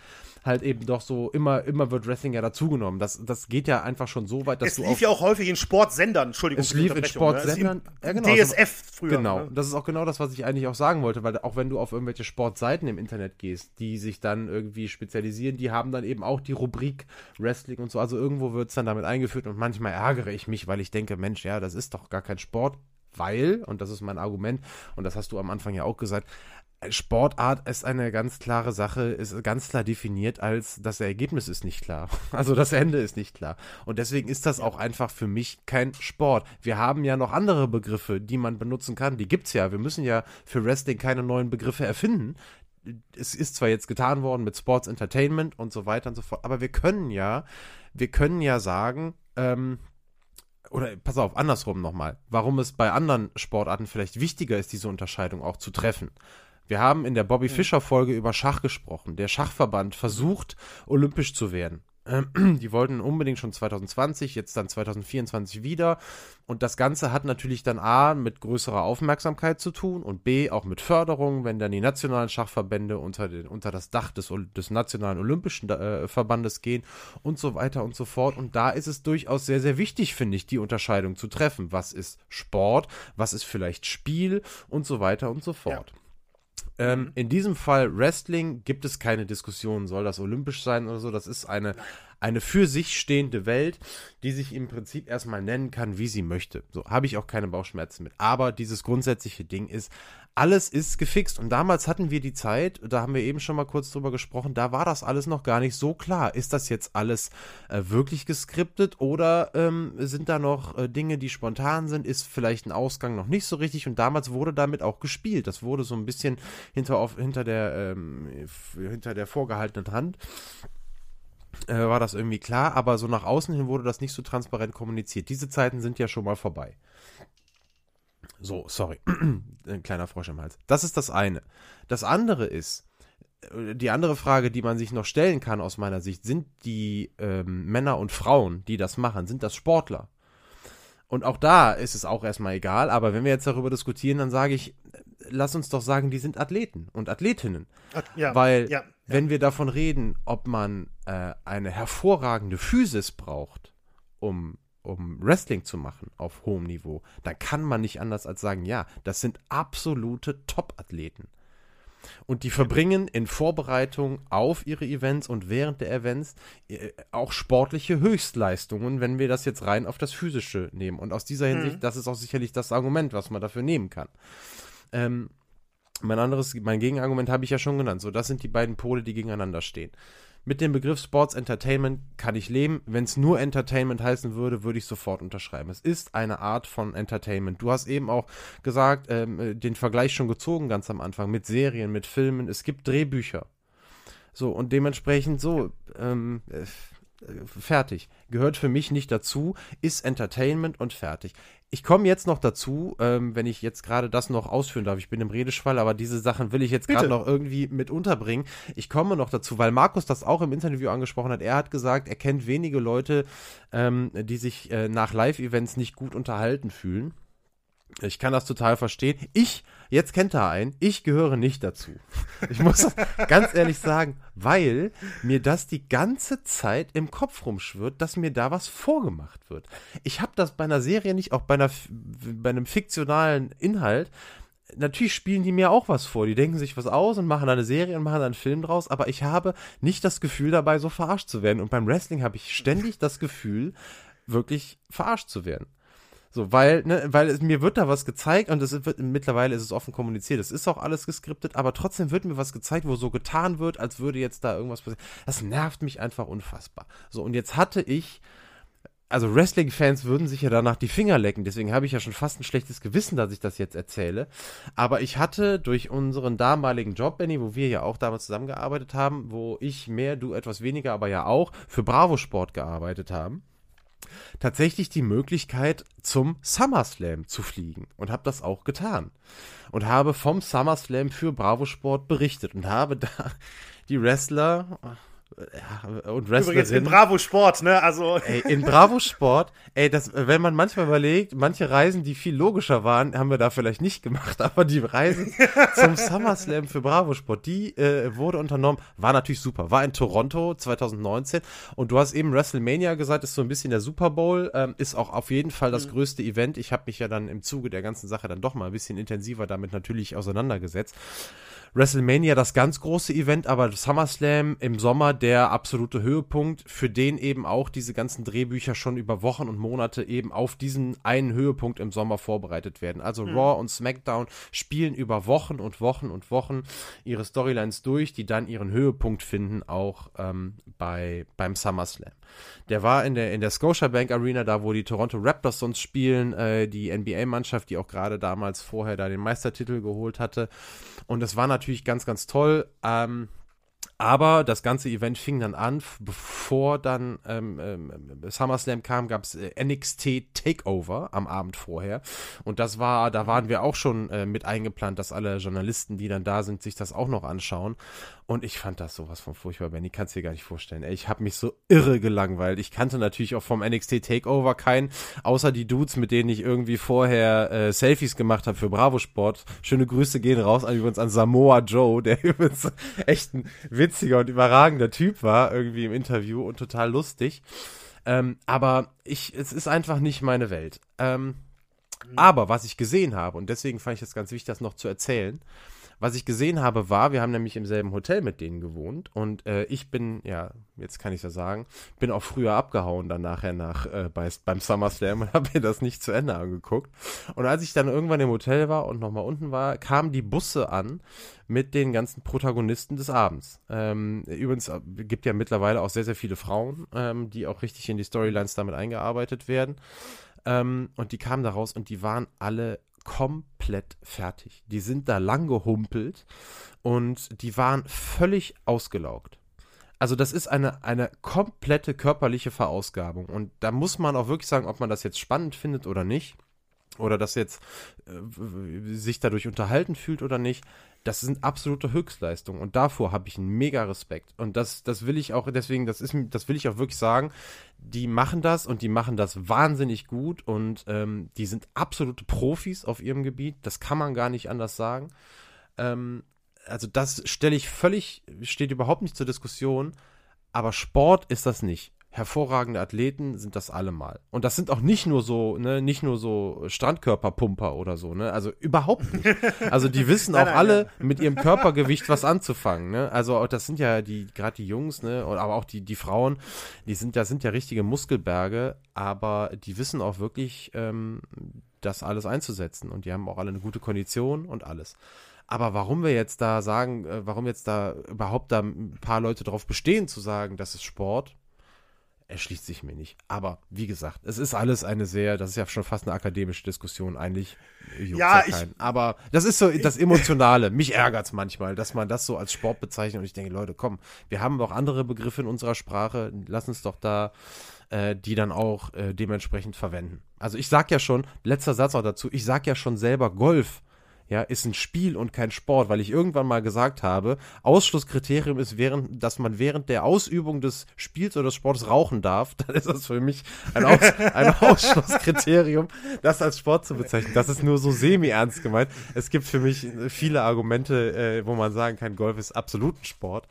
halt eben doch so immer, immer wird Wrestling ja dazugenommen. Das, das geht ja einfach schon so weit, dass es du. Es lief ja auch häufig in Sportsendern, Entschuldigung. Es lief in ne? Sportsendern. Ja, genau, DSF früher. Genau. Ne? Das ist auch genau das, was ich eigentlich auch sagen wollte, weil auch wenn du auf irgendwelche Sportseiten im Internet gehst, die sich dann irgendwie spezialisieren, die haben dann eben auch die Rubrik Wrestling und so. Also irgendwo wird es dann damit eingeführt und manchmal ärgere ich mich, weil ich denke, Mensch, ja, das ist doch gar kein Sport weil, und das ist mein Argument, und das hast du am Anfang ja auch gesagt, Sportart ist eine ganz klare Sache, ist ganz klar definiert als das Ergebnis ist nicht klar. Also das Ende ist nicht klar. Und deswegen ist das auch einfach für mich kein Sport. Wir haben ja noch andere Begriffe, die man benutzen kann. Die gibt's ja. Wir müssen ja für Wrestling keine neuen Begriffe erfinden. Es ist zwar jetzt getan worden mit Sports Entertainment und so weiter und so fort, aber wir können ja, wir können ja sagen, ähm, oder pass auf, andersrum nochmal, warum es bei anderen Sportarten vielleicht wichtiger ist, diese Unterscheidung auch zu treffen. Wir haben in der Bobby Fischer Folge über Schach gesprochen. Der Schachverband versucht, olympisch zu werden. Die wollten unbedingt schon 2020, jetzt dann 2024 wieder. Und das Ganze hat natürlich dann A mit größerer Aufmerksamkeit zu tun und B auch mit Förderung, wenn dann die nationalen Schachverbände unter, den, unter das Dach des, des Nationalen Olympischen äh, Verbandes gehen und so weiter und so fort. Und da ist es durchaus sehr, sehr wichtig, finde ich, die Unterscheidung zu treffen. Was ist Sport, was ist vielleicht Spiel und so weiter und so fort. Ja. Ähm, mhm. in diesem Fall Wrestling gibt es keine Diskussion, soll das olympisch sein oder so. Das ist eine, eine für sich stehende Welt, die sich im Prinzip erstmal nennen kann, wie sie möchte. So habe ich auch keine Bauchschmerzen mit. Aber dieses grundsätzliche Ding ist, alles ist gefixt. Und damals hatten wir die Zeit, da haben wir eben schon mal kurz drüber gesprochen, da war das alles noch gar nicht so klar. Ist das jetzt alles äh, wirklich geskriptet oder ähm, sind da noch äh, Dinge, die spontan sind? Ist vielleicht ein Ausgang noch nicht so richtig? Und damals wurde damit auch gespielt. Das wurde so ein bisschen hinter, auf, hinter, der, ähm, hinter der vorgehaltenen Hand. Äh, war das irgendwie klar, aber so nach außen hin wurde das nicht so transparent kommuniziert. Diese Zeiten sind ja schon mal vorbei. So, sorry. Ein kleiner Frosch im Hals. Das ist das eine. Das andere ist, äh, die andere Frage, die man sich noch stellen kann aus meiner Sicht, sind die ähm, Männer und Frauen, die das machen, sind das Sportler? Und auch da ist es auch erstmal egal, aber wenn wir jetzt darüber diskutieren, dann sage ich, lass uns doch sagen, die sind Athleten und Athletinnen. Ja, Weil, ja, ja. wenn wir davon reden, ob man äh, eine hervorragende Physis braucht, um um Wrestling zu machen auf hohem Niveau, dann kann man nicht anders als sagen, ja, das sind absolute Top-Athleten. Und die verbringen in Vorbereitung auf ihre Events und während der Events äh, auch sportliche Höchstleistungen, wenn wir das jetzt rein auf das Physische nehmen. Und aus dieser Hinsicht, mhm. das ist auch sicherlich das Argument, was man dafür nehmen kann. Ähm, mein anderes, mein Gegenargument habe ich ja schon genannt. So, das sind die beiden Pole, die gegeneinander stehen. Mit dem Begriff Sports Entertainment kann ich leben. Wenn es nur Entertainment heißen würde, würde ich sofort unterschreiben. Es ist eine Art von Entertainment. Du hast eben auch gesagt, ähm, äh, den Vergleich schon gezogen ganz am Anfang mit Serien, mit Filmen. Es gibt Drehbücher. So, und dementsprechend so, ähm, äh, fertig. Gehört für mich nicht dazu, ist Entertainment und fertig. Ich komme jetzt noch dazu, ähm, wenn ich jetzt gerade das noch ausführen darf. Ich bin im Redeschwall, aber diese Sachen will ich jetzt gerade noch irgendwie mit unterbringen. Ich komme noch dazu, weil Markus das auch im Interview angesprochen hat. Er hat gesagt, er kennt wenige Leute, ähm, die sich äh, nach Live-Events nicht gut unterhalten fühlen. Ich kann das total verstehen. Ich, jetzt kennt er einen, ich gehöre nicht dazu. Ich muss ganz ehrlich sagen, weil mir das die ganze Zeit im Kopf rumschwirrt, dass mir da was vorgemacht wird. Ich habe das bei einer Serie nicht, auch bei, einer, bei einem fiktionalen Inhalt. Natürlich spielen die mir auch was vor. Die denken sich was aus und machen eine Serie und machen einen Film draus, aber ich habe nicht das Gefühl dabei, so verarscht zu werden. Und beim Wrestling habe ich ständig das Gefühl, wirklich verarscht zu werden. So, weil, ne, weil es, mir wird da was gezeigt und es wird, mittlerweile ist es offen kommuniziert. Es ist auch alles geskriptet, aber trotzdem wird mir was gezeigt, wo so getan wird, als würde jetzt da irgendwas passieren. Das nervt mich einfach unfassbar. So, und jetzt hatte ich, also Wrestling-Fans würden sich ja danach die Finger lecken, deswegen habe ich ja schon fast ein schlechtes Gewissen, dass ich das jetzt erzähle. Aber ich hatte durch unseren damaligen Job, Benny, wo wir ja auch damals zusammengearbeitet haben, wo ich mehr, du etwas weniger, aber ja auch für Bravo Sport gearbeitet haben tatsächlich die Möglichkeit, zum SummerSlam zu fliegen und habe das auch getan. Und habe vom SummerSlam für Bravo Sport berichtet und habe da die Wrestler ja, und Übrigens in Bravo Sport, ne? Also. Ey, in Bravo Sport, ey, das, wenn man manchmal überlegt, manche Reisen, die viel logischer waren, haben wir da vielleicht nicht gemacht, aber die Reise zum SummerSlam für Bravo Sport, die äh, wurde unternommen, war natürlich super. War in Toronto 2019 und du hast eben WrestleMania gesagt, ist so ein bisschen der Super Bowl, ähm, ist auch auf jeden Fall das mhm. größte Event. Ich habe mich ja dann im Zuge der ganzen Sache dann doch mal ein bisschen intensiver damit natürlich auseinandergesetzt. WrestleMania das ganz große Event, aber SummerSlam im Sommer der absolute Höhepunkt, für den eben auch diese ganzen Drehbücher schon über Wochen und Monate eben auf diesen einen Höhepunkt im Sommer vorbereitet werden. Also mhm. Raw und SmackDown spielen über Wochen und Wochen und Wochen ihre Storylines durch, die dann ihren Höhepunkt finden, auch ähm, bei, beim SummerSlam. Der war in der, in der Scotiabank Arena, da wo die Toronto Raptors sonst spielen, äh, die NBA-Mannschaft, die auch gerade damals vorher da den Meistertitel geholt hatte. Und das war natürlich ganz, ganz toll. Ähm, aber das ganze Event fing dann an, bevor dann ähm, ähm, SummerSlam kam, gab es äh, NXT Takeover am Abend vorher. Und das war, da waren wir auch schon äh, mit eingeplant, dass alle Journalisten, die dann da sind, sich das auch noch anschauen. Und ich fand das sowas von furchtbar, Benny, kannst dir gar nicht vorstellen. Ey, ich habe mich so irre gelangweilt. Ich kannte natürlich auch vom NXT Takeover keinen, außer die Dudes, mit denen ich irgendwie vorher äh, Selfies gemacht habe für Bravo Sport. Schöne Grüße gehen raus an übrigens an Samoa Joe, der übrigens echt ein witziger und überragender Typ war, irgendwie im Interview und total lustig. Ähm, aber ich, es ist einfach nicht meine Welt. Ähm, aber was ich gesehen habe, und deswegen fand ich es ganz wichtig, das noch zu erzählen, was ich gesehen habe, war, wir haben nämlich im selben Hotel mit denen gewohnt und äh, ich bin, ja, jetzt kann ich ja sagen, bin auch früher abgehauen dann nachher nach, äh, bei, beim SummerSlam und habe mir das nicht zu Ende angeguckt. Und als ich dann irgendwann im Hotel war und nochmal unten war, kamen die Busse an mit den ganzen Protagonisten des Abends. Ähm, übrigens äh, gibt ja mittlerweile auch sehr, sehr viele Frauen, ähm, die auch richtig in die Storylines damit eingearbeitet werden. Ähm, und die kamen da raus und die waren alle komplett fertig. Die sind da lang gehumpelt und die waren völlig ausgelaugt. Also das ist eine, eine komplette körperliche Verausgabung. Und da muss man auch wirklich sagen, ob man das jetzt spannend findet oder nicht. Oder das jetzt äh, sich dadurch unterhalten fühlt oder nicht das sind absolute Höchstleistungen und davor habe ich einen mega Respekt. Und das das will ich auch deswegen das ist das will ich auch wirklich sagen. Die machen das und die machen das wahnsinnig gut und ähm, die sind absolute Profis auf ihrem Gebiet. Das kann man gar nicht anders sagen. Ähm, also das stelle ich völlig steht überhaupt nicht zur Diskussion. Aber Sport ist das nicht hervorragende Athleten sind das allemal. Und das sind auch nicht nur so, ne, nicht nur so Strandkörperpumper oder so, ne? Also überhaupt nicht. Also die wissen auch alle mit ihrem Körpergewicht was anzufangen, ne? Also das sind ja die, gerade die Jungs, ne, aber auch die, die Frauen, die sind, das sind ja richtige Muskelberge, aber die wissen auch wirklich, ähm, das alles einzusetzen. Und die haben auch alle eine gute Kondition und alles. Aber warum wir jetzt da sagen, äh, warum jetzt da überhaupt da ein paar Leute drauf bestehen zu sagen, das ist Sport, erschließt sich mir nicht. Aber wie gesagt, es ist alles eine sehr, das ist ja schon fast eine akademische Diskussion eigentlich. ja, ich, aber das ist so das Emotionale. Mich ärgert's manchmal, dass man das so als Sport bezeichnet und ich denke, Leute, komm, wir haben doch andere Begriffe in unserer Sprache, lass uns doch da äh, die dann auch äh, dementsprechend verwenden. Also ich sag ja schon, letzter Satz auch dazu, ich sag ja schon selber Golf ja, ist ein Spiel und kein Sport, weil ich irgendwann mal gesagt habe, Ausschlusskriterium ist, während, dass man während der Ausübung des Spiels oder des Sportes rauchen darf, dann ist das für mich ein, Aus, ein Ausschlusskriterium, das als Sport zu bezeichnen. Das ist nur so semi-ernst gemeint. Es gibt für mich viele Argumente, äh, wo man sagen kann, Golf ist absolut ein Sport.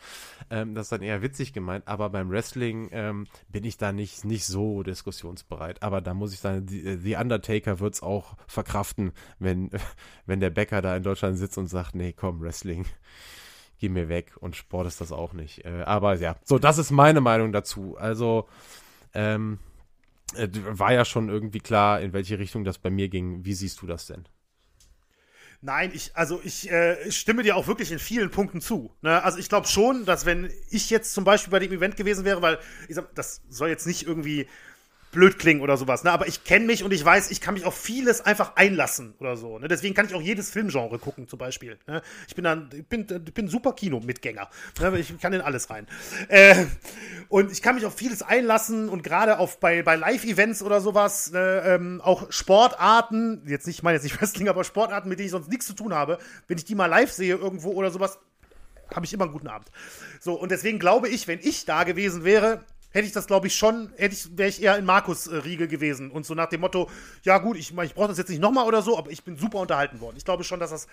Ähm, das ist dann eher witzig gemeint, aber beim Wrestling ähm, bin ich da nicht, nicht so diskussionsbereit. Aber da muss ich sagen, The, The Undertaker wird es auch verkraften, wenn, wenn der Bäcker da in Deutschland sitzt und sagt, nee, komm, Wrestling, geh mir weg und Sport ist das auch nicht. Äh, aber ja, so, das ist meine Meinung dazu. Also, ähm, äh, war ja schon irgendwie klar, in welche Richtung das bei mir ging. Wie siehst du das denn? Nein, ich, also ich äh, stimme dir auch wirklich in vielen Punkten zu. Ne? Also ich glaube schon, dass wenn ich jetzt zum Beispiel bei dem Event gewesen wäre, weil ich sag, das soll jetzt nicht irgendwie blöd klingen oder sowas, ne? Aber ich kenne mich und ich weiß, ich kann mich auf vieles einfach einlassen oder so. Ne? Deswegen kann ich auch jedes Filmgenre gucken, zum Beispiel. Ne? Ich bin dann, ich bin, ich bin super Kino-Mitgänger. Ne? Ich kann in alles rein. Äh, und ich kann mich auf vieles einlassen und gerade auf bei, bei Live-Events oder sowas, ne, ähm, auch Sportarten, jetzt nicht, ich meine jetzt nicht Wrestling, aber Sportarten, mit denen ich sonst nichts zu tun habe, wenn ich die mal live sehe irgendwo oder sowas, habe ich immer einen guten Abend. So, und deswegen glaube ich, wenn ich da gewesen wäre, hätte ich das, glaube ich, schon, hätte ich, wäre ich eher in Markus äh, Riege gewesen. Und so nach dem Motto, ja gut, ich, ich brauche das jetzt nicht nochmal oder so, aber ich bin super unterhalten worden. Ich glaube schon, dass das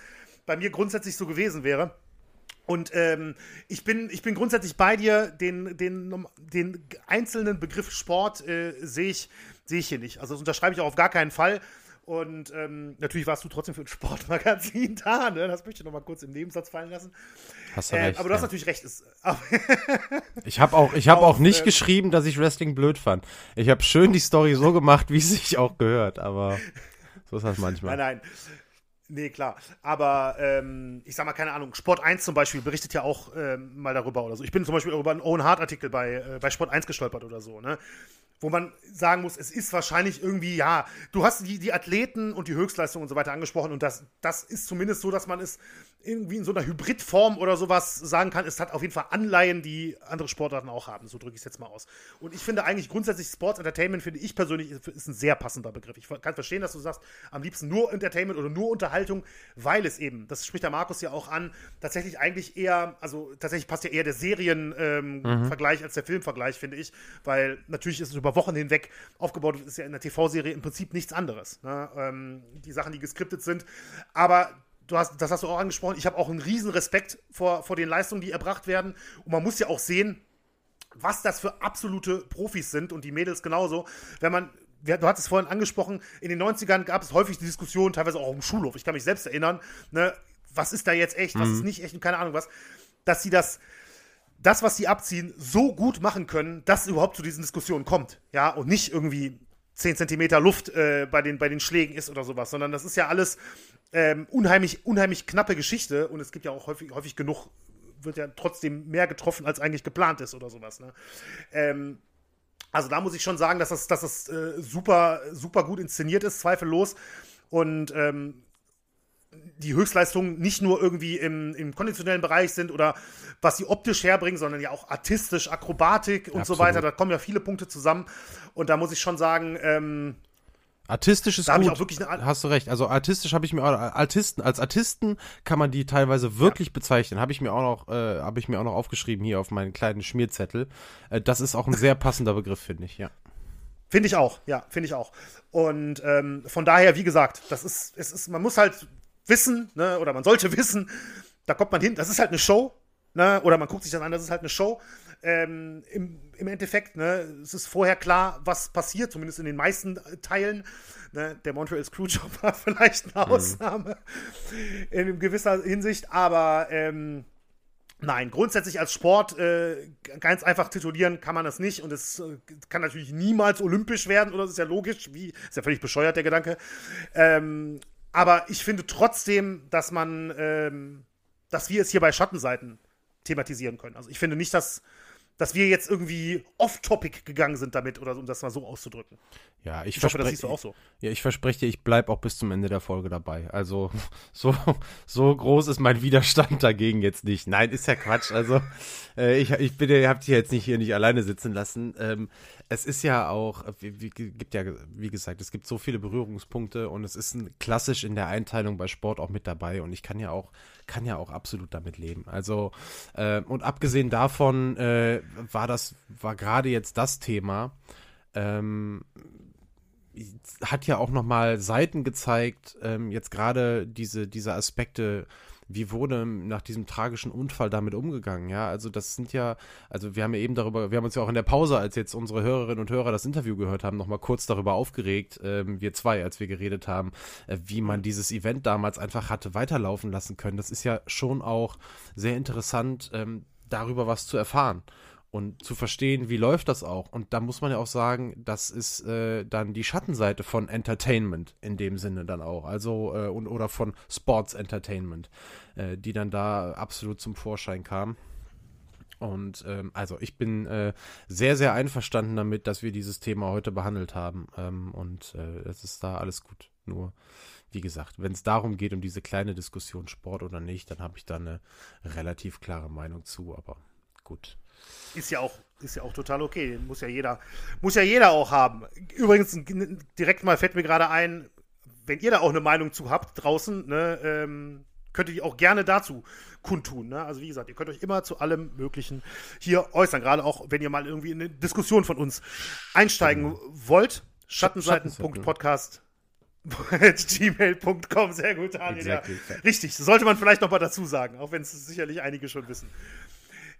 bei mir grundsätzlich so gewesen wäre. Und ähm, ich, bin, ich bin grundsätzlich bei dir, den, den, den einzelnen Begriff Sport äh, sehe ich, seh ich hier nicht. Also das unterschreibe ich auch auf gar keinen Fall. Und ähm, natürlich warst du trotzdem für ein Sportmagazin da, ne? Das möchte ich noch mal kurz im Nebensatz fallen lassen. Hast du äh, recht. Aber du hast natürlich recht. ich habe auch, ich hab auch nicht äh, geschrieben, dass ich Wrestling blöd fand. Ich habe schön die Story so gemacht, wie es sich auch gehört, aber so ist das manchmal. Nein, nein. Nee, klar. Aber ähm, ich sag mal, keine Ahnung, Sport 1 zum Beispiel berichtet ja auch ähm, mal darüber oder so. Ich bin zum Beispiel über einen Owen Hart-Artikel bei, äh, bei Sport 1 gestolpert oder so, ne? Wo man sagen muss, es ist wahrscheinlich irgendwie, ja, du hast die, die Athleten und die Höchstleistung und so weiter angesprochen und das, das ist zumindest so, dass man es irgendwie in so einer Hybridform oder sowas sagen kann. Es hat auf jeden Fall Anleihen, die andere Sportarten auch haben. So drücke ich es jetzt mal aus. Und ich finde eigentlich grundsätzlich Sports Entertainment, finde ich persönlich, ist ein sehr passender Begriff. Ich kann verstehen, dass du sagst, am liebsten nur Entertainment oder nur Unterhaltung, weil es eben, das spricht der Markus ja auch an, tatsächlich eigentlich eher, also tatsächlich passt ja eher der Serienvergleich ähm, mhm. als der Filmvergleich, finde ich, weil natürlich ist es über Wochen hinweg aufgebaut, ist ja in der TV-Serie im Prinzip nichts anderes. Ne? Ähm, die Sachen, die geskriptet sind. Aber du hast, das hast du auch angesprochen, ich habe auch einen riesen Respekt vor, vor den Leistungen, die erbracht werden. Und man muss ja auch sehen, was das für absolute Profis sind und die Mädels genauso. Wenn man, du hattest es vorhin angesprochen, in den 90ern gab es häufig die Diskussion, teilweise auch im Schulhof, ich kann mich selbst erinnern, ne, was ist da jetzt echt, was mhm. ist nicht echt und keine Ahnung was, dass sie das, das, was sie abziehen, so gut machen können, dass es überhaupt zu diesen Diskussionen kommt. Ja, und nicht irgendwie 10 Zentimeter Luft äh, bei, den, bei den Schlägen ist oder sowas, sondern das ist ja alles ähm, unheimlich, unheimlich knappe Geschichte und es gibt ja auch häufig, häufig genug, wird ja trotzdem mehr getroffen, als eigentlich geplant ist oder sowas. Ne? Ähm, also da muss ich schon sagen, dass das, dass das äh, super, super gut inszeniert ist, zweifellos. Und ähm, die Höchstleistungen nicht nur irgendwie im, im konditionellen Bereich sind oder was sie optisch herbringen, sondern ja auch artistisch, Akrobatik und Absolut. so weiter. Da kommen ja viele Punkte zusammen. Und da muss ich schon sagen, ähm, Artistisch ist da gut. Hast du recht. Also artistisch habe ich mir auch, Artisten als Artisten kann man die teilweise wirklich ja. bezeichnen. Habe ich mir auch noch äh, habe ich mir auch noch aufgeschrieben hier auf meinen kleinen Schmierzettel. Äh, das ist auch ein sehr passender Begriff, finde ich. Ja. Finde ich auch. Ja, finde ich auch. Und ähm, von daher, wie gesagt, das ist es ist man muss halt wissen, ne, oder man sollte wissen, da kommt man hin. Das ist halt eine Show. Ne, oder man guckt sich das an, das ist halt eine Show ähm, im, im Endeffekt, ne, es ist vorher klar, was passiert, zumindest in den meisten Teilen. Ne, der Montreal Screwjob war vielleicht eine mhm. Ausnahme mhm. in gewisser Hinsicht, aber ähm, Nein, grundsätzlich als Sport äh, ganz einfach titulieren kann man das nicht und es äh, kann natürlich niemals olympisch werden, oder das ist ja logisch, wie ist ja völlig bescheuert der Gedanke. Ähm, aber ich finde trotzdem, dass man, ähm, dass wir es hier bei Schattenseiten thematisieren können. Also ich finde nicht, dass dass wir jetzt irgendwie off-topic gegangen sind damit, oder um das mal so auszudrücken. Ja, ich, Ich hoffe, das siehst du auch so. Ja, ich verspreche dir, ich bleibe auch bis zum Ende der Folge dabei. Also so, so groß ist mein Widerstand dagegen jetzt nicht. Nein, ist ja Quatsch. Also äh, ich, ich bitte, ihr habt dich jetzt nicht hier nicht alleine sitzen lassen. Ähm, es ist ja auch, wie, wie, gibt ja, wie gesagt, es gibt so viele Berührungspunkte und es ist ein, klassisch in der Einteilung bei Sport auch mit dabei und ich kann ja auch, kann ja auch absolut damit leben. Also äh, und abgesehen davon äh, war das, war gerade jetzt das Thema. Ähm, hat ja auch nochmal Seiten gezeigt, ähm, jetzt gerade diese, diese Aspekte, wie wurde nach diesem tragischen Unfall damit umgegangen, ja, also das sind ja, also wir haben ja eben darüber, wir haben uns ja auch in der Pause, als jetzt unsere Hörerinnen und Hörer das Interview gehört haben, nochmal kurz darüber aufgeregt, ähm, wir zwei, als wir geredet haben, äh, wie man dieses Event damals einfach hatte weiterlaufen lassen können, das ist ja schon auch sehr interessant, ähm, darüber was zu erfahren und zu verstehen, wie läuft das auch. Und da muss man ja auch sagen, das ist äh, dann die Schattenseite von Entertainment in dem Sinne dann auch. Also, äh, und, oder von Sports Entertainment, äh, die dann da absolut zum Vorschein kam. Und ähm, also ich bin äh, sehr, sehr einverstanden damit, dass wir dieses Thema heute behandelt haben. Ähm, und äh, es ist da alles gut. Nur, wie gesagt, wenn es darum geht, um diese kleine Diskussion Sport oder nicht, dann habe ich da eine relativ klare Meinung zu. Aber gut. Ist ja auch, ist ja auch total okay. Muss ja jeder, muss ja jeder auch haben. Übrigens, direkt mal fällt mir gerade ein, wenn ihr da auch eine Meinung zu habt draußen, ne, ähm, könnt ihr die auch gerne dazu kundtun. Ne? Also wie gesagt, ihr könnt euch immer zu allem Möglichen hier äußern. Gerade auch, wenn ihr mal irgendwie in eine Diskussion von uns einsteigen mhm. wollt. Schattenseiten.podcast gmail.com, sehr gut, Daniel. Exactly. Ja. Richtig, sollte man vielleicht noch mal dazu sagen, auch wenn es sicherlich einige schon wissen.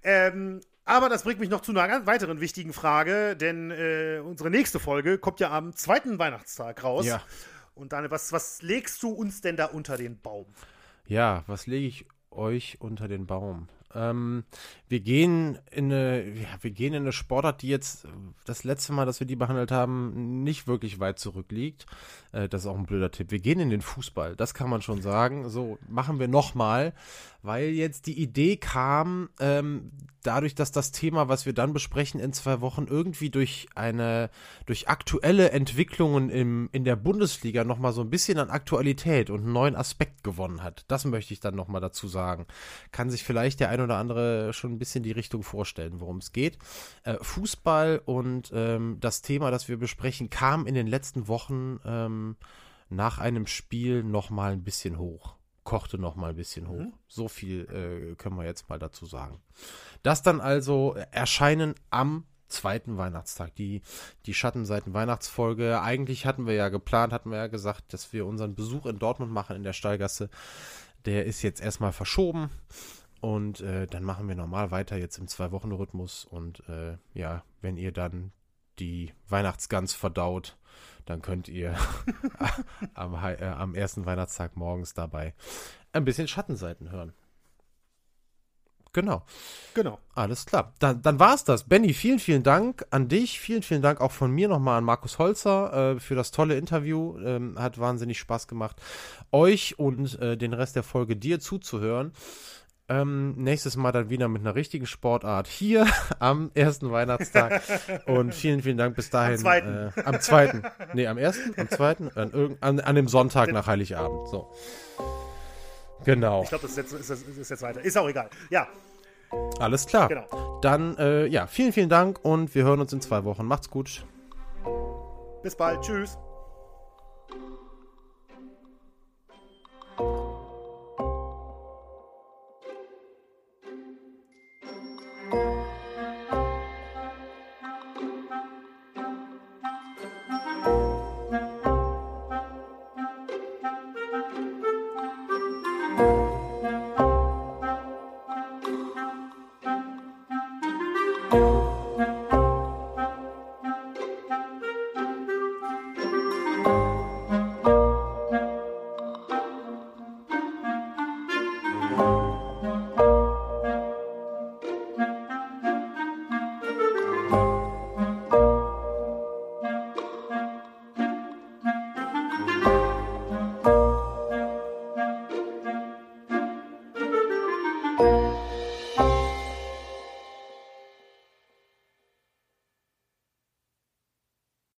Ähm, aber das bringt mich noch zu einer weiteren wichtigen Frage, denn äh, unsere nächste Folge kommt ja am zweiten Weihnachtstag raus. Ja. Und Daniel, was, was legst du uns denn da unter den Baum? Ja, was lege ich euch unter den Baum? Ähm, wir gehen in eine, ja, wir gehen in eine Sportart, die jetzt das letzte Mal, dass wir die behandelt haben, nicht wirklich weit zurückliegt. Äh, das ist auch ein blöder Tipp. Wir gehen in den Fußball, das kann man schon sagen. So machen wir nochmal weil jetzt die Idee kam, ähm, dadurch, dass das Thema, was wir dann besprechen in zwei Wochen, irgendwie durch eine, durch aktuelle Entwicklungen im, in der Bundesliga nochmal so ein bisschen an Aktualität und einen neuen Aspekt gewonnen hat. Das möchte ich dann nochmal dazu sagen. Kann sich vielleicht der ein oder andere schon ein bisschen die Richtung vorstellen, worum es geht. Äh, Fußball und ähm, das Thema, das wir besprechen, kam in den letzten Wochen ähm, nach einem Spiel nochmal ein bisschen hoch kochte noch mal ein bisschen hoch. Mhm. So viel äh, können wir jetzt mal dazu sagen. Das dann also erscheinen am zweiten Weihnachtstag, die, die Schattenseiten Weihnachtsfolge. Eigentlich hatten wir ja geplant, hatten wir ja gesagt, dass wir unseren Besuch in Dortmund machen in der Stallgasse. Der ist jetzt erstmal verschoben. Und äh, dann machen wir normal weiter jetzt im Zwei-Wochen-Rhythmus. Und äh, ja, wenn ihr dann die Weihnachtsgans verdaut, dann könnt ihr am, äh, am ersten Weihnachtstag morgens dabei ein bisschen Schattenseiten hören. Genau. Genau. Alles klar. Dann, dann war es das. Benny, vielen, vielen Dank an dich. Vielen, vielen Dank auch von mir nochmal an Markus Holzer äh, für das tolle Interview. Ähm, hat wahnsinnig Spaß gemacht, euch und äh, den Rest der Folge dir zuzuhören. Ähm, nächstes Mal dann wieder mit einer richtigen Sportart hier am ersten Weihnachtstag. Und vielen, vielen Dank bis dahin. Am zweiten. Äh, am zweiten. Nee, am ersten, am zweiten, an, an, an dem Sonntag nach Heiligabend. So. Genau. Ich glaube, das, ist jetzt, ist, ist jetzt weiter. Ist auch egal. Ja. Alles klar. Genau. Dann, äh, ja, vielen, vielen Dank und wir hören uns in zwei Wochen. Macht's gut. Bis bald. Tschüss.